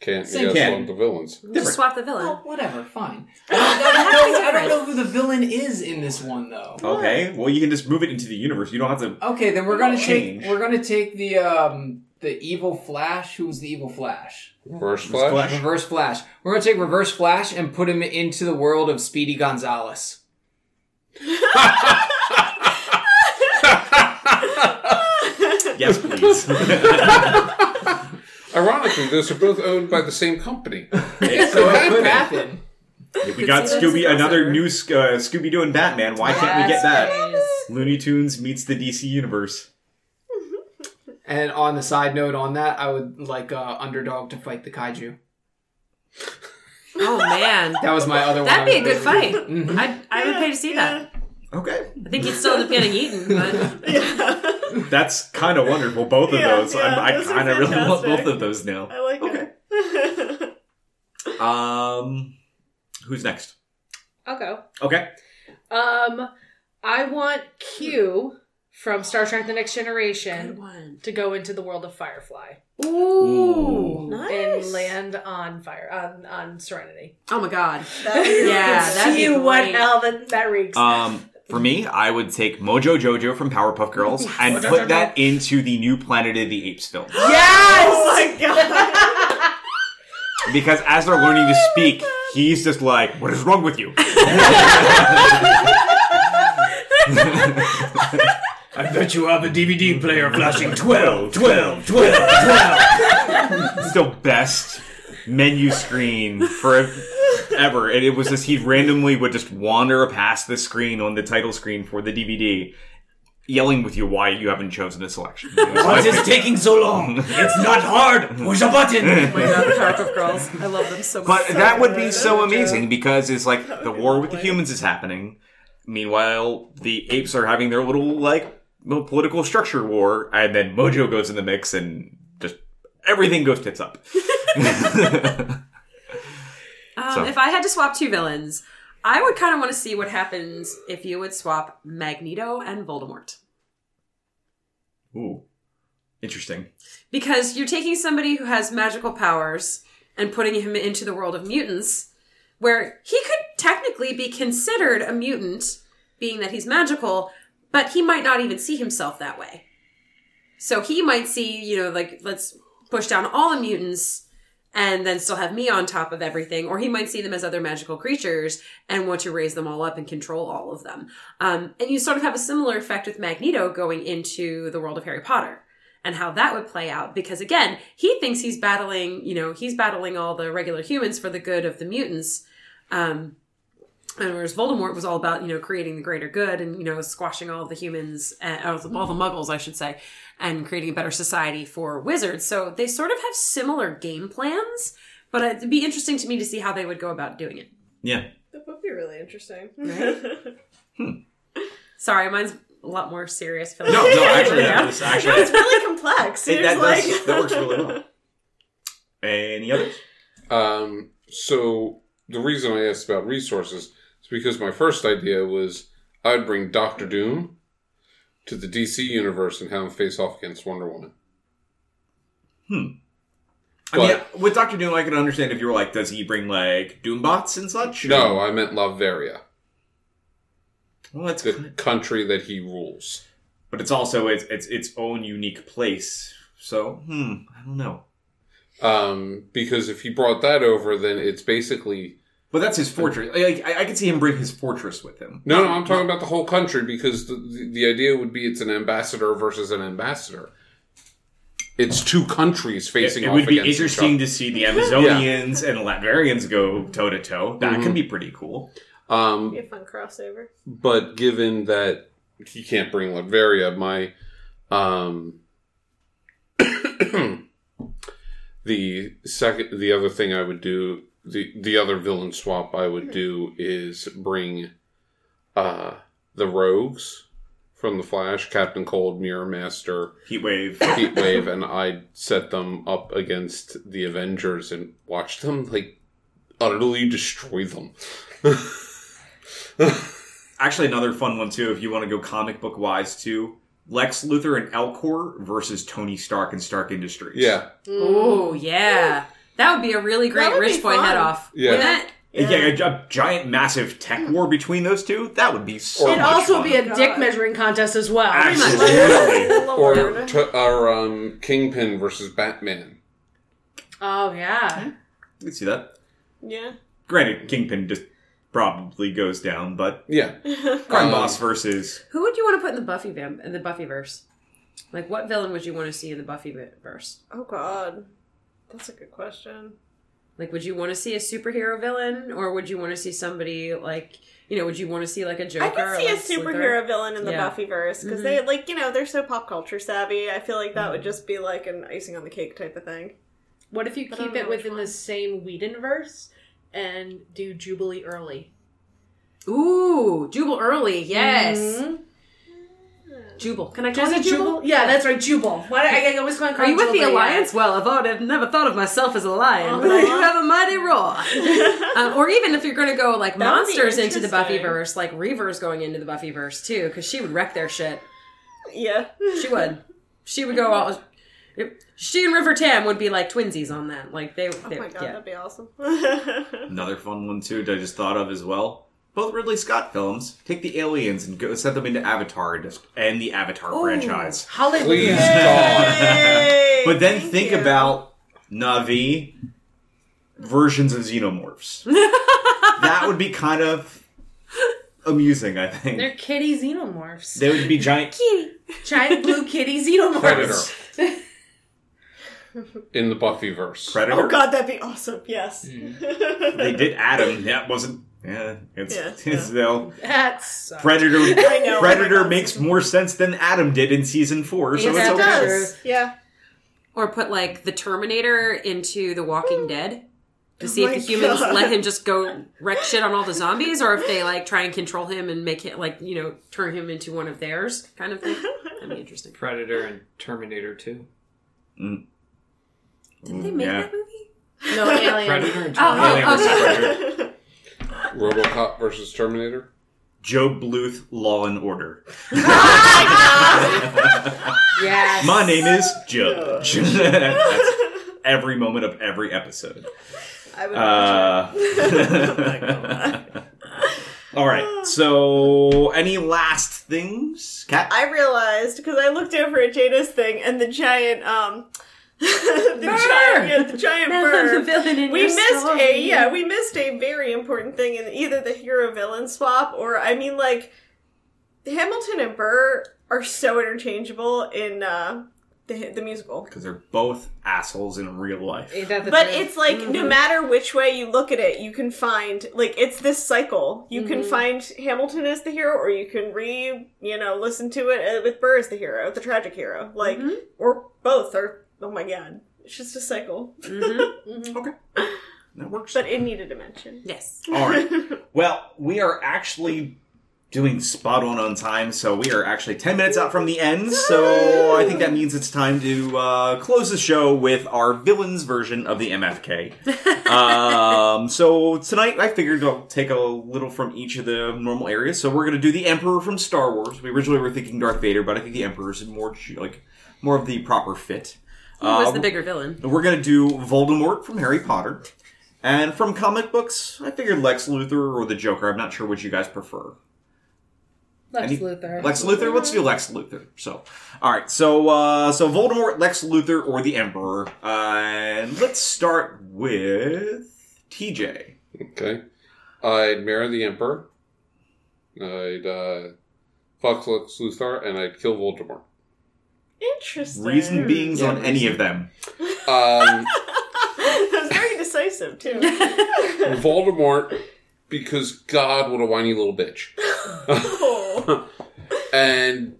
Can't Same you guys can. want the villains? Just swap the villain. Oh, whatever, fine. I don't, know, I don't know who the villain is in this one though. Okay. Well, you can just move it into the universe. You don't have to. Okay, then we're gonna Change. take we're gonna take the um the evil Flash. Who's the evil Flash? Reverse flash. Flash. Reverse Flash. We're gonna take Reverse Flash and put him into the world of Speedy Gonzalez. Yes, please. Ironically, those are both owned by the same company. so it could happen. we got Scooby, another crossover. new uh, Scooby Doo and Batman. Why can't we get that? Yes, Looney Tunes meets the DC universe. And on the side note on that, I would like uh, Underdog to fight the kaiju. Oh man, That was my other one. that'd be a good fight. Mhm. I I would pay to see that. Okay, I think he'd still end up getting eaten, but yeah. that's kind of wonderful. Both of Yeah, those, yeah, I'm, I kind of really want both of those now. I like Okay. it. Um, who's next? I'll go. Okay, Um, I want Q from Star Trek: The Next Generation to go into the world of Firefly Ooh. nice. and land on fire on on Serenity. Oh my god. That'd be Yeah, that's that'd be See what great. hell that that reeks. Um, for me, I would take Mojo Jojo from Powerpuff Girls and put that into the new Planet of the Apes film. Yes! oh my god. Because as they're learning to speak, he's just like, "What is wrong with you?" I bet you have a DVD player flashing 12, 12, 12, 12. It's the best menu screen for ever. And it was just he randomly would just wander past the screen on the title screen for the DVD, yelling with you why you haven't chosen a selection. It was Why is this taking so long? It's not hard. Push a button. My god, the Powerpuff Girls. I love them so much. But that would be so amazing because it's like the war with the humans is happening. Meanwhile, the apes are having their little like political structure war, and then Mojo goes in the mix, and just everything goes tits up. Um, So- If I had to swap two villains, I would kind of want to see what happens if you would swap Magneto and Voldemort. Ooh, interesting. Because you're taking somebody who has magical powers and putting him into the world of mutants, where he could technically be considered a mutant, being that he's magical, but he might not even see himself that way. So he might see, you know, like, let's push down all the mutants and then still have me on top of everything. Or he might see them as other magical creatures and want to raise them all up and control all of them. Um, and you sort of have a similar effect with Magneto going into the world of Harry Potter and how that would play out. Because again, he thinks he's battling, you know, he's battling all the regular humans for the good of the mutants. Um, and whereas Voldemort was all about, you know, creating the greater good and, you know, squashing all the humans, uh, all the muggles, I should say, and creating a better society for wizards. So they sort of have similar game plans, but it'd be interesting to me to see how they would go about doing it. Yeah. That would be really interesting. Sorry, mine's a lot more serious. No, no, actually, that was no, actually it's really complex. it, that, like does, that works really well. Any others? Um, so the reason I asked about resources is because my first idea was I'd bring Doctor Doom to the DC universe and have him face off against Wonder Woman. Hmm. I mean, with Doctor Doom, I can understand if you were like, does he bring like Doombots and such? No, I meant Latveria, Well, that's the good. country that he rules. But it's also it's it's its own unique place. So, hmm, I don't know. Um, because if he brought that over, then it's basically But that's his fortress. Like, I, I can see him bring his fortress with him. no, no. I'm talking about the whole country because the, the the idea would be it's an ambassador versus an ambassador. It's two countries It, facing. it off would be against interesting to see the Amazonians and Latverians go toe to toe. That could be pretty cool. Um, be a fun crossover. but given that he can't bring Latveria, my um the second the other thing I would do the the other villain swap I would do is bring uh the rogues from the Flash, Captain Cold, Mirror Master, Heatwave. Heatwave, and I'd set them up against the Avengers and watch them like utterly destroy them. Actually, another fun one too, if you want to go comic book wise too. Lex Luthor and LexCorp versus Tony Stark and Stark Industries. Yeah. Oh, yeah. That would be a really great That would rich boy fun. head off. Yeah. Wouldn't it? Yeah, a, a giant, massive tech war between those two. That would be so It'd much also fun. be a God. dick measuring contest as well. Absolutely. or Lord. t- or um, Kingpin versus Batman. Oh yeah. I can see that. yeah. Granted, Kingpin just probably goes down, but Yeah, Crime Um, Boss versus Who would you want to put in the Buffy vamp in the Buffy verse? Like, what villain would you want to see in the Buffy verse? Oh God. That's a good question. Like, would you want to see a superhero villain, or would you want to see somebody like, you know, would you want to see like a Joker? I could see or a Lex Luthor? superhero villain in the Yeah. Buffyverse because they like you know they're so pop culture savvy. I feel like that would just be like an icing on the cake type of thing. What if you But keep it within one. the same Whedonverse and do Jubal Early? Ooh, Jubal early, yes. Mhm. Jubal, can I call Is you it Jubal? Jubal? Yeah, that's right, Jubal. Why I, I always call Are you with the Alliance? Well, I've already- never thought of myself as a lion, but I do have a mighty roar. um, or even if you're going to go like That monsters into the. Buffyverse, like Reaver's going into the Buffyverse too, because she would wreck their shit. Yeah. She would. She would go all. She and River Tam would be like twinsies on that. Like they. Oh my god, yeah. that'd be awesome. Another fun one too that I just thought of as well. Both Ridley Scott films. Take the aliens and go set them into Avatar and just end the Avatar franchise. Hallelujah. Please, God. But then Thank think you. about Na'vi versions of xenomorphs. that would be kind of amusing, I think. They're kitty xenomorphs. They would be giant. kitty, Giant blue kitty xenomorphs. Predator. In the Buffyverse. Predator. Oh god, that'd be awesome. Yes. Mm. They did Adam. That wasn't. Yeah, it's, Yeah, it's yeah. though. That's Predator. I know. Predator oh my God. makes more sense than Adam did in season four, so Yes, it's it okay. does. Does. Yeah. Or put like the Terminator into The Walking hmm. Dead to oh see Oh if the humans God. let him just go wreck shit on all the zombies, or if they like try and control him and make it like you know turn him into one of theirs, kind of thing. That'd be interesting. Predator and Terminator 2. Hmm. Did they make Yeah. that movie? no alien. Predator and Oh, oh Terminator. oh, Alien okay. versus Predator. Robocop versus Terminator. Joe Bluth, Law and Order. Yes. My name is Judge. That's every moment of every episode. I would watch Uh, all right. So, any last things, Kat? I realized because I looked over at Jada's thing and the giant, um, the giant, yeah, the giant the bird. villain in We your missed story. a yeah, we missed a very important thing in either the hero villain swap or I mean like Hamilton and Burr are so interchangeable in uh, the the musical. Because they're both assholes in real life. Ain't that the But truth? it's like no matter which way you look at it, you can find like it's this cycle. You can find Hamilton as the hero, or you can re you know listen to it uh, with Burr as the hero, the tragic hero, like or both. Or oh my god, it's just a cycle. Okay. That works. But it needed a mention. Yes. All right. Well, we are actually doing spot on on time, so we are actually 10 minutes out from the end. So I think that means it's time to uh, close the show with our villains version of the MFK. um, so tonight I figured I'll take a little from each of the normal areas. So we're going to do the Emperor from Star Wars. We originally were thinking Darth Vader, but I think the Emperor is more like more of the proper fit. Who was Uh, the bigger villain? we're gonna do Voldemort from Harry Potter. And from comic books, I figured Lex Luthor or the Joker. I'm not sure which you guys prefer. Lex Any- Luthor. Lex Luthor? Let's do Lex Luthor. So, alright, so, uh, so Voldemort, Lex Luthor, or the Emperor. Uh, and let's start with TJ. Okay. I'd marry the Emperor. I'd uh, fuck Lex Luthor, and I'd kill Voldemort. Interesting. Reason beings Yeah, on any of them. Um, that was very decisive too. Voldemort, because God, what a whiny little bitch. Oh. and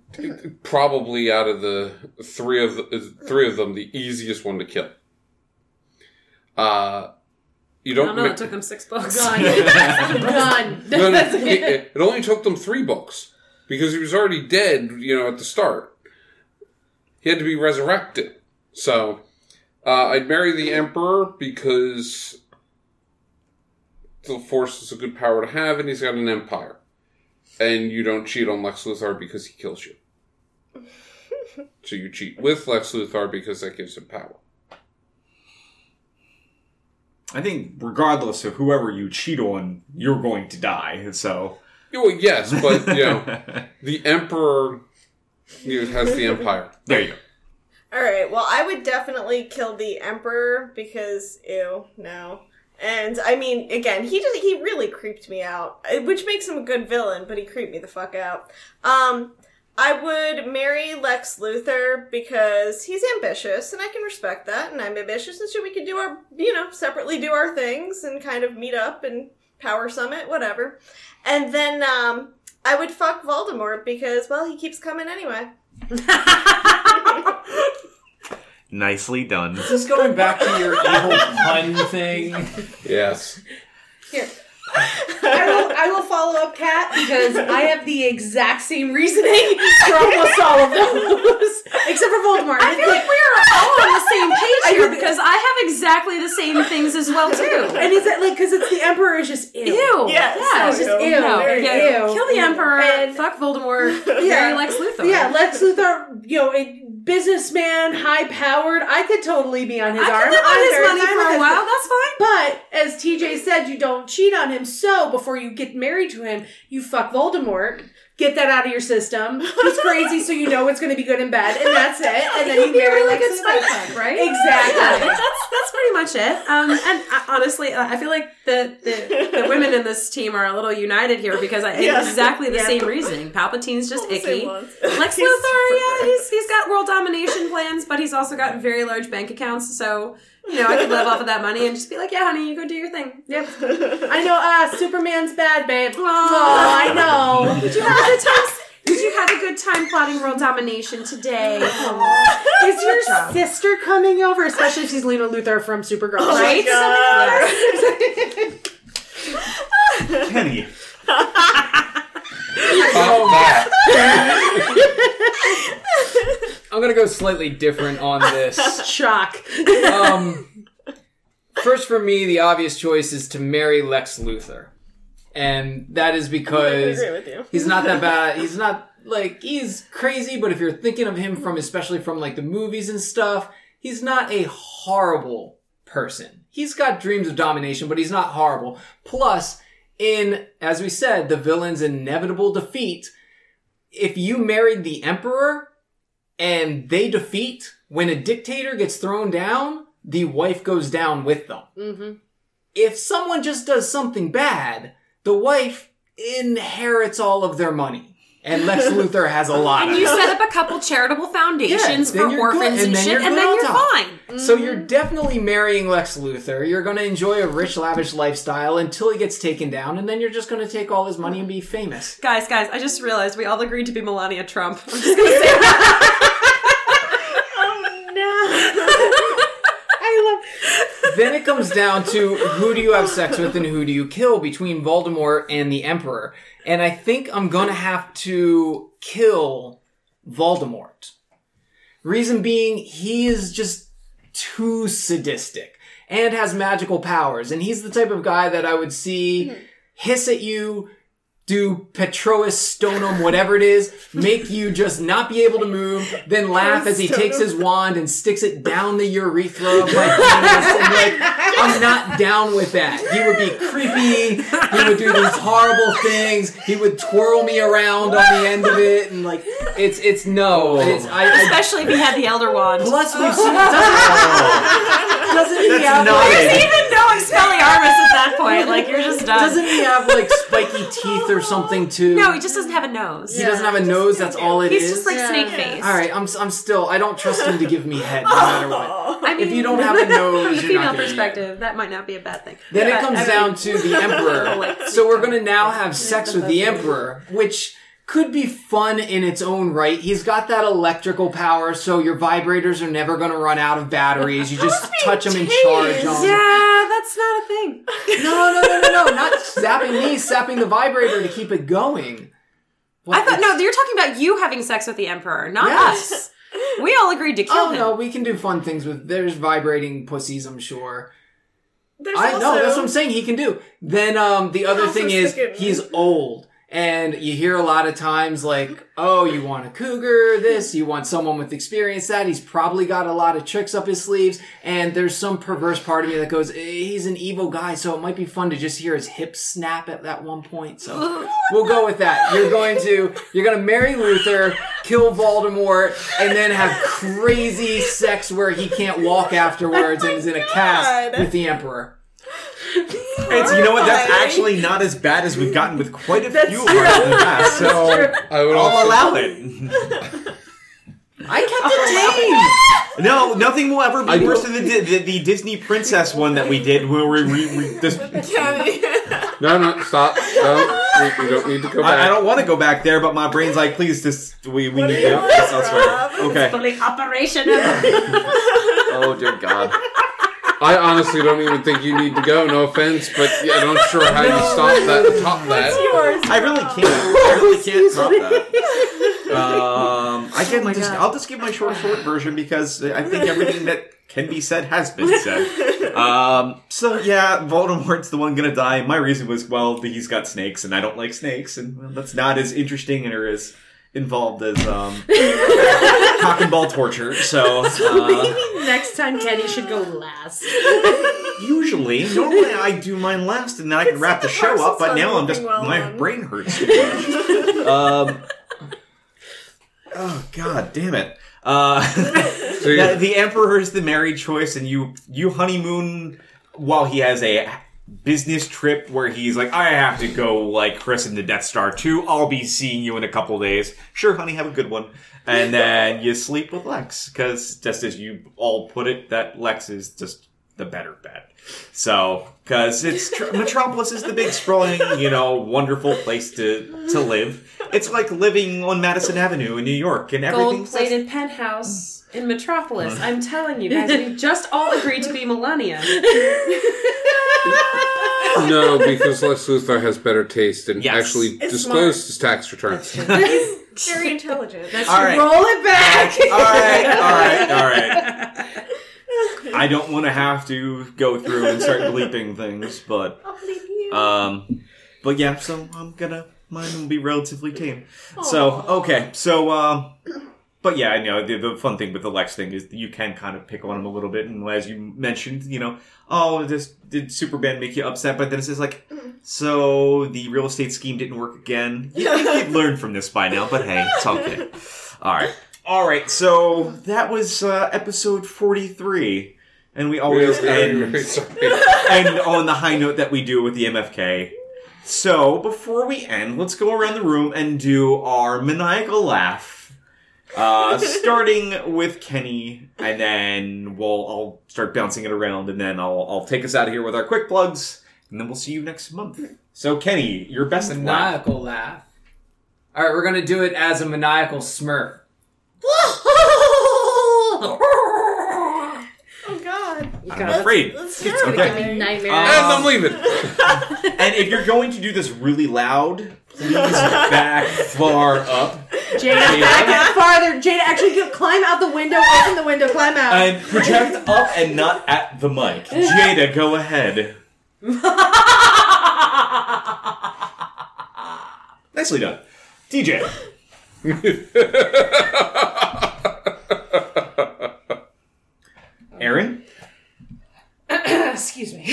probably out of the three of the three of them, the easiest one to kill. Uh, you don't. don't know. ma- It took them six books. Gun. Gun. No, no, it, it- it only took them three books because he was already dead. You know, at the start, he had to be resurrected. So, uh, I'd marry the emperor because the force is a good power to have, and he's got an empire. And you don't cheat on Lex Luthor because he kills you. so you cheat with Lex Luthor because that gives him power. I think regardless of whoever you cheat on, you're going to die. So, Yeah, Well, yes, but you know, the emperor know, has the empire. there you go. All right. Well, I would definitely kill the emperor because ew, no. And I mean, again, he just he really creeped me out, uh, which makes him a good villain, but he creeped me the fuck out. Um, I would marry Lex Luthor because he's ambitious, and I can respect that. And I'm ambitious, and so we could do our, you know, separately do our things and kind of meet up and power summit, whatever. And then um, I would fuck Voldemort because, well, he keeps coming anyway. Nicely done. Just going back to your evil pun thing. Yes. Here. I will, I will follow up, Kat, because I have the exact same reasoning for almost all of those, except for Voldemort. I feel like we're all on the same page here because I have exactly the same things as well too. and is it like because it's the Emperor is just ew. Ew. Yes. Yeah. It's just Ew. ew. No, yeah, ew. Kill the Emperor. And- fuck Voldemort. Yeah. Marry Lex Luthor. Yeah, Lex Luthor, you know, a businessman, high powered. I could totally be on his I arm. could live I'm on his money for a while. That's fine. But as TJ said, you don't cheat on him. So before you get married to him, you fuck Voldemort. Get that out of your system. He's crazy, so you know it's going to be good in bed, and that's it. And then you a marry good spite Luthor. right? Exactly. Yeah, that's that's pretty much it. Um, and uh, honestly, uh, I feel like the, the the women in this team are a little united here because I Yeah. exactly the Yeah. same reasoning. Palpatine's just All the same icky. Lex He's Luthor, yeah, he's he's got world domination plans, but he's also got very large bank accounts. So you know, I could live off of that money and just be like, yeah, honey, you go do your thing. Yep. I know, uh, Superman's bad, babe. Oh, I know. Did you have a good time? Did you have a good time plotting world domination today? Is your job. sister coming over? Especially if she's Lena Luthor from Supergirl. Oh my Right? God. Kenny. Fuck that. I'm gonna go slightly different on this. Shock. Um, first, for me, the obvious choice is to marry Lex Luthor, and that is because agree with you. he's not that bad. He's not like he's crazy, but if you're thinking of him from especially from like the movies and stuff, he's not a horrible person. He's got dreams of domination, but he's not horrible. Plus, in as we said, the villain's inevitable defeat. If you married the emperor and they defeat when a dictator gets thrown down, the wife goes down with them. Mm-hmm. If someone just does something bad, the wife inherits all of their money. And Lex Luthor has a lot And of you it. set up a couple charitable foundations then for you're good, orphans and and, then shit, you're and then you're top. fine. So you're definitely marrying Lex Luthor. You're going to enjoy a rich, lavish lifestyle until he gets taken down, and then you're just going to take all his money and be famous. Guys, guys, I just realized we all agreed to be Melania Trump. I'm just gonna say that. I love. Then it comes down to who do you have sex with and who do you kill between Voldemort and the Emperor. And I think I'm gonna have to kill Voldemort. Reason being, he is just too sadistic and has magical powers. And he's the type of guy that I would see mm-hmm. hiss at you, do Petrois Stonum, whatever it is, make you just not be able to move, then laugh as he takes his wand and sticks it down the urethra of my penis. And like, I'm not down with that. He would be creepy. He would do these horrible things. He would twirl me around on the end of it, and like, it's it's no. It's, I, I, Especially if he had the Elder Wand. plus we've seen doesn't, doesn't he That's have not like, it. Even no Expelliarmus at that point, like you're just done. doesn't he have like spiky teeth or something too? no, he just doesn't have a nose. He doesn't have a nose. That's all it is. He's just like Yeah. snake face. all right, I'm I'm still. I don't trust him to give me head no matter what. I mean, If you don't have a nose, from a you're not female gonna be perspective, that might not be a bad thing. Then it But, comes I mean, down to the emperor. So we're gonna now have sex with the emperor, which could be fun in its own right. He's got that electrical power, so your vibrators are never gonna run out of batteries. You just touch them and charge them. Yeah, that's not a thing. No, no, no, no, no! Not zapping me, zapping the vibrator to keep it going. What? I thought no, you're talking about you having sex with the emperor, not Yes. us. We all agreed to kill Oh him. no, we can do fun things with. There's vibrating pussies, I'm sure. There's I also, know that's what I'm saying. He can do. Then um, the other thing is he's old, and you hear a lot of times like, "Oh, you want a cougar? This you want someone with experience? That he's probably got a lot of tricks up his sleeves." And there's some perverse part of me that goes, eh, "He's an evil guy, so it might be fun to just hear his hips snap at that one point." So we'll go with that. You're going to you're going to marry Luthor, kill Voldemort, and then have crazy sex where he can't walk afterwards and is in a cast God. with the Emperor. It's, you know what? That's actually not as bad as we've gotten with quite a That's few of ours in the past. So I would I'll also allow it. I kept it tame. No, nothing will ever be I worse than the, the, the Disney princess one that we did, where we, we, we just. No, no, stop. No, we, we don't need to go back. I, I don't want to go back there, but my brain's like, please, just we we need to go elsewhere. Okay. Fully operational. Oh dear God. I honestly don't even think you need to go. No offense, but yeah, I'm not sure how you stop that, top that. Yours. I really can't. I really can't top that. Um, I can just. I'll just give my short, short version because I think everything that can be said has been said. Um, so yeah, Voldemort's the one gonna die. My reason was, well, he's got snakes, and I don't like snakes, and well, that's not as interesting or as involved as um, cock and ball torture. So. Uh, Next time, Kenny should go last. Usually, normally I do mine last and then I can wrap the the show up, but now I'm just well my then. brain hurts too much. um, oh god damn it. Uh, So you- the, the emperor is the married choice, and you you honeymoon while he has a business trip where he's like, I have to go like Chris in the Death Star too. I'll be seeing you in a couple days. Sure, honey, have a good one. And then you sleep with Lex because just as you all put it, that Lex is just the better bet. So, because it's Metropolis is the big sprawling, you know, wonderful place to to live. It's like living on Madison Avenue in New York, and everything. Gold plated penthouse in Metropolis. Mm. I'm telling you guys, we just all agreed to be Melania. No, because Lex Luthor has better taste and Yes. actually It's disclosed his tax returns. Very intelligent. all right. Roll it back. all right, all right, all right. I don't want to have to go through and start bleeping things, but I'll believe you. um, but yeah. So I'm gonna mine will be relatively tame. So okay, so um, but yeah, I know the, the fun thing with the Lex thing is that you can kind of pick on him a little bit, and as you mentioned, you know, oh, this did Superman make you upset? But then it's just like, so the real estate scheme didn't work again. You think you'd learn from this by now, but hey, it's okay. All right. All right, so that was uh, episode 43. And we always Very, end very sorry. and on the high note that we do with the MFK. So before we end, let's go around the room and do our maniacal laugh. Uh, starting with Kenny, and then we'll I'll start bouncing it around, and then I'll I'll take us out of here with our quick plugs, and then we'll see you next month. So Kenny, your best laugh. Maniacal laugh. All right, we're gonna do it as a maniacal smurf. God. I'm afraid. That's It's terrible. okay. Give me nightmares. and I'm leaving. And if you're going to do this really loud, please back far up Jada, back it farther. Jada, actually go, climb out the window, open the window, climb out. and project up and not at the mic. Jada, go ahead. Nicely done. TJ. Erin? Excuse me.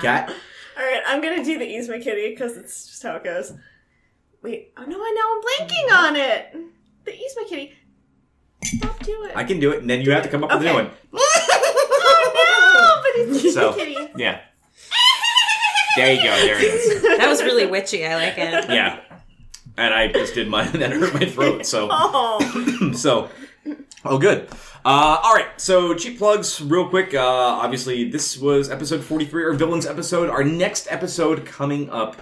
Kat? All right, I'm gonna do the Ease My Kitty because it's just how it goes. Wait, oh no, I know I'm blanking on it. The Ease My Kitty. Stop doing it. I can do it, and then you have to come up with a new Okay. one. oh no, but it's Ease So, My Kitty. yeah. There you go, there it is. That was really witchy. I like it. Yeah. And I just did mine, and that hurt my throat, so. Oh, so oh good. Uh, all right so cheap plugs real quick. Uh, obviously this was episode 43 our villains episode. Our next episode coming up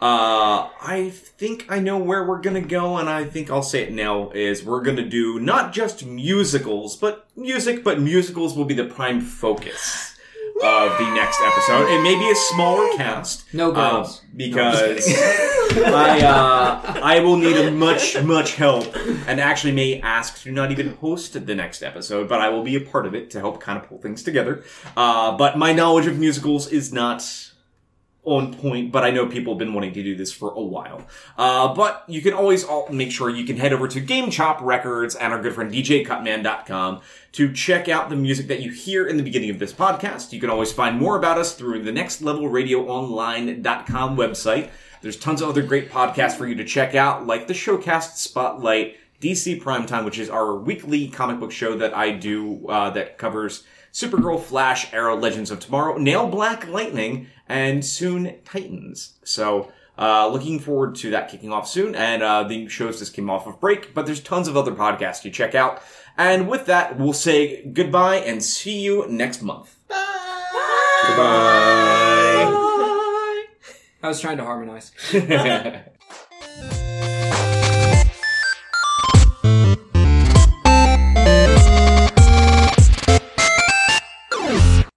uh, i think i know where we're gonna go and i think i'll say it now is we're gonna do not just musicals but music but musicals will be the prime focus of the next episode it may be a smaller cast No uh, girls. because I uh, I will need a much much help, and actually may ask to not even host the next episode, but I will be a part of it to help kind of pull things together. Uh, but my knowledge of musicals is not on point, but I know people have been wanting to do this for a while. Uh, but you can always make sure you can head over to Game Chop Records and our good friend DJCutman.com to check out the music that you hear in the beginning of this podcast. You can always find more about us through the Next Level Radio Online.com website. There's tons of other great podcasts for you to check out, like the Showcast Spotlight, DC Primetime, which is our weekly comic book show that I do uh, that covers Supergirl, Flash, Arrow, Legends of Tomorrow, Nail Black Lightning, and soon Titans. So, uh, looking forward to that kicking off soon. And uh, the shows just came off of break, but there's tons of other podcasts you check out. And with that, we'll say goodbye and see you next month. Bye. Goodbye. I was trying to harmonize. Bye.